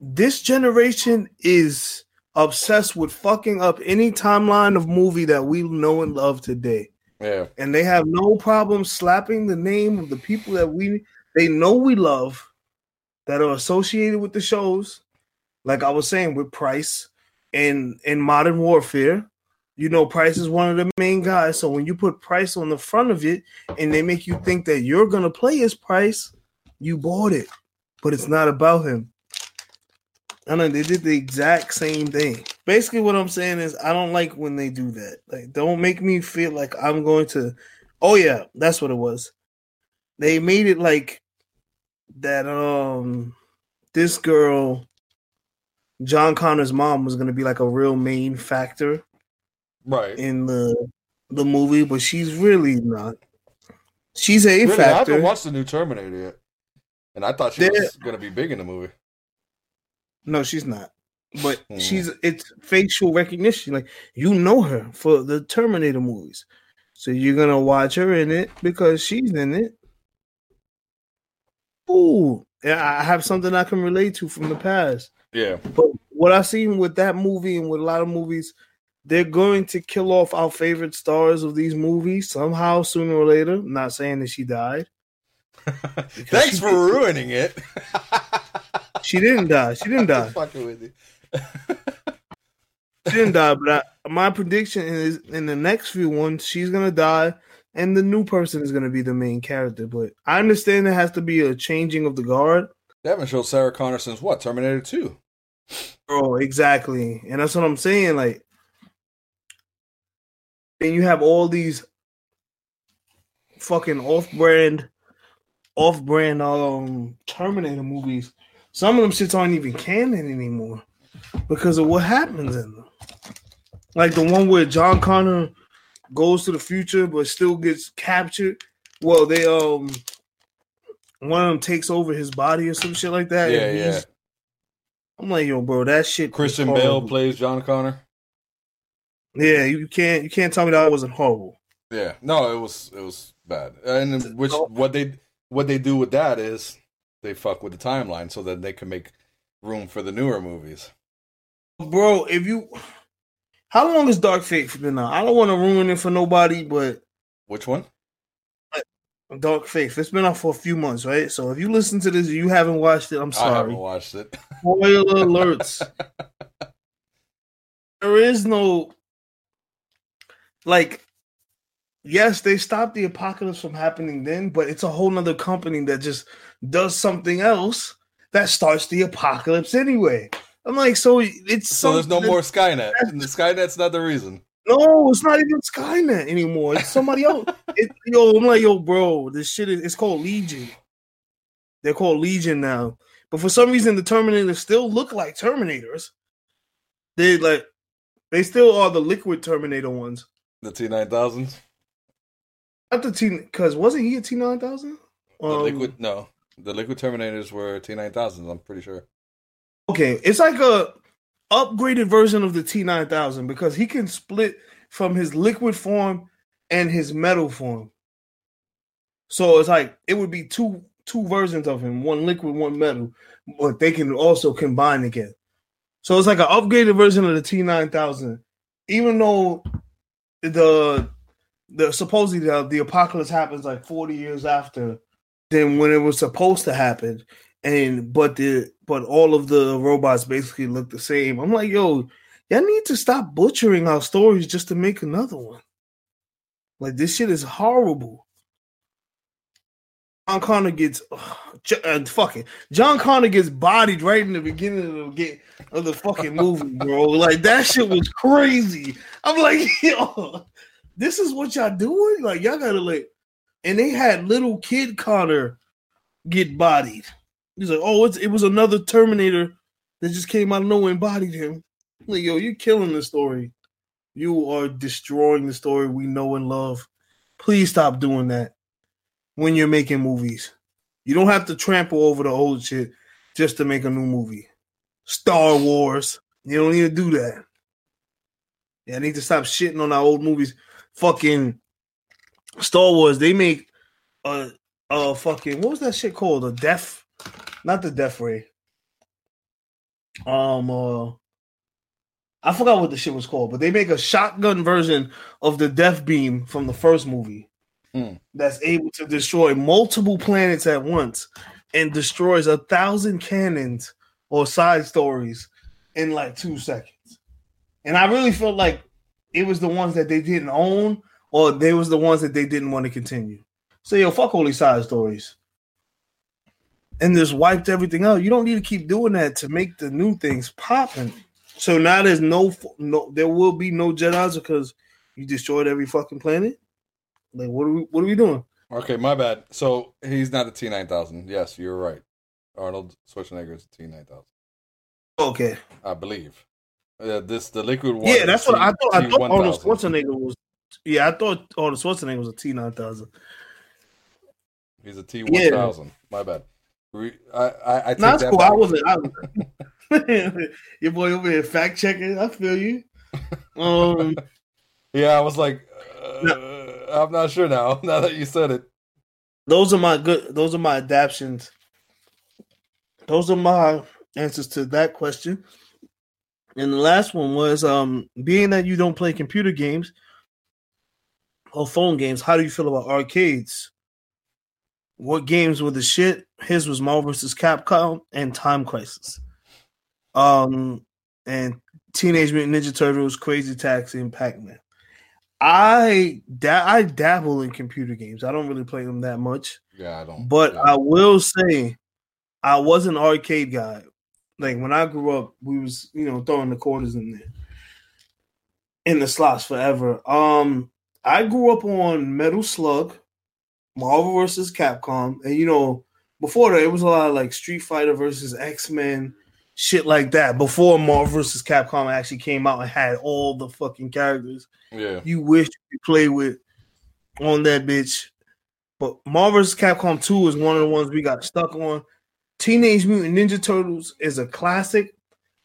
This generation is obsessed with fucking up any timeline of movie that we know and love today. Yeah, and they have no problem slapping the name of the people that we they know we love that are associated with the shows. Like i was saying with price and in modern warfare you know price is one of the main guys so when you put price on the front of it and they make you think that you're gonna play as price you bought it but it's not about him I know they did the exact same thing. Basically, what I'm saying is, I don't like when they do that. Like, don't make me feel like I'm going to. Oh yeah, that's what it was. They made it like that. Um, this girl, John Connor's mom, was going to be like a real main factor right. in the the movie, but she's really not. She's a Really, I haven't watched the new Terminator yet, and I thought she There- was going to be big in the movie. No, she's not. But Hmm. she's it's facial recognition. Like you know her for the Terminator movies. So you're gonna watch her in it because she's in it. Ooh, yeah, I have something I can relate to from the past. Yeah, But what I've seen with that movie and with a lot of movies, they're going to kill off our favorite stars of these movies somehow, sooner or later. I'm not saying that she died. thanks she for ruining it. She didn't die. She didn't die. Fucking with you. She didn't die, but I, my prediction is in the next few ones, she's gonna die, and the new person is gonna be the main character. But I understand there has to be a changing of the guard. They haven't showed Sarah Connor since what Terminator Two. Oh, exactly, and that's what I'm saying. Like, and you have all these fucking off-brand, off-brand um Terminator movies. Some of them shits aren't even canon anymore. because of what happens in them. Like the one where John Connor goes to the future but still gets captured. Well, they um one of them takes over his body or some shit like that. Yeah, yeah. I'm like, yo, bro, that shit. Christian Bale plays John Connor. Yeah, you can't you can't tell me that wasn't horrible. Yeah, no, it was it was bad. And which what they what they do with that is they fuck with the timeline so that they can make room for the newer movies. Bro, if you how long has Dark Fate been out? I don't want to ruin it for nobody, but Which one? Dark Fate. It's been out for a few months, right? So if you listen to this and you haven't watched it, I'm sorry. I haven't watched it. Spoiler alerts. there is no like yes, they stopped the apocalypse from happening then, but it's a whole nother company that just does something else that starts the apocalypse anyway. I'm like, so it's so there's no more Skynet. The Skynet's not the reason. No, it's not even Skynet anymore. It's somebody else. It, yo, I'm like, yo, bro, this shit is it's called Legion. They're called Legion now. But for some reason, the Terminators still look like Terminators. They like they still are the liquid Terminator ones. The T nine thousands. Not the T because wasn't he a T nine thousand? The Um, liquid no. The liquid Terminators were T nine thousands, I'm pretty sure. Okay, it's like a upgraded version of the T9000 because he can split from his liquid form and his metal form. So it's like it would be two two versions of him, one liquid, one metal, but they can also combine again. So it's like an upgraded version of the T9000. Even though the the supposedly the, the apocalypse happens like 40 years after than when it was supposed to happen and but the but all of the robots basically look the same. I'm like, yo, y'all need to stop butchering our stories just to make another one. Like this shit is horrible. John Connor gets uh, fucking John Connor gets bodied right in the beginning of the of the fucking movie, bro. Like that shit was crazy. I'm like, yo, this is what y'all doing? Like y'all gotta like, and they had little kid Connor get bodied. He's like, oh, it was another Terminator that just came out of nowhere and bodied him. Like, yo, you're killing the story. You are destroying the story we know and love. Please stop doing that when you're making movies. You don't have to trample over the old shit just to make a new movie. Star Wars, you don't need to do that. Yeah, I need to stop shitting on our old movies. Fucking Star Wars, they make a uh fucking what was that shit called? A death not the death ray. Um uh I forgot what the shit was called, but they make a shotgun version of the death beam from the first movie Hmm. that's able to destroy multiple planets at once and destroys a thousand canons or side stories in like two seconds. And I really felt like it was the ones that they didn't own or they was the ones that they didn't want to continue. So yo, fuck all these side stories. And just wiped everything out. You don't need to keep doing that to make the new things popping. So now there's no no there will be no Jedi's because you destroyed every fucking planet. Like what are we what are we doing? Okay, my bad. So he's not a T nine thousand. Yes, you're right. Arnold Schwarzenegger is a T nine thousand, Okay. I believe. Uh, this the liquid one. Yeah, that's what T- I thought. I thought Arnold T1000. Schwarzenegger was. Yeah, I thought Arnold Schwarzenegger was a T nine thousand. He's a T one thousand. My bad. Re- I I, I take that's that cool. back. I wasn't. I, your boy over here fact checking. I feel you. Um, Yeah, I was like, uh, I'm not sure now. Now that you said it, those are my good. Those are my adaptions. Those are my answers to that question. And the last one was um being that you don't play computer games or phone games, how do you feel about arcades? What games were the shit? His was Marvel vs. Capcom and Time Crisis. Um and Teenage Mutant Ninja Turtles, Crazy Taxi, and Pac-Man. I da- I dabble in computer games. I don't really play them that much. yeah, I don't. But yeah. I will say, I was an arcade guy. Like when I grew up, we was you know throwing the quarters in there, in the slots forever. Um, I grew up on Metal Slug, Marvel versus Capcom, and you know before that it was a lot of like Street Fighter versus X Men, shit like that before Marvel vs. Capcom actually came out and had all the fucking characters Yeah. you wish you could play with on that bitch. But Marvel vs. Capcom 2 is one of the ones we got stuck on. Teenage Mutant Ninja Turtles is a classic.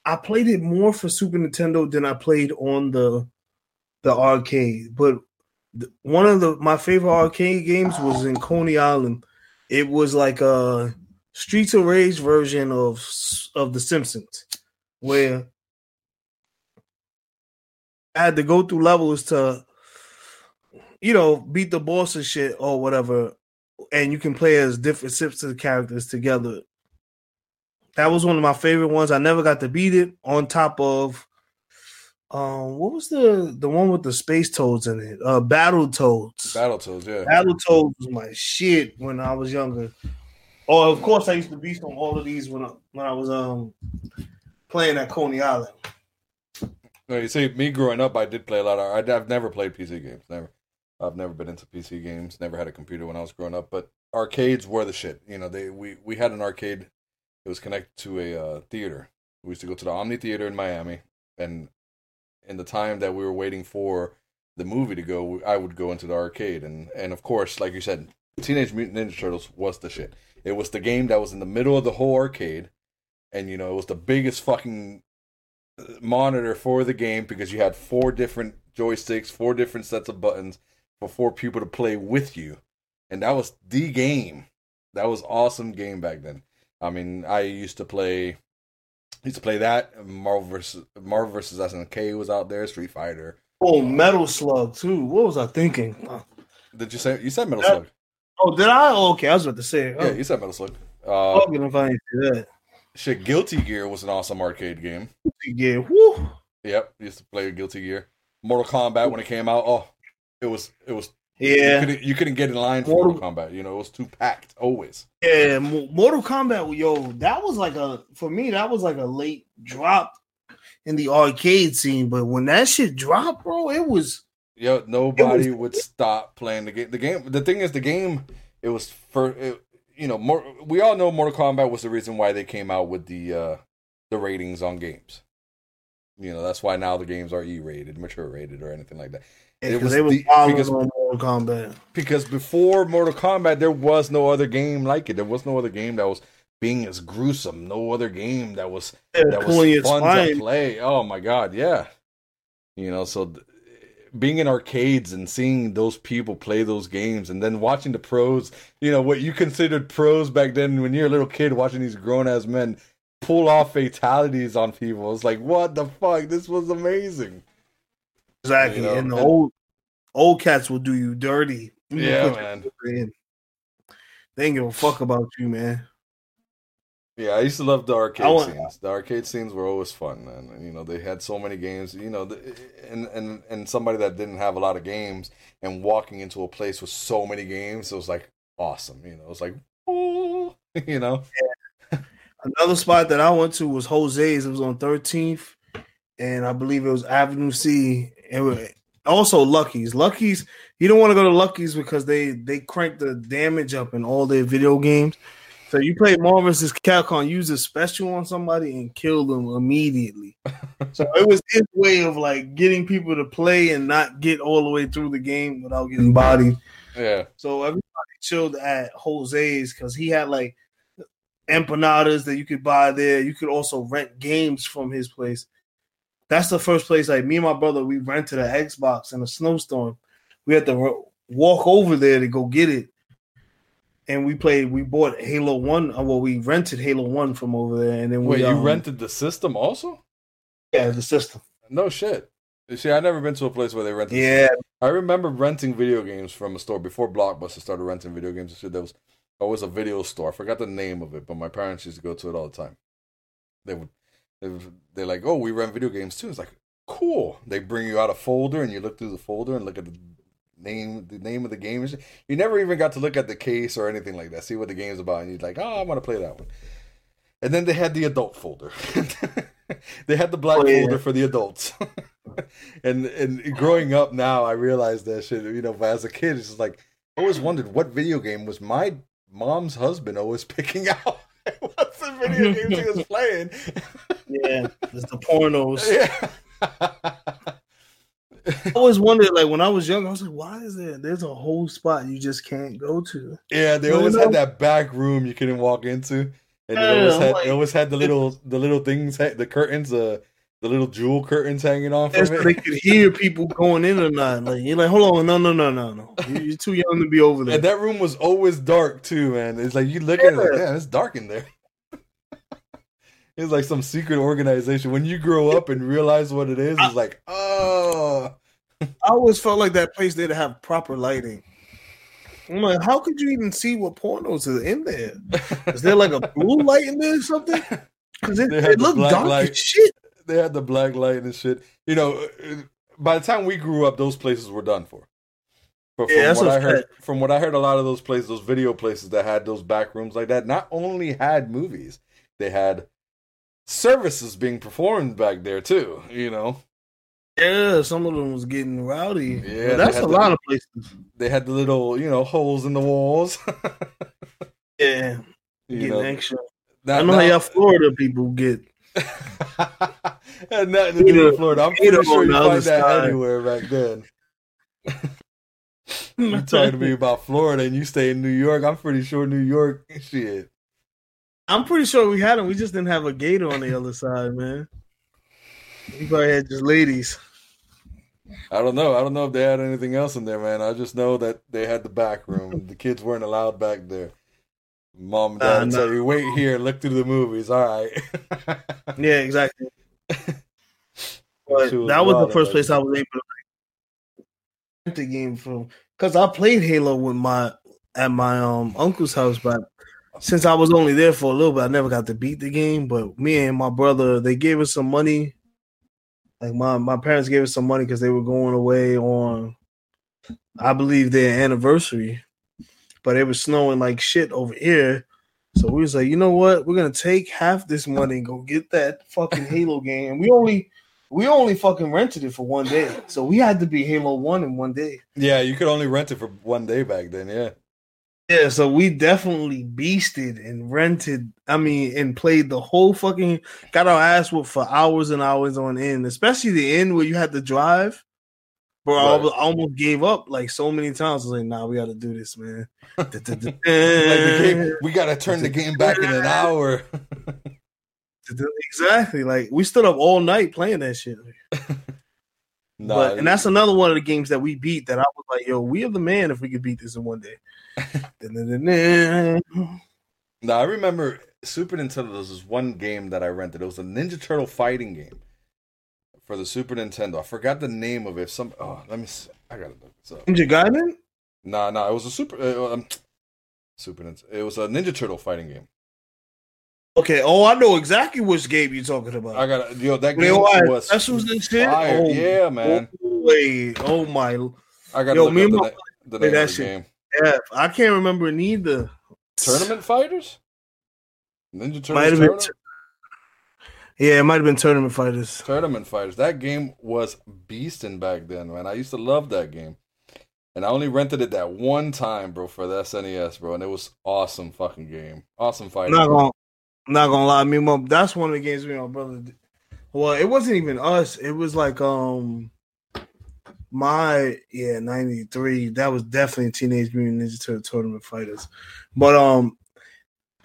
I played it more for Super Nintendo than I played on the the arcade. But one of the my favorite arcade games was in Coney Island. It was like a Streets of Rage version of of The Simpsons, where I had to go through levels to, you know, beat the boss and shit or whatever, and you can play as different Simpsons characters together. That was one of my favorite ones. I never got to beat it. On top of, um, what was the the one with the space toads in it? Uh, Battle Toads. Battletoads, yeah. Battletoads was my shit when I was younger. Oh, of course, I used to beast on all of these when I when I was um playing at Coney Island. No, you see, me growing up, I did play a lot of. I've never played PC games. Never. I've never been into PC games. Never had a computer when I was growing up. But arcades were the shit. You know, they we we had an arcade. It was connected to a uh, theater. We used to go to the Omni Theater in Miami, and in the time that we were waiting for the movie to go, I would go into the arcade, and and of course, like you said, Teenage Mutant Ninja Turtles was the shit. It was the game that was in the middle of the whole arcade, and you know it was the biggest fucking uh, monitor for the game because you had four different joysticks, four different sets of buttons for four people to play with you, and that was the game. That was awesome game back then. I mean, I used to play, used to play that Marvel versus Marvel versus SNK was out there, Street Fighter. Oh, uh, Metal Slug too. What was I thinking? Did you say you said Metal Yeah. Slug? Oh, did I? Oh, okay, I was about to say. Oh, Yeah, you said Metal Slug. Uh, fucking if I didn't say that. shit, Guilty Gear was an awesome arcade game. Yeah, woo. Yep, used to play Guilty Gear. Mortal Kombat when it came out, oh, it was it was you Yeah, couldn't, you couldn't get in line for Mortal- Mortal Kombat. You know, it was too packed always. yeah. Mortal Kombat, yo, that was like a for me. That was like a late drop in the arcade scene. But when that shit dropped, bro, it was Yo, nobody would stop playing the game. The game. The thing is, the game. It was for it, you know more. We all know Mortal Kombat was the reason why they came out with the uh the ratings on games. You know, that's why now the games are E-rated, mature rated, or anything like that. It was they was the- because- on Mortal Kombat. because before Mortal Kombat, there was no other game like it. There was no other game that was being as gruesome. No other game that was Yeah, that was fun to play. Oh my god, yeah. You know, so th- being in arcades and seeing those people play those games, and then watching the pros. You know what you considered pros back then when you're a little kid watching these grown ass men pull off fatalities on people. It's like what the fuck? This was amazing. Exactly, You know, and the and- old old cats will do you dirty. You Yeah, man. They ain't give a fuck about you, man. Yeah, I used to love the arcade want- scenes. The arcade scenes were always fun, man. And, You know, they had so many games. You know, the, and and and somebody that didn't have a lot of games and walking into a place with so many games, it was like awesome. You know, it was like, oh, you know, Another spot that I went to was Jose's. It was on 13th, and I believe it was Avenue C. And also Lucky's. Lucky's. You don't want to go to Lucky's because they they crank the damage up in all their video games. So you play Marvel vs. Capcom, use a special on somebody and kill them immediately. so it was his way of like getting people to play and not get all the way through the game without getting bodied. yeah, So everybody chilled at Jose's because he had like empanadas that you could buy there. You could also rent games from his place. That's the first place. Like me and my brother, we rented an Xbox in a snowstorm. We had to walk over there to go get it, and we played. We bought Halo One. uh, Well, we rented Halo One from over there, and then we wait, you um, rented the system also? yeah the system. No shit. You see, I've never been to a place where they rented. the Yeah, I remember renting video games from a store before Blockbuster started renting video games. and shit. There was always a video store. I forgot the name of it, but my parents used to go to it all the time. They would, they would, they're like, "Oh, we rent video games too." It's like, cool. They bring you out a folder, and you look through the folder and look at the name, the name of the game. You never even got to look at the case or anything like that. See what the game's about, and you're like, "Oh, I want to play that one." And then they had the adult folder. they had the black Oh, yeah. folder for the adults. and and growing up now, I realized that shit. You know, but as a kid, it's just like I always wondered what video game was my mom's husband always picking out. what That's the video games he was playing. Yeah, it's the pornos. Yeah. I always wondered, like when I was young, I was like, why is there? There's a whole spot you just can't go to. Yeah, they You always know? had that back room you couldn't walk into, and Yeah, they always had like- they always had the little the little things, the curtains, uh, the little jewel curtains hanging from so they could hear people going in or not. Like you're like, hold on, no, no, no, no, no. You- You're too young to be over there. And that room was always dark too, man. It's like you look at it, like, Yeah. it's dark in there. It's like some secret organization. When you grow up and realize what it is, it's like, oh, I always felt like that place didn't have proper lighting. I'm like, how could you even see what pornos are in there? Is there like a blue light in there or something? Because it, it looked dark light. as shit. they had the black light and shit. You know, uh, by the time we grew up, those places were done for. But from Yeah, that's what I heard, from what I heard, a lot of those places, those video places that had those back rooms like that, not only had movies, they had services being performed back there too. You know, Yeah, some of them was getting rowdy. Yeah, that's a the- lot of places. they had the little, you know, holes in the walls. Yeah, you getting know, extra. Now- I know now- how y'all Florida people get. nothing to do with Florida. I'm pretty sure you find that side. anywhere back then. You talking to me about Florida and you stay in New York? I'm pretty sure New York shit. I'm pretty sure we had them. We just didn't have a gator on the other side, man. We probably had just ladies. I don't know. I don't know if they had anything else in there, man. I just know that they had the back room. the kids weren't allowed back there. Mom and dad Uh, no. "You wait here, look through the movies." All right. Yeah, exactly. But that was the first place. I was able to like, rent the game from because I played Halo with my at my um uncle's house, but since I was only there for a little bit, I never got to beat the game. But me and my brother, they gave us some money. Like my my parents gave us some money because they were going away on, I believe their anniversary, but it was snowing like shit over here. So we was like, you know what? We're gonna take half this money and go get that fucking Halo game. And we only we only fucking rented it for one day. So we had to be Halo One in one day. yeah, you could only rent it for one day back then. Yeah. Yeah, so we definitely beasted and rented. I mean, and played the whole fucking got our ass whooped for hours and hours on end, especially the end where you had to drive. Bro, I almost- I almost gave up like so many times. I was like, nah, we gotta do this, man. Like the game, we gotta turn the game back in an hour. exactly. Like we stood up all night playing that shit. Nah, but and that's another one of the games that we beat that I was like, yo, we are the man if we could beat this in one day. Dun-dun-dun-dun. I remember Super Nintendo. There was one game that I rented. It was a Ninja Turtle fighting game for the Super Nintendo. I forgot the name of it. Some oh, let me. See. I gotta look this up. Ninja Gaiden? Nah, nah, it was a Super. Uh, um, Super Nintendo. It was a Ninja Turtle fighting game. Okay, oh, I know exactly which game you're talking about. I got yo that game had was specials and shit? Oh, yeah, man. Oh, wait, oh my, I got to Yo, look and the, my na- the name that of the game. Yeah, I can't remember neither. Tournament Fighters. Ninja Turtles Might have been Tournament? Yeah, it might have been Tournament Fighters. Tournament Fighters. That game was beasting back then, man. I used to love that game. And I only rented it that one time, bro, for the SNES, bro. And it was awesome fucking game. Awesome fighting. not gonna, not gonna lie, me my that's one of the games me and my brother. Did. Well, it wasn't even us. It was like um, my yeah ninety three. That was definitely Teenage Mutant Ninja Turtle Tournament Fighters. But um,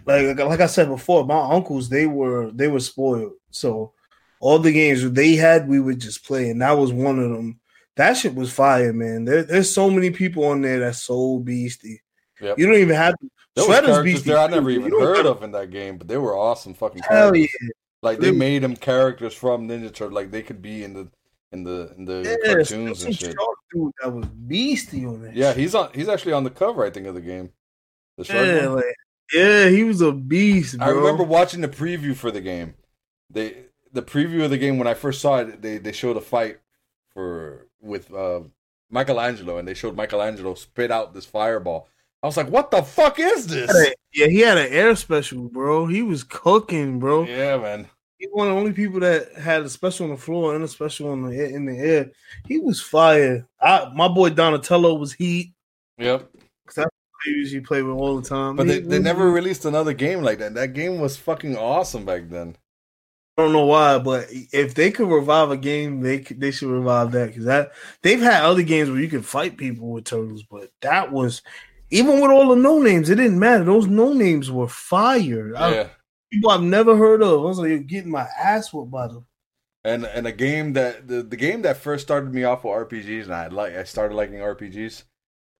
like like I said before, my uncles they were they were spoiled. So all the games they had, we would just play, and that was one of them. That shit was fire, man. There, there's so many people on there that's so beastie. Yep. You don't even have to. There Shredder's beastie there I never even heard of in that game, but they were awesome fucking Hell characters. yeah. Like they They- made them characters from Ninja Turtle, like they could be in the in the in the Yeah, cartoons and shit. shark dude that was beastie on that. Yeah, shit. he's on. He's actually on the cover, I think, of the game. The shark yeah, like, yeah, he was a beast, bro. I remember watching the preview for the game. They the preview of the game when I first saw it, they they showed a fight for with uh, Michelangelo, and they showed Michelangelo spit out this fireball. I was like, "What the fuck is this?" Yeah, he had an air special, bro. He was cooking, bro. Yeah, man. He one of the only people that had a special on the floor and a special on the in the air. He was fire. I, my boy Donatello was heat. Yep. they usually play with all the time. But they, He- they never released another game like that. That game was fucking awesome back then. I don't know why, but if they could revive a game, they could, they should revive that because that they've had other games where you can fight people with turtles, but that was even with all the no names, it didn't matter. Those no names were fire. I- Yeah. People I've never heard of. I was like, you're getting my ass whooped by them. And and a game that the, the game that first started me off with RPGs and I like I started liking RPGs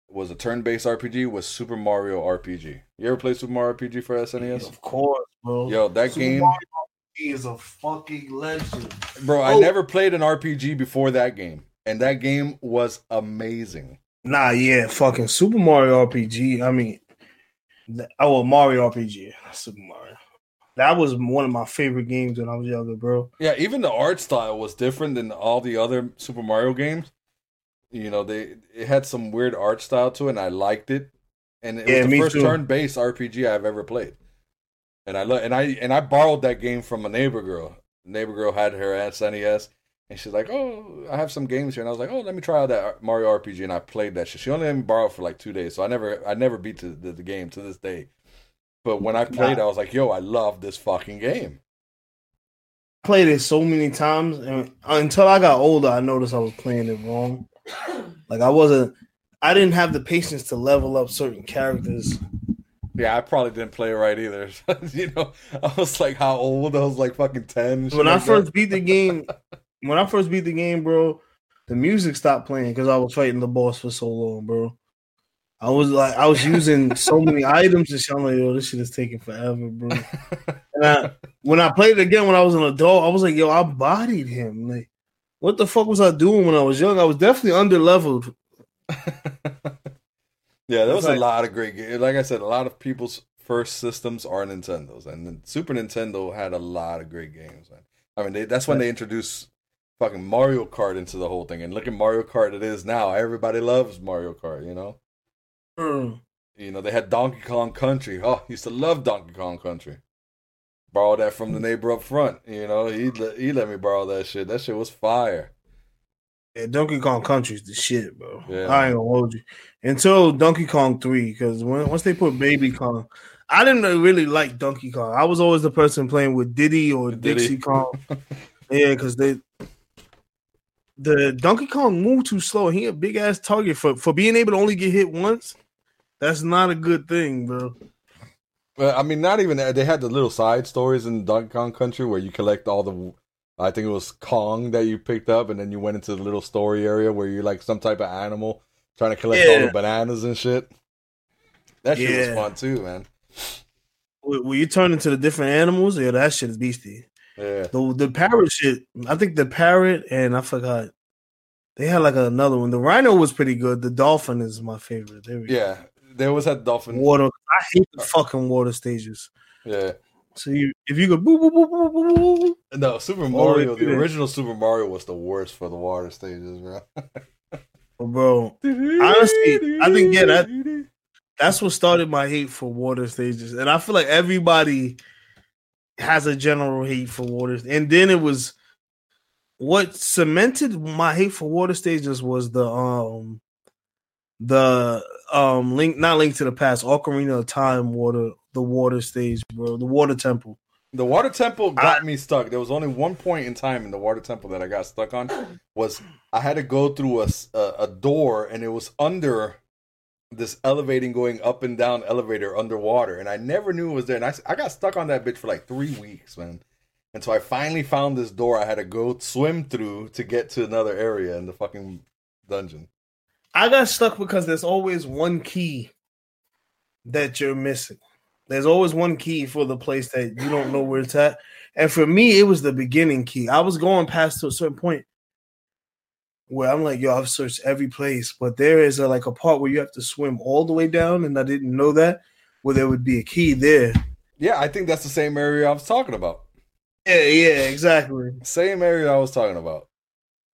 was a turn-based RPG was Super Mario RPG. You ever play Super Mario RPG for SNES? Of course, bro. Yo, that Super game, Mario RPG is a fucking legend. bro. I Oh. never played an RPG before that game, and that game was amazing. Nah, yeah, fucking Super Mario RPG. I mean, oh, Mario RPG, Super Mario. That was one of my favorite games when I was younger, bro. Yeah, even the art style was different than all the other Super Mario games. You know, they it had some weird art style to it, and I liked it. And it Yeah, was the first too. turn-based RPG I've ever played. And I lo- and I and I borrowed that game from a neighbor girl. Neighbor girl had her SNES, and she's like, "Oh, I have some games here." And I was like, "Oh, let me try out that Mario RPG." And I played that shit. She only let me borrow it for like two days, so I never I never beat the, the, the game to this day. But when I played, I was like, "Yo, I love this fucking game." Played it so many times, and until I got older, I noticed I was playing it wrong. Like I wasn't, I didn't have the patience to level up certain characters. Yeah, I probably didn't play it right either. you know, I was like, how old? I was like fucking ten. When I like first that. beat the game, when I first beat the game, bro, the music stopped playing because I was fighting the boss for so long, bro. I was like, I was using so many items and shit. I'm like, yo, this shit is taking forever, bro. And I, when I played it again when I was an adult, I was like, yo, I bodied him. Like, what the fuck was I doing when I was young? I was definitely under leveled. yeah, there was It's a lot of great games. Like I said, a lot of people's first systems are Nintendos, and Super Nintendo had a lot of great games. Man. I mean, they, that's when they introduced fucking Mario Kart into the whole thing. And look at Mario Kart it is now. Everybody loves Mario Kart. You know, Mm. you know they had Donkey Kong Country. Oh, used to love Donkey Kong Country. Borrowed that from the neighbor up front. You know, he let, he let me borrow that shit. That shit was fire. Yeah, Donkey Kong Country's the shit, bro. Yeah. I ain't gonna hold you until Donkey Kong Three, because once they put Baby Kong, I didn't really like Donkey Kong. I was always the person playing with Diddy or Diddy. Dixie Kong. yeah, because they the Donkey Kong moved too slow. He a big ass target for for being able to only get hit once. That's not a good thing, bro. Well, I mean, not even that. They had the little side stories in Donkey Kong Country where you collect all the. I think it was Kong that you picked up, and then you went into the little story area where you're like some type of animal trying to collect all the bananas and shit. That shit was Yeah. fun too, man. When you turn into the different animals, yeah, that shit is beastie. Yeah, The the parrot shit. I think the parrot and I forgot. They had like another one. The rhino was pretty good. The dolphin is my favorite. There we go. They always had dolphin. Water. I hate the fucking water stages. Yeah, So you, if you go boo boo boo boo boo boo, boo, no, Super Mario. The original Super Mario was the worst for the water stages, bro. oh, bro, Honestly, I think, yeah, that- that's what started my hate for water stages, and I feel like everybody has a general hate for water. And then it was what cemented my hate for water stages was the um the um link not link to the past Ocarina of Time water the water stage, bro, the water temple. The water temple got me stuck. There was only one point in time in the water temple that I got stuck on. Was I had to go through a a door and it was under this elevating going up and down elevator underwater, and I never knew it was there. And i, I got stuck on that bitch for like three weeks, man. And so I finally found this door I had to go swim through to get to another area in the fucking dungeon. I got stuck because there's always one key that you're missing. There's always one key for the place that you don't know where it's at. And for me, it was the beginning key. I was going past to a certain point where I'm like, yo, I've searched every place, but there is a, like a part where you have to swim all the way down, and I didn't know that, where there would be a key there. Yeah, I think that's the same area I was talking about. Yeah, yeah, exactly. Same area I was talking about.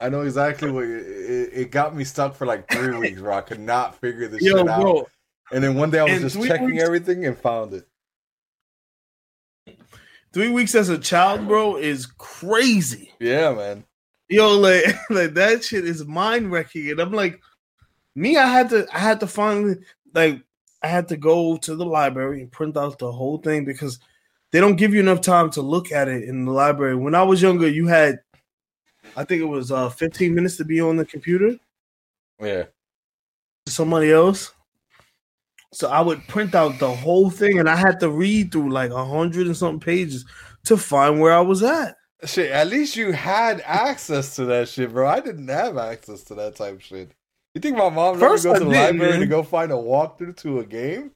I know exactly what it, it, got me stuck for like three weeks, where I could not figure this Yo, shit out. bro, And then one day I was And just checking weeks- everything and found it. three weeks as a child, bro, is crazy. Yeah, man. yo like like that shit is mind wrecking and i'm like me i had to i had to finally like I had to go to the library and print out the whole thing because they don't give you enough time to look at it in the library. When I was younger, you had, I think it was uh, 15 minutes to be on the computer. Yeah. Somebody else. So I would print out the whole thing, and I had to read through like a hundred and something pages to find where I was at. Shit, at least you had access to that shit, bro. I didn't have access to that type of shit. You think my mom let First me go I to the did, library man. to go find a walkthrough to a game?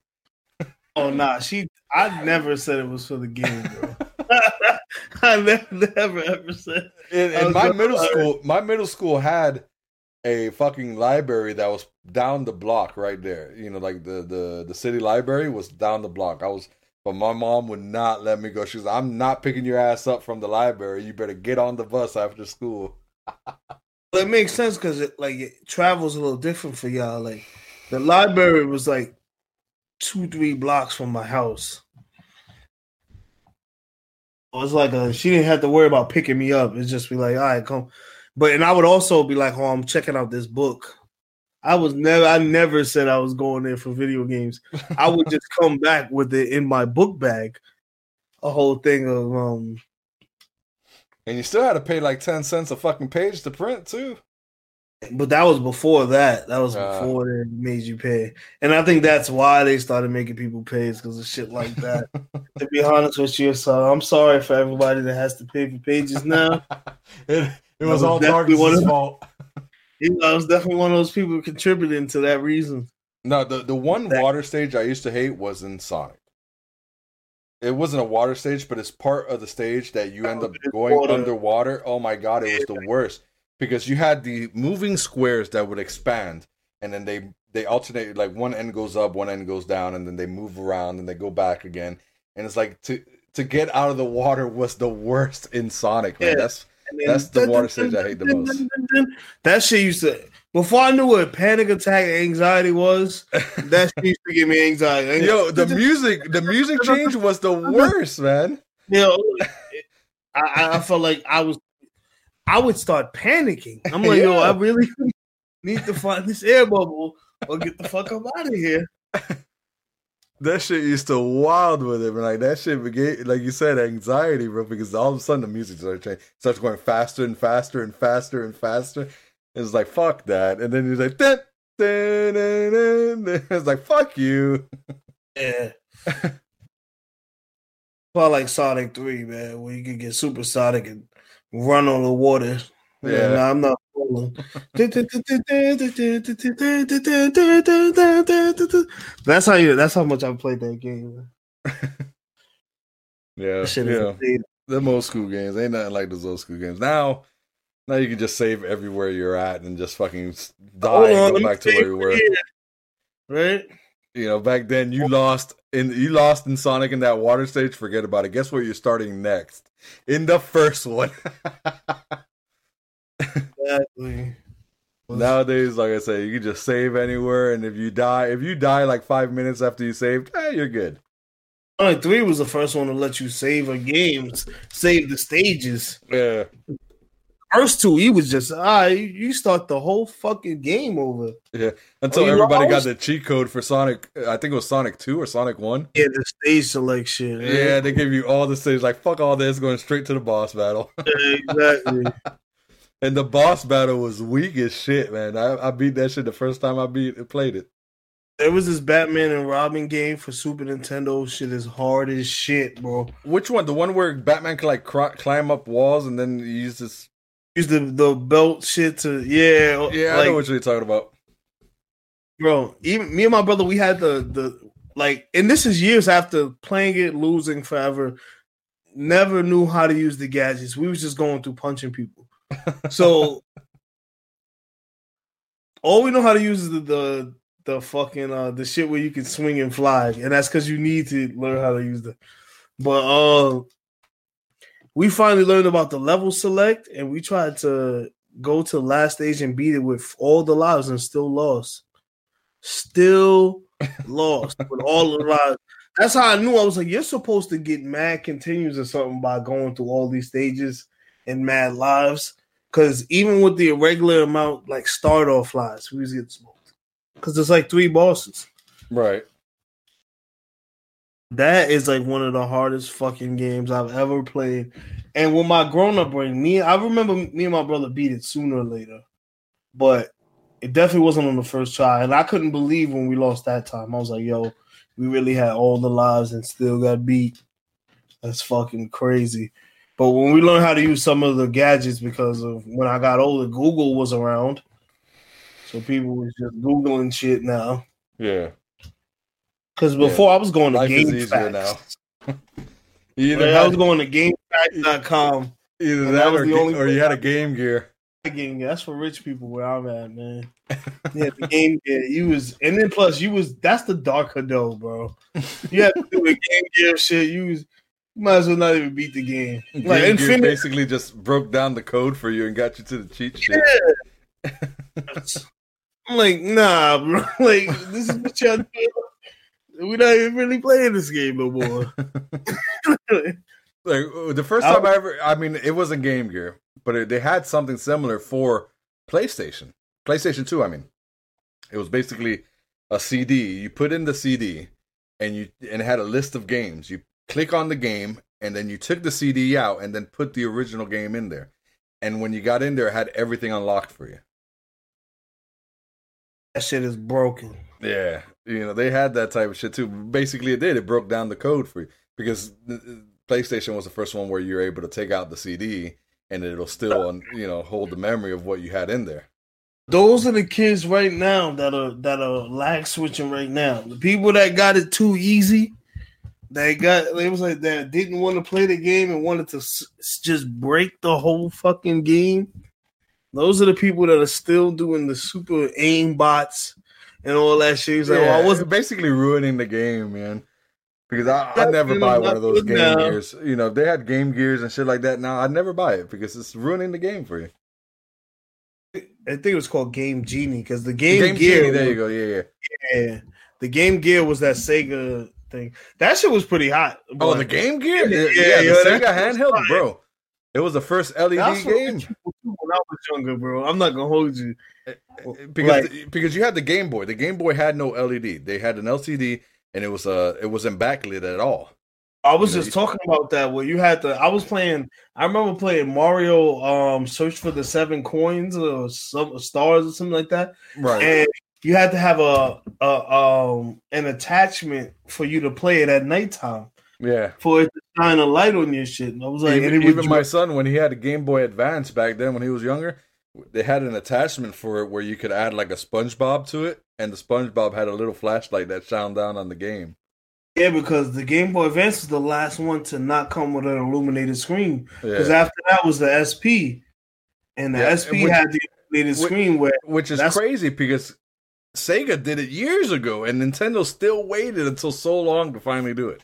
Oh nah, she. I never said it was for the game, bro. I never, never ever said. In, in my middle to- school, my middle school had a fucking library that was down the block right there. You know, like the the the city library was down the block. I was, but my mom would not let me go. She was, "I'm not picking your ass up from the library. You better get on the bus after school." It makes sense because it like it travels a little different for y'all. Like the library was like two, three blocks from my house. It was like a she didn't have to worry about picking me up. It's just be like, all right, come. But and I would also be like, oh, I'm checking out this book. I was never I never said I was going there for video games. I would just come back with it in my book bag. A whole thing of um And you still had to pay like ten cents a fucking page to print too. But that was before that. That was Uh. before they made you pay. And I think that's why they started making people pay is because of shit like that. to be honest with you, so I'm sorry for everybody that has to pay for pages now. it, it was was all one fault. You know, I was definitely one of those people contributing to that reason. No, the the one That- water stage I used to hate was in Sonic. It wasn't a water stage, but it's part of the stage that you end up going water. underwater. Oh my god, it was the worst because you had the moving squares that would expand, and then they they alternate. Like one end goes up, one end goes down, and then they move around and they go back again. And it's like to to get out of the water was the worst in Sonic. Man. Yeah. That's then- That's the water stage I hate the most. That shit used to before I knew what panic attack anxiety was, that shit used to give me anxiety. yo the music. The music change was the worst, man. you know, I- I felt like I was, I would start panicking. I'm like, yo, I really need to find this air bubble or get the fuck up out of here. That shit used to wild with it, man. Like that shit began, like you said, anxiety, bro. Because all of a sudden the music starts changing, starts going faster and faster and faster and faster. It's like fuck that, and then he's like, dun, dun, dun, dun, dun. it's like fuck you. Yeah. Well, like Sonic Three, man, where you can get supersonic and run on the water. Yeah, Yeah. nah, I'm not falling. that's how you. That's how much I played that game. Yeah, That shit is them old school games ain't nothing like those old school games. Now, now you can just save everywhere you're at and just fucking die on, and go back to where you were. Right? You know, back then you lost in you lost in Sonic in that water stage. Forget about it. Guess where you're starting next? In the first one. Exactly. Nowadays, like I say, you can just save anywhere, and if you die, if you die like five minutes after you saved, eh, you're good. Sonic Three was the first one to let you save a game, save the stages. Yeah, First two, he was just ah, you- you start the whole fucking game over. Yeah, until Oh, everybody got the cheat code for Sonic. I think it was Sonic Two or Sonic One. Yeah, the stage selection. Yeah, they give you all the stages. Like fuck all this, going straight to the boss battle. exactly. and the boss battle was weak as shit, man. I, I beat that shit the first time I beat played it. There was this Batman and Robin game for Super Nintendo. Shit is hard as shit, bro. Which one? The one where Batman can like cr- climb up walls and then use this? Use the the belt shit to yeah Yeah, I know what you're talking about. bro. Even me and my brother, we had the the like, and this is years after playing it, losing forever. Never knew how to use the gadgets. We was just going through punching people. So all we know how to use is the the, the fucking uh the shit where you can swing and fly, and that's because you need to learn how to use the. But uh, we finally learned about the level select, and we tried to go to the last stage and beat it with all the lives, and still lost. Still lost with all the lives. That's how I knew. I was like, you're supposed to get mad continues or something by going through all these stages and mad lives. Because even with the irregular amount, like start off lives, we was getting smoked. Because there's like three bosses. Right. That is like one of the hardest fucking games I've ever played. And with my grown up brain, me I remember me and my brother beat it sooner or later. But it definitely wasn't on the first try. And I couldn't believe when we lost that time. I was like, yo, we really had all the lives and still got beat. That's fucking crazy. But when we learned how to use some of the gadgets, because of when I got older, Google was around. So people was just Googling shit now. Yeah. Because before yeah. I was going to Life now. either I was going to GameFAQs.com. Either that or, or you had a Game Gear. Game Gear. That's for rich people where I'm at, man. yeah, the Game Gear. You was, and then plus you was. That's the dark Hado, bro. You had to do a Game Gear shit. You was. You might as well not even beat the game. game like basically just broke down the code for you and got you to the cheat sheet. Yeah. I'm like, nah, bro. Like, this is what y'all do. We're not even really playing this game no more. like uh, the first time I, I ever, I mean, it wasn't Game Gear, but it, they had something similar for PlayStation, PlayStation Two. I mean, it was basically a CD. You put in the CD, and you and it had a list of games. You click on the game, and then you took the CD out, and then put the original game in there. And when you got in there, it had everything unlocked for you. That shit is broken. Yeah, you know they had that type of shit too. Basically, it did. It broke down the code for you because PlayStation was the first one where you're able to take out the CD and it'll still you know hold the memory of what you had in there. Those are the kids right now that are that are lag switching right now. The people that got it too easy, they got it was like that didn't want to play the game and wanted to s- just break the whole fucking game. Those are the people that are still doing the super aim bots and all that shit. He's like, yeah, well, I wasn't basically ruining the game, man. Because I, I never buy one of those Game now. Gears. You know, if they had Game Gears and shit like that. Now I'd never buy it because it's ruining the game for you. I think it was called Game Genie because the Game, game Gear. Genie, there you go. Yeah, yeah. Yeah. The Game Gear was that Sega thing. That shit was pretty hot. Oh, the Game Gear? Yeah, yeah, yeah the Sega handheld, bro. It was the first LED game. When I was younger, bro, I'm not gonna hold you eh, eh, because like, because you had the Game Boy. The Game Boy had no LED. They had an LCD, and it was uh it wasn't backlit at all. I was you just know, talking about that where you had to. I was playing. I remember playing Mario. Um, Search for the Seven Coins or some stars or something like that. Right. And you had to have a, a um an attachment for you to play it at nighttime. Yeah. For it to shine a light on your shit. And I was like, even, even my son, when he had a Game Boy Advance back then, when he was younger, they had an attachment for it where you could add like a SpongeBob to it, and the SpongeBob had a little flashlight that shone down on the game. Yeah, because the Game Boy Advance was the last one to not come with an illuminated screen. Because yeah. after that was the SP, and the yeah, SP which, had the illuminated which, screen, where which is crazy because Sega did it years ago, and Nintendo still waited until so long to finally do it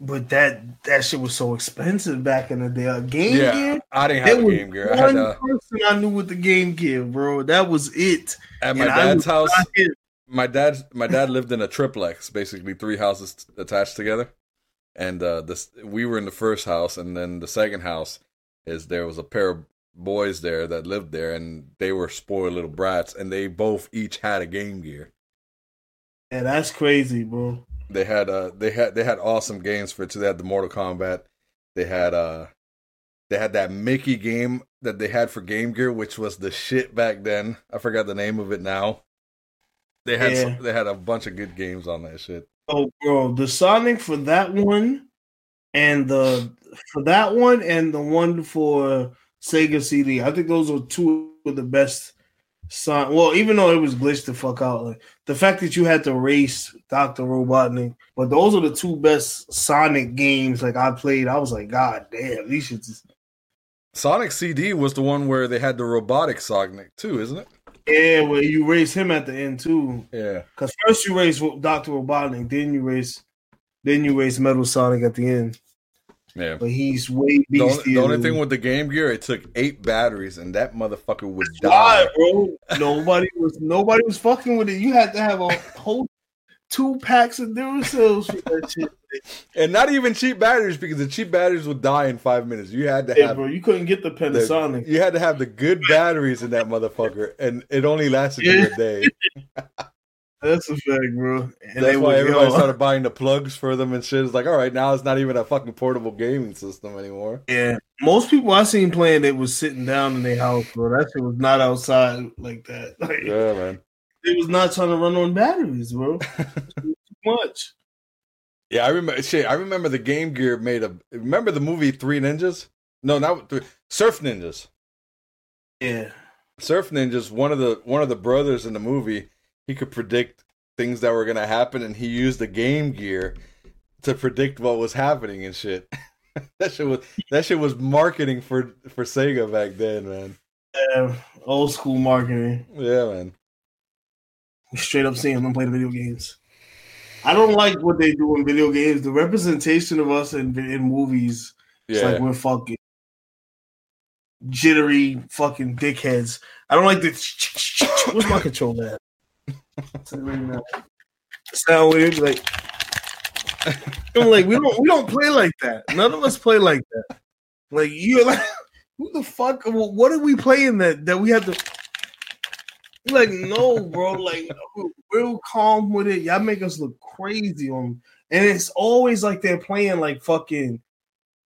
but that that shit was so expensive back in the day. A Game yeah, Gear, I didn't have a Game Gear. I had a, person I knew with the Game Gear, bro. That was it. At my and dad's house, my dad my dad lived in a triplex, basically three houses attached together. And uh, this we were in the first house, and then the second house is there was a pair of boys there that lived there, and they were spoiled little brats, and they both each had a Game Gear. Yeah, that's crazy, bro. They had uh they had they had awesome games for it too. They had the Mortal Kombat. They had uh they had that Mickey game that they had for Game Gear, which was the shit back then. I forgot the name of it now. They had yeah. some, they had a bunch of good games on that shit. Oh, bro, the Sonic for that one, and the for that one, and the one for Sega CD. I think those are two of the best Son, well, even though it was glitched the fuck out, like the fact that you had to race Doctor Robotnik, but those are the two best Sonic games like I played. I was like, God damn, these shits. Is... Sonic CD was the one where they had the robotic Sonic too, isn't it? Yeah, where you race him at the end too. Yeah, because first you race Doctor Robotnik, then you race, then you race Metal Sonic at the end. Yeah, but he's way the only, the only thing with the Game Gear, it took eight batteries, and that motherfucker would die, bro. Nobody was nobody was fucking with it. You had to have a whole two packs of Duracells for that shit. And not even cheap batteries because the cheap batteries would die in five minutes. You had to yeah, have, bro. You couldn't get the Panasonic. The, you had to have the good batteries in that motherfucker, and it only lasted yeah. a day. That's a fact, bro. And That's why everybody yo, started buying the plugs for them and shit. It's like, all right, now it's not even a fucking portable gaming system anymore. Yeah, most people I seen playing it was sitting down in their house, bro. That shit was not outside like that. Like, yeah, man. It was not trying to run on batteries, bro. too much. Yeah, I remember. Shit, I remember the Game Gear made a. Remember the movie Three Ninjas? No, not three, Surf Ninjas. Yeah, Surf Ninjas. One of the one of the brothers in the movie, he could predict things that were gonna happen, and he used the Game Gear to predict what was happening and shit. that shit was that shit was marketing for for Sega back then, man. Yeah, old school marketing. Yeah, man. Straight up seeing them play the video games. I don't like what they do in video games. The representation of us in, in movies, yeah. it's like we're fucking jittery fucking dickheads. I don't like the. What's my controller at? Sound weird, like. I'm like we don't we don't play like that. None of us play like that. Like you're like, who the fuck? What are we playing that that we have to? like, no, bro. Like, real calm with it. Y'all make us look crazy on, and it's always like they're playing like fucking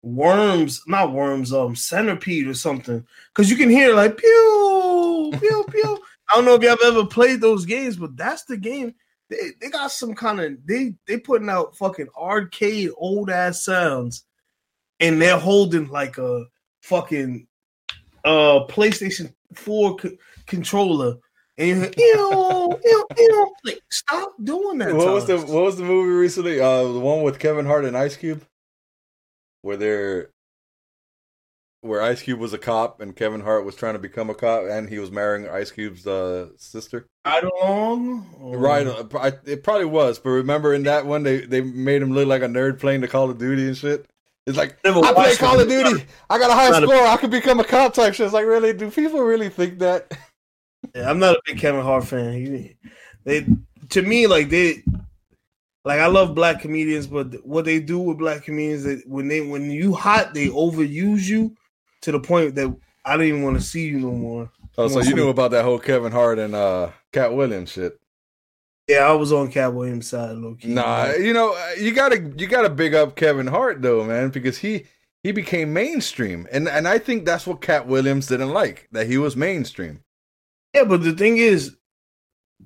worms, not worms, um, centipede or something. Because you can hear like pew, pew, pew. I don't know if y'all ever played those games, but that's the game. They they got some kind of they they putting out fucking arcade old ass sounds, and they're holding like a fucking uh PlayStation Four c- controller and you're like, ew, ew, ew. Like, stop doing that. What was the What was the movie recently? Uh, the one with Kevin Hart and Ice Cube, where they're where Ice Cube was a cop and Kevin Hart was trying to become a cop, and he was marrying Ice Cube's uh, sister. I don't. Right, uh, it probably was. But remember, in that one, they they made him look like a nerd playing the Call of Duty and shit. It's like I play Call of Duty. I got a high score. A... I could become a cop type shit. It's like really, do people really think that? Yeah, I'm not a big Kevin Hart fan. He, they to me like they like I love black comedians, but what they do with black comedians that when they when you hot, they overuse you to the point that I didn't even want to see you no more. Oh, so you knew about that whole Kevin Hart and uh Katt Williams shit. Yeah, I was on Katt Williams' side, low key. Nah, you know, you gotta you gotta big up Kevin Hart though, man, because he he became mainstream, and and I think that's what Katt Williams didn't like that he was mainstream. Yeah, but the thing is,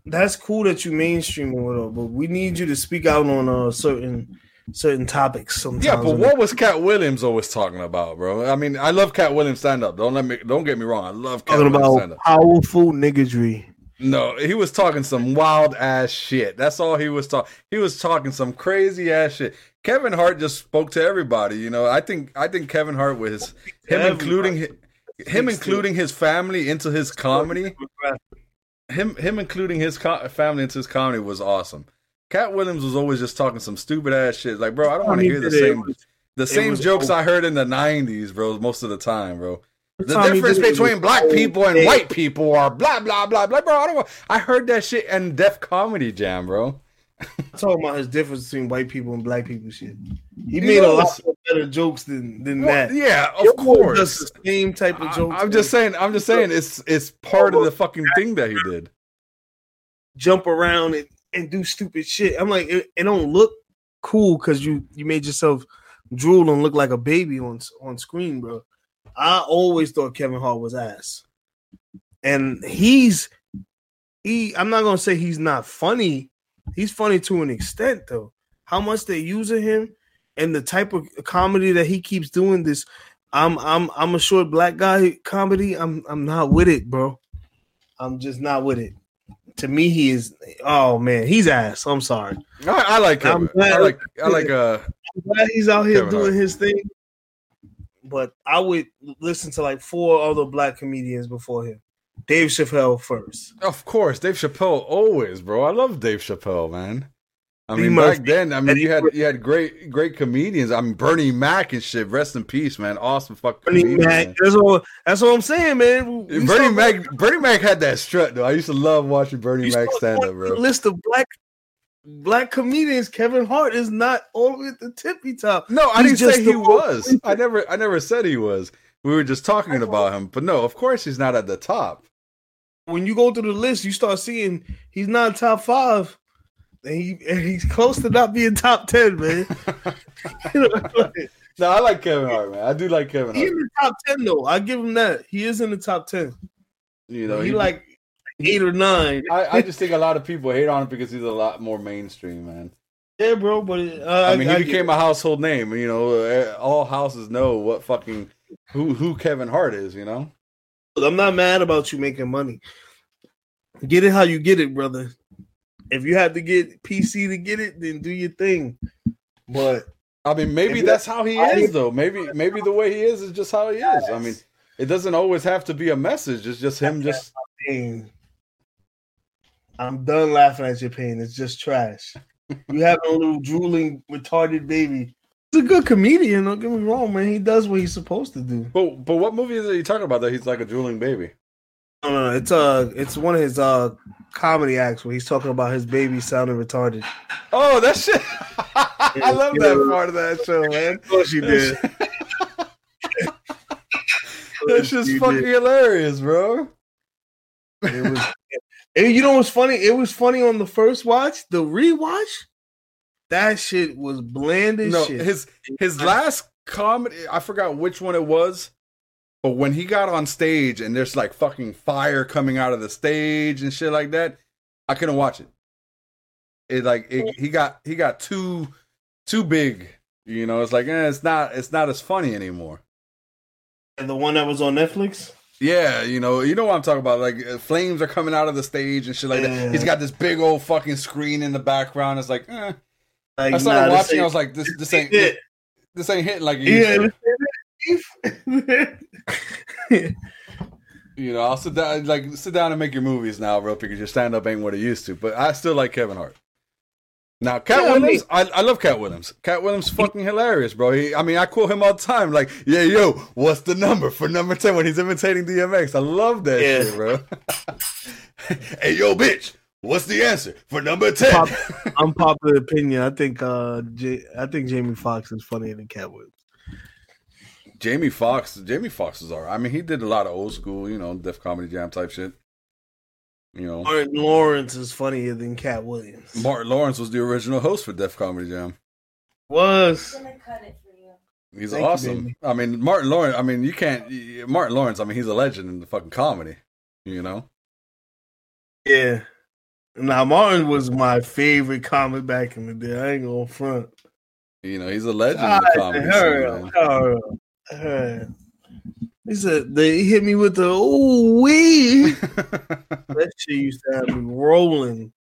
that's cool that you mainstream or whatever, but we need you to speak out on a certain certain topics sometimes. Yeah, but what was Katt Williams always talking about, bro? I mean, I love Katt Williams stand up. Don't let me don't get me wrong. I love Katt talking Williams stand up. Powerful niggadry. No, he was talking some wild ass shit. That's all he was talking. He was talking some crazy ass shit. Kevin Hart just spoke to everybody. You know, I think I think Kevin Hart was him, including him including his family into his comedy. Him him including his co- family into his comedy was awesome. Katt Williams was always just talking some stupid ass shit. Like, bro, I don't want to hear the same the same jokes I heard in the '90s, bro. Most of the time, bro. The difference between black people and white people are blah blah blah blah, bro. I don't. Want, I heard that shit in Def Comedy Jam, bro. I'm talking about his difference between white people and black people shit. He made a lot better jokes than than well, that. Yeah, of course. Just the same type of jokes. I, am just saying. I'm just saying. It's it's part of the fucking thing that he did. Jump around and, and do stupid shit. I'm like, it, it don't look cool because you you made yourself drool and look like a baby on on screen, bro. I always thought Kevin Hart was ass, and he's he. I'm not gonna say he's not funny He's funny to an extent though. How much they using him and the type of comedy that he keeps doing this I'm I'm I'm a short black guy comedy. I'm I'm not with it, bro. I'm just not with it. To me, he is. Oh man, he's ass. I'm sorry. I, I like him. I like. I like. Uh, I'm glad he's out here Kevin doing Hart. his thing. But I would listen to like four other black comedians before him. Dave Chappelle first. Of course, Dave Chappelle always, bro. I love Dave Chappelle, man. I mean, back then, I mean, you had you had great great comedians. I mean, Bernie Mac and shit. Rest in peace, man. Awesome fucking Bernie Mac. That's all. That's what I'm saying, man. We Bernie Mac. Bernie Mac had that strut though. I used to love watching Bernie Mac stand up, bro. List of black black comedians. Kevin Hart is not all at the tippy top. No, I He's didn't say he was. I never. I never said he was. We were just talking about him, but no, of course he's not at the top. when you go through the list, you start seeing he's not top five. And, he, and he's close to not being top ten, man. no, I like Kevin Hart, man. I do like Kevin Hart. He's in the top ten though. I give him that. He is in the top ten. You know, he, he like eight or nine. I, I, just think a lot of people hate on him because he's a lot more mainstream, man. Yeah, bro, but uh, I mean, he I, became a household name. You know, eh, all houses know what fucking who who Kevin Hart is. You know, I'm not mad about you making money. Get it how you get it, brother. If you have to get PC to get it, then do your thing. But I mean, maybe that's how he is, though. Maybe maybe the way he is is just how he is. I mean, it doesn't always have to be a message. It's just him. Just I'm done laughing at your pain. It's just trash. You have a little drooling retarded baby. He's a good comedian. Don't get me wrong, man. He does what he's supposed to do. But but what movie is it you talking about that he's like a drooling baby? No, no, no. It's uh, it's one of his uh comedy acts where he's talking about his baby sounding retarded. Oh, that shit! I love that part of that show, man. Of course you did. That's just fucking did. hilarious, bro. It was. and you know what's funny? It was funny on the first watch. The rewatch, that shit was bland as no, shit. His his last comedy, I forgot which one it was. But when he got on stage and there's like fucking fire coming out of the stage and shit like that, I couldn't watch it. It like it, he got he got too too big. You know, it's like eh, it's not it's not as funny anymore. And the one that was on Netflix. Yeah, you know, you know what I'm talking about. Like uh, flames are coming out of the stage and shit like yeah. that. He's got this big old fucking screen in the background. It's like, eh. like I started nah, watching. I was like, this this ain't this, this ain't hitting like yeah, you know, I'll sit down, like sit down and make your movies now, bro, because your stand up ain't what it used to. But I still like Kevin Hart. Now, Katt yeah, Williams, I, I, love Katt Williams. Katt Williams, fucking hilarious, bro. He, I mean, I quote him all the time, like, "Yeah, yo, what's the number for number ten when he's imitating DMX?" I love that yeah. shit, bro. hey, yo, bitch, what's the answer for number ten? Pop, unpopular opinion. I think, uh, J- I think Jamie Foxx is funnier than Katt Williams. Jamie Foxx, Jamie Foxx is alright. I mean, he did a lot of old school, you know, Def Comedy Jam type shit. You know, Martin Lawrence is funnier than Katt Williams. Martin Lawrence was the original host for Def Comedy Jam. Was. He's Thank awesome. You, I mean, Martin Lawrence. I mean, you can't. Martin Lawrence. I mean, he's a legend in the fucking comedy. You know. Yeah. Now Martin was my favorite comic back in the day. I ain't gonna front. You know, he's a legend in the comedy. He said they hit me with the oh wee. that shit used to have me rolling.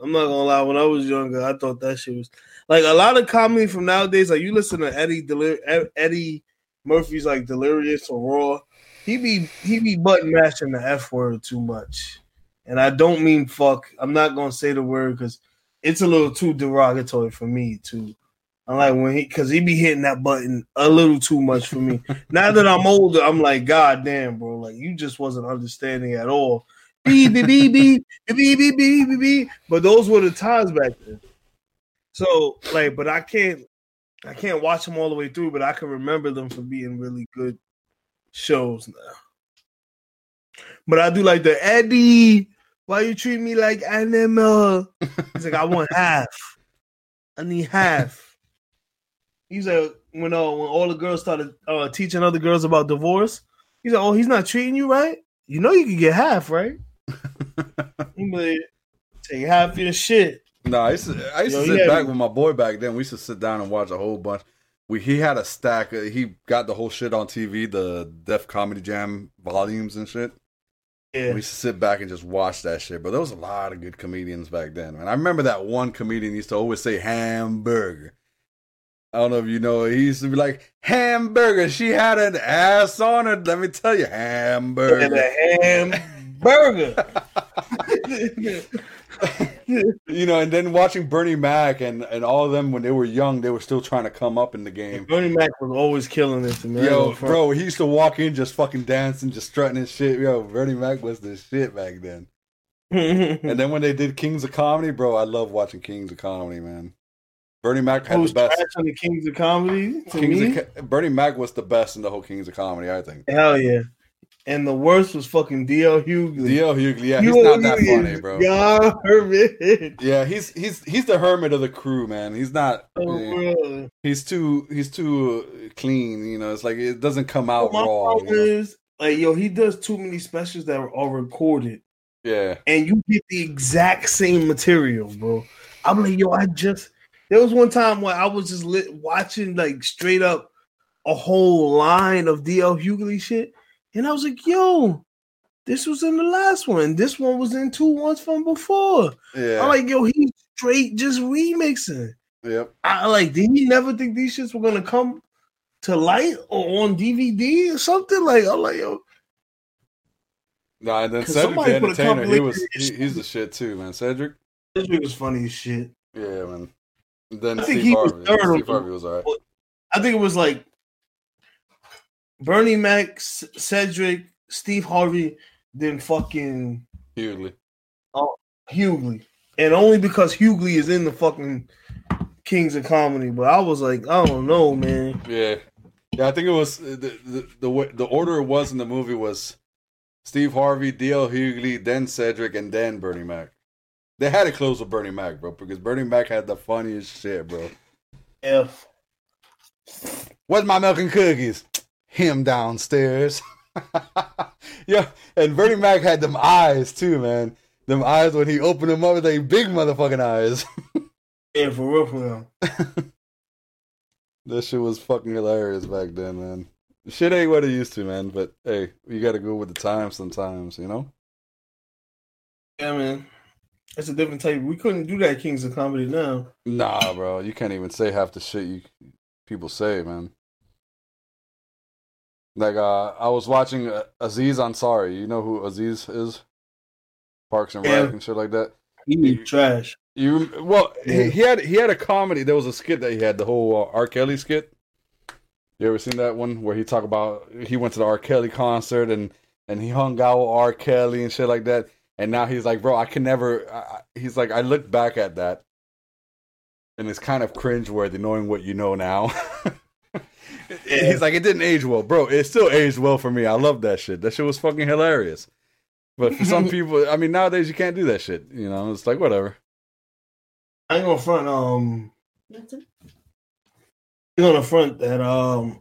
I'm not gonna lie. When I was younger, I thought that shit was like a lot of comedy from nowadays. Like you listen to Eddie Delir- Eddie Murphy's like Delirious or Raw. He be he be button mashing the f word too much, and I don't mean fuck. I'm not gonna say the word because it's a little too derogatory for me too. I'm like when he because he be hitting that button a little too much for me. now that I'm older, I'm like, God damn, bro, like you just wasn't understanding at all. Beep beep beep beep beep beep beep beep. But those were the times back then. So like, but I can't, I can't watch them all the way through, but I can remember them for being really good shows now. But I do like the Eddie. Why you treat me like animal? He's like, I want half. I need half. He's like when uh, when all the girls started uh, teaching other girls about divorce. He's like, oh, he's not treating you right. You know you can get half, right? he like, take half your shit. No, I used to, I used Yo, to sit back with my boy back then. We used to sit down and watch a whole bunch. We he had a stack. he got the whole shit on TV, the Def Comedy Jam volumes and shit. Yeah. We used to sit back and just watch that shit. But there was a lot of good comedians back then. And I remember that one comedian used to always say hamburger. I don't know if you know. He used to be like hamburger. She had an ass on her. Let me tell you, hamburger. A hamburger. you know, and then watching Bernie Mac and, and all of them when they were young, they were still trying to come up in the game. Bernie Mac was always killing it to me. Yo, bro, he used to walk in just fucking dancing, just strutting his shit. Yo, Bernie Mac was the shit back then. and then when they did Kings of Comedy, bro, I love watching Kings of Comedy, man. Bernie Mac had the best. On the Kings of Comedy. Kings of, Bernie Mac was the best in the whole Kings of Comedy, I think. Hell yeah, And the worst was fucking DL Hughley. DL Hughley, yeah, he's not that funny, bro. Yeah, Hermit. Yeah, he's he's he's the hermit of the crew, man. He's not. Oh, eh, he's too he's too clean. You know, it's like it doesn't come out My raw. problem you know? is like yo, he does too many specials that are recorded, Yeah, and you get the exact same material, bro. I'm like, yo, I just there was one time where I was just lit, watching like straight up a whole line of DL Hughley shit, and I was like, yo, this was in the last one. This one was in two ones from before. yeah, I'm like, yo, he's straight just remixing. yep. I like, did he never think these shits were gonna come to light or on DVD or something? Like, I'm like, yo, Nah, and then Cedric the somebody put a Entertainer, he was he, he's the shit too, man. Cedric, shit was funny as shit. yeah, man. Then I think Steve he was third Steve Harvey was alright. I think it was like Bernie Mac, Cedric, Steve Harvey, then fucking Hughley. Hughley, and only because Hughley is in the fucking Kings of Comedy. But I was like, I don't know, man. Yeah, yeah. I think it was uh, the the the, the order it was in the movie was Steve Harvey, D.L. Hughley, then Cedric, and then Bernie Mac. They had to close with Bernie Mac, bro, because Bernie Mac had the funniest shit, bro. F. Where's my milk and cookies? Him downstairs. yeah, and Bernie Mac had them eyes too, man. Them eyes when he opened them up, with like big motherfucking eyes. Yeah, for real, for real. that shit was fucking hilarious back then, man. Shit ain't what it used to, man. But hey, you got to go with the times sometimes, you know. Yeah, man. It's a different type. We couldn't do that Kings of Comedy now. Nah, bro, you can't even say half the shit you people say, man. Like, uh, I was watching uh, Aziz Ansari. You know who Aziz is? Parks and Yeah. Rec and shit like that. He trash. You well, Yeah. he, he had he had a comedy. There was a skit that he had, the whole uh, R. Kelly skit. You ever seen that one where he talk about he went to the R. Kelly concert and and he hung out with R. Kelly and shit like that. And now he's like, bro, I can never. I, I- he's like, I look back at that, and it's kind of cringeworthy knowing what you know now. He's like, it didn't age well, bro. It still aged well for me. I love that shit. That shit was fucking hilarious. But for some people, I mean, nowadays you can't do that shit. You know, it's like whatever. I ain't gonna front. Um, I'm gonna front that. Um,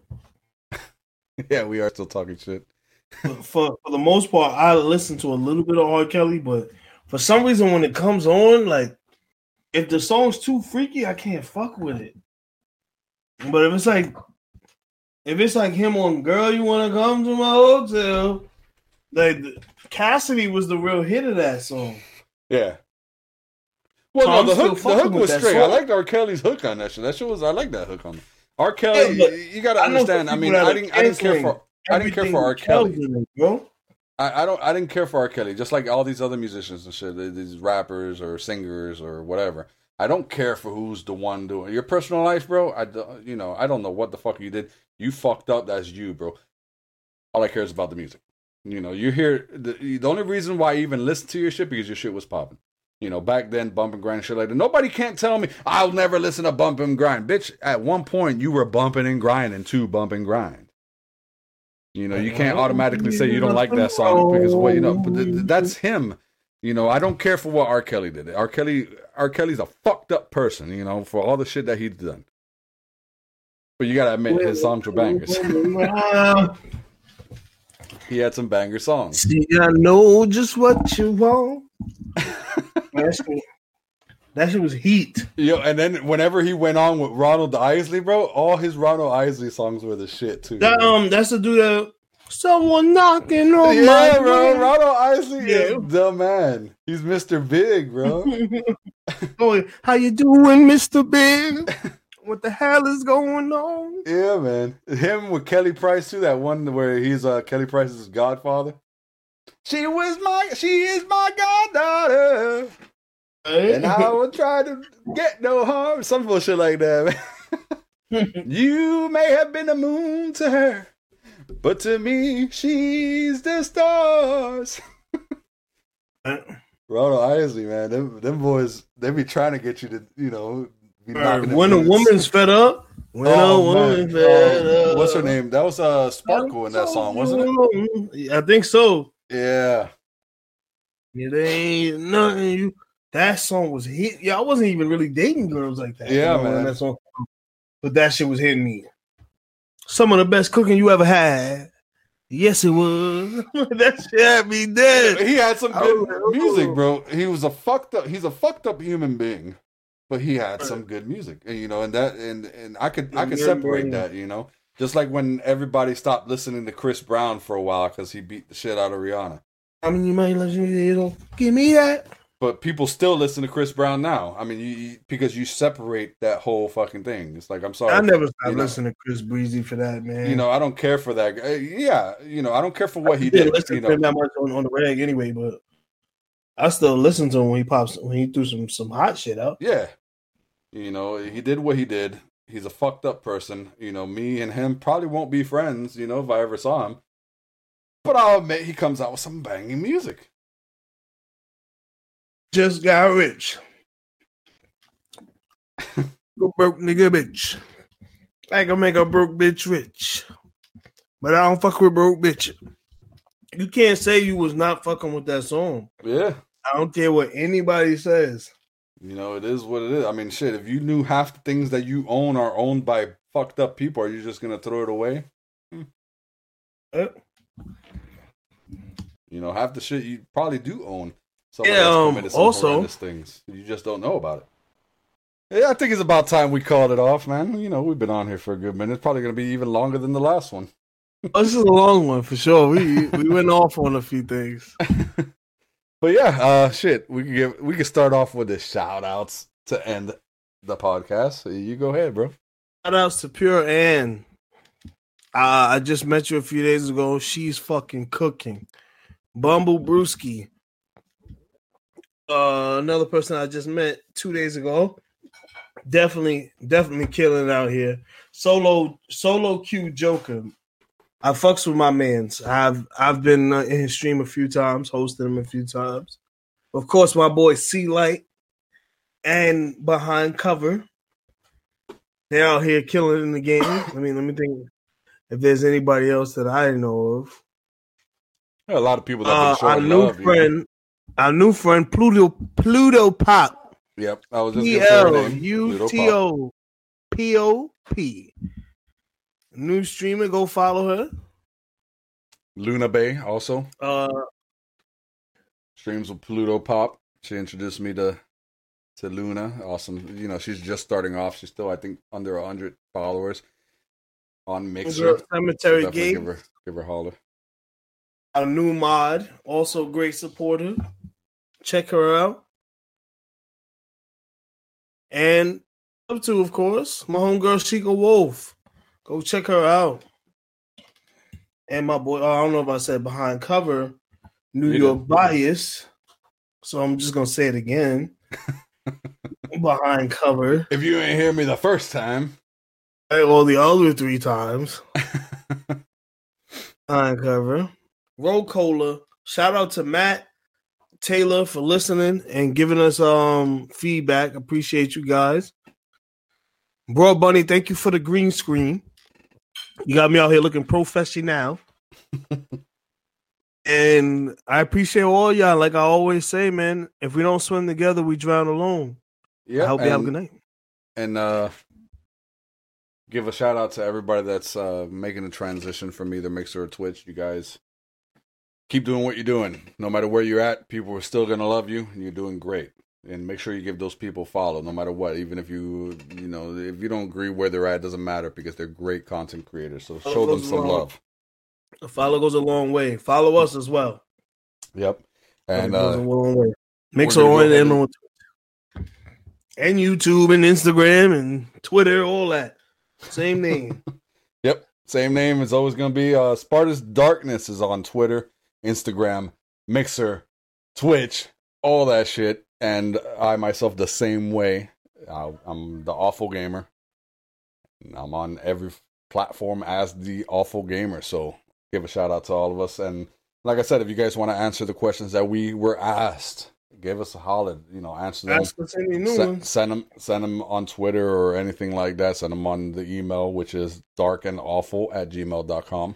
Yeah, we are still talking shit. For for the most part, I listen to a little bit of R. Kelly, but for some reason, when it comes on, like if the song's too freaky, I can't fuck with it. But if it's like, if it's like him on "Girl, You Want to Come to My Hotel," like Cassidy was the real hit of that song. Yeah. Well, So no, I'm the hook, the hook was that straight. I song. liked R. Kelly's hook on that shit. That shit was, I like that hook on. R. Kelly, Yeah, you gotta I know some understand. I people mean, I didn't, I didn't care for, I didn't care for R. Kelly Kelly. bro. I, I don't, I didn't care for R. Kelly. Just like all these other musicians and shit, these rappers or singers or whatever. I don't care for who's the one doing your personal life, bro. I, don't- you know, I don't know what the fuck you did. You fucked up. That's you, bro. All I care is about the music. You know, you hear the, the only reason why I even listen to your shit because your shit was popping. You know, back then, bump and grind shit like that. Nobody can't tell me I'll never listen to bump and grind, bitch. At one point, you were bumping and grinding to bump and grind. You know, you can't automatically say you don't like that song because well, you know. But th- th- that's him. You know, I don't care for what R. Kelly did. R. Kelly, R. Kelly's a fucked up person. You know, for all the shit that he's done. But you gotta admit, his songs were bangers. he had some banger songs. See, I know just what you want. that, shit, was heat. Yo, and then whenever he went on with Ronald Isley, bro, all his Ronald Isley songs were the shit too. That bro. um, that's the dude that someone knocking on yeah, my bro, door. Ronald Isley Yeah. is the man. He's Mr. Big, bro. oh, how you doing, Mister Big? What the hell is going on? yeah, man. Him with Kelly Price too. That one where he's uh Kelly Price's godfather. She was my, she is my goddaughter, and I will try to get no harm. Some bullshit like that. Man. You may have been the moon to her, but to me, she's the stars. Ronald Isley, man, them them boys, they be trying to get you to, you know, be knocking when a woman's fed up, when Oh, a man. woman's fed Oh, up. what's her name? That was uh Sparkle in that song, wasn't it? it? I think so. Yeah. It ain't nothing you. That song was hit. Yeah, I wasn't even really dating girls like that. Yeah, you know, man. That song, but that shit was hitting me. Some of the best cooking you ever had. Yes, it was. that shit had me dead. He had some good oh. music, bro. He was a fucked up. He's a fucked up human being, but he had some good music, and you know, and that, and and I could I could separate that, you know, just like when everybody stopped listening to Chris Brown for a while because he beat the shit out of Rihanna, I mean, you might let you, you know, give me that. But people still listen to Chris Brown now. I mean, you, you because you separate that whole fucking thing. It's like I'm sorry, I never stopped know. listening to Chris Breezy for that, man. you know, I don't care for that. guy. Uh, yeah, you know, I don't care for what he didn't listen You to him that much on, on the reg anyway, but I still listen to him when he pops when he threw some some hot shit out. Yeah. You know, he did what he did. He's a fucked up person. You know, me and him probably won't be friends, you know, if I ever saw him. But I'll admit he comes out with some banging music. Just got rich. Go broke nigga bitch. I can make a broke bitch rich. But I don't fuck with broke bitch. You can't say you was not fucking with that song. Yeah. I don't care what anybody says. You know, it is what it is. I mean, shit, if you knew half the things that you own are owned by fucked up people, are you just going to throw it away? Hmm. Uh, You know, half the shit you probably do own. Someone Yeah, um, also- things. You just don't know about it. Yeah, I think it's about time we called it off, man. You know, we've been on here for a good minute. It's probably going to be even longer than the last one. oh, this is a long one for sure. We we went off on a few things. But yeah, uh shit, we can give we can start off with the shout outs to end the podcast. So you go ahead, bro. Shout outs to Pure Ann. Uh, I just met you a few days ago. She's fucking cooking. Bumble Brewski. Uh, another person I just met two days ago. Definitely, definitely killing it out here. Solo, solo Q Joker. I fucks with my man's. I've I've been uh, in his stream a few times, hosted him a few times. Of course, my boy C Light and behind cover. They're out here killing in the game. I mean, let me think if there's anybody else that I know of. There are a lot of people that Uh, our new friend, our new friend Pluto Pluto Pop. Yep, I was just P gonna say her L name. U Pluto T Pop. O P O P. New streamer, go follow her. Luna Bay also Uh, streams with Pluto Pop. She introduced me to to Luna. Awesome. You know, she's just starting off. She's still, I think, under hundred followers on Mixer. Cemetery Gate. give her give her holler. Our new mod, also great supporter. Check her out. And up to, of course, my homegirl Chica Wolf. Go check her out. And my boy, oh, I don't know if I said behind cover, New You York bias. So I'm just gonna say it again. behind cover. If you ain't hear me the first time, Well, the other three times. behind cover. Roll Cola. Shout out to Matt Taylor for listening and giving us um feedback. Appreciate you guys. Bro Bunny, thank you for the green screen. You got me out here looking professional. and I appreciate all y'all. Like I always say, man, if we don't swim together, we drown alone. yeah. I hope you have a good night. and uh give a shout out to everybody that's uh making the transition from either Mixer or Twitch. You guys keep doing what you're doing. No matter where you're at, people are still gonna love you and you're doing great. And make sure you give those people follow no matter what. Even if you you know, if you don't agree where they're at, it doesn't matter because they're great content creators. So show them some along. love. A follow goes a long way. Follow us as well. Yep. And It goes uh a long way. Mix we're on and and- on and YouTube and Instagram and Twitter, all that. Same name. Yep. Same name is always going to be uh, Sparta's Darkness is on Twitter, Instagram, Mixer, Twitch, all that shit. And I myself the same way. Uh, I'm the Awful Gamer. I'm on every platform as the Awful Gamer. So give a shout out to all of us. And like I said, if you guys want to answer the questions that we were asked give us a holler. You know, answer them. Ask us any new Send, send them send them on Twitter or anything like that. Send them on the email, which is darkandawful at gmail.com.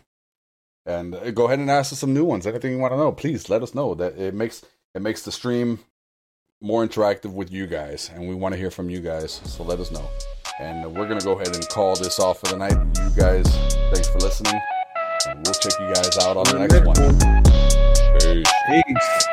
And uh, go ahead and ask us some new ones. Anything you want to know, please let us know. That it makes it makes the stream more interactive with you guys, and we want to hear from you guys. So let us know. And we're gonna go ahead and call this off for the night. You guys, thanks for listening, and we'll check you guys out on the next one. Peace. Peace.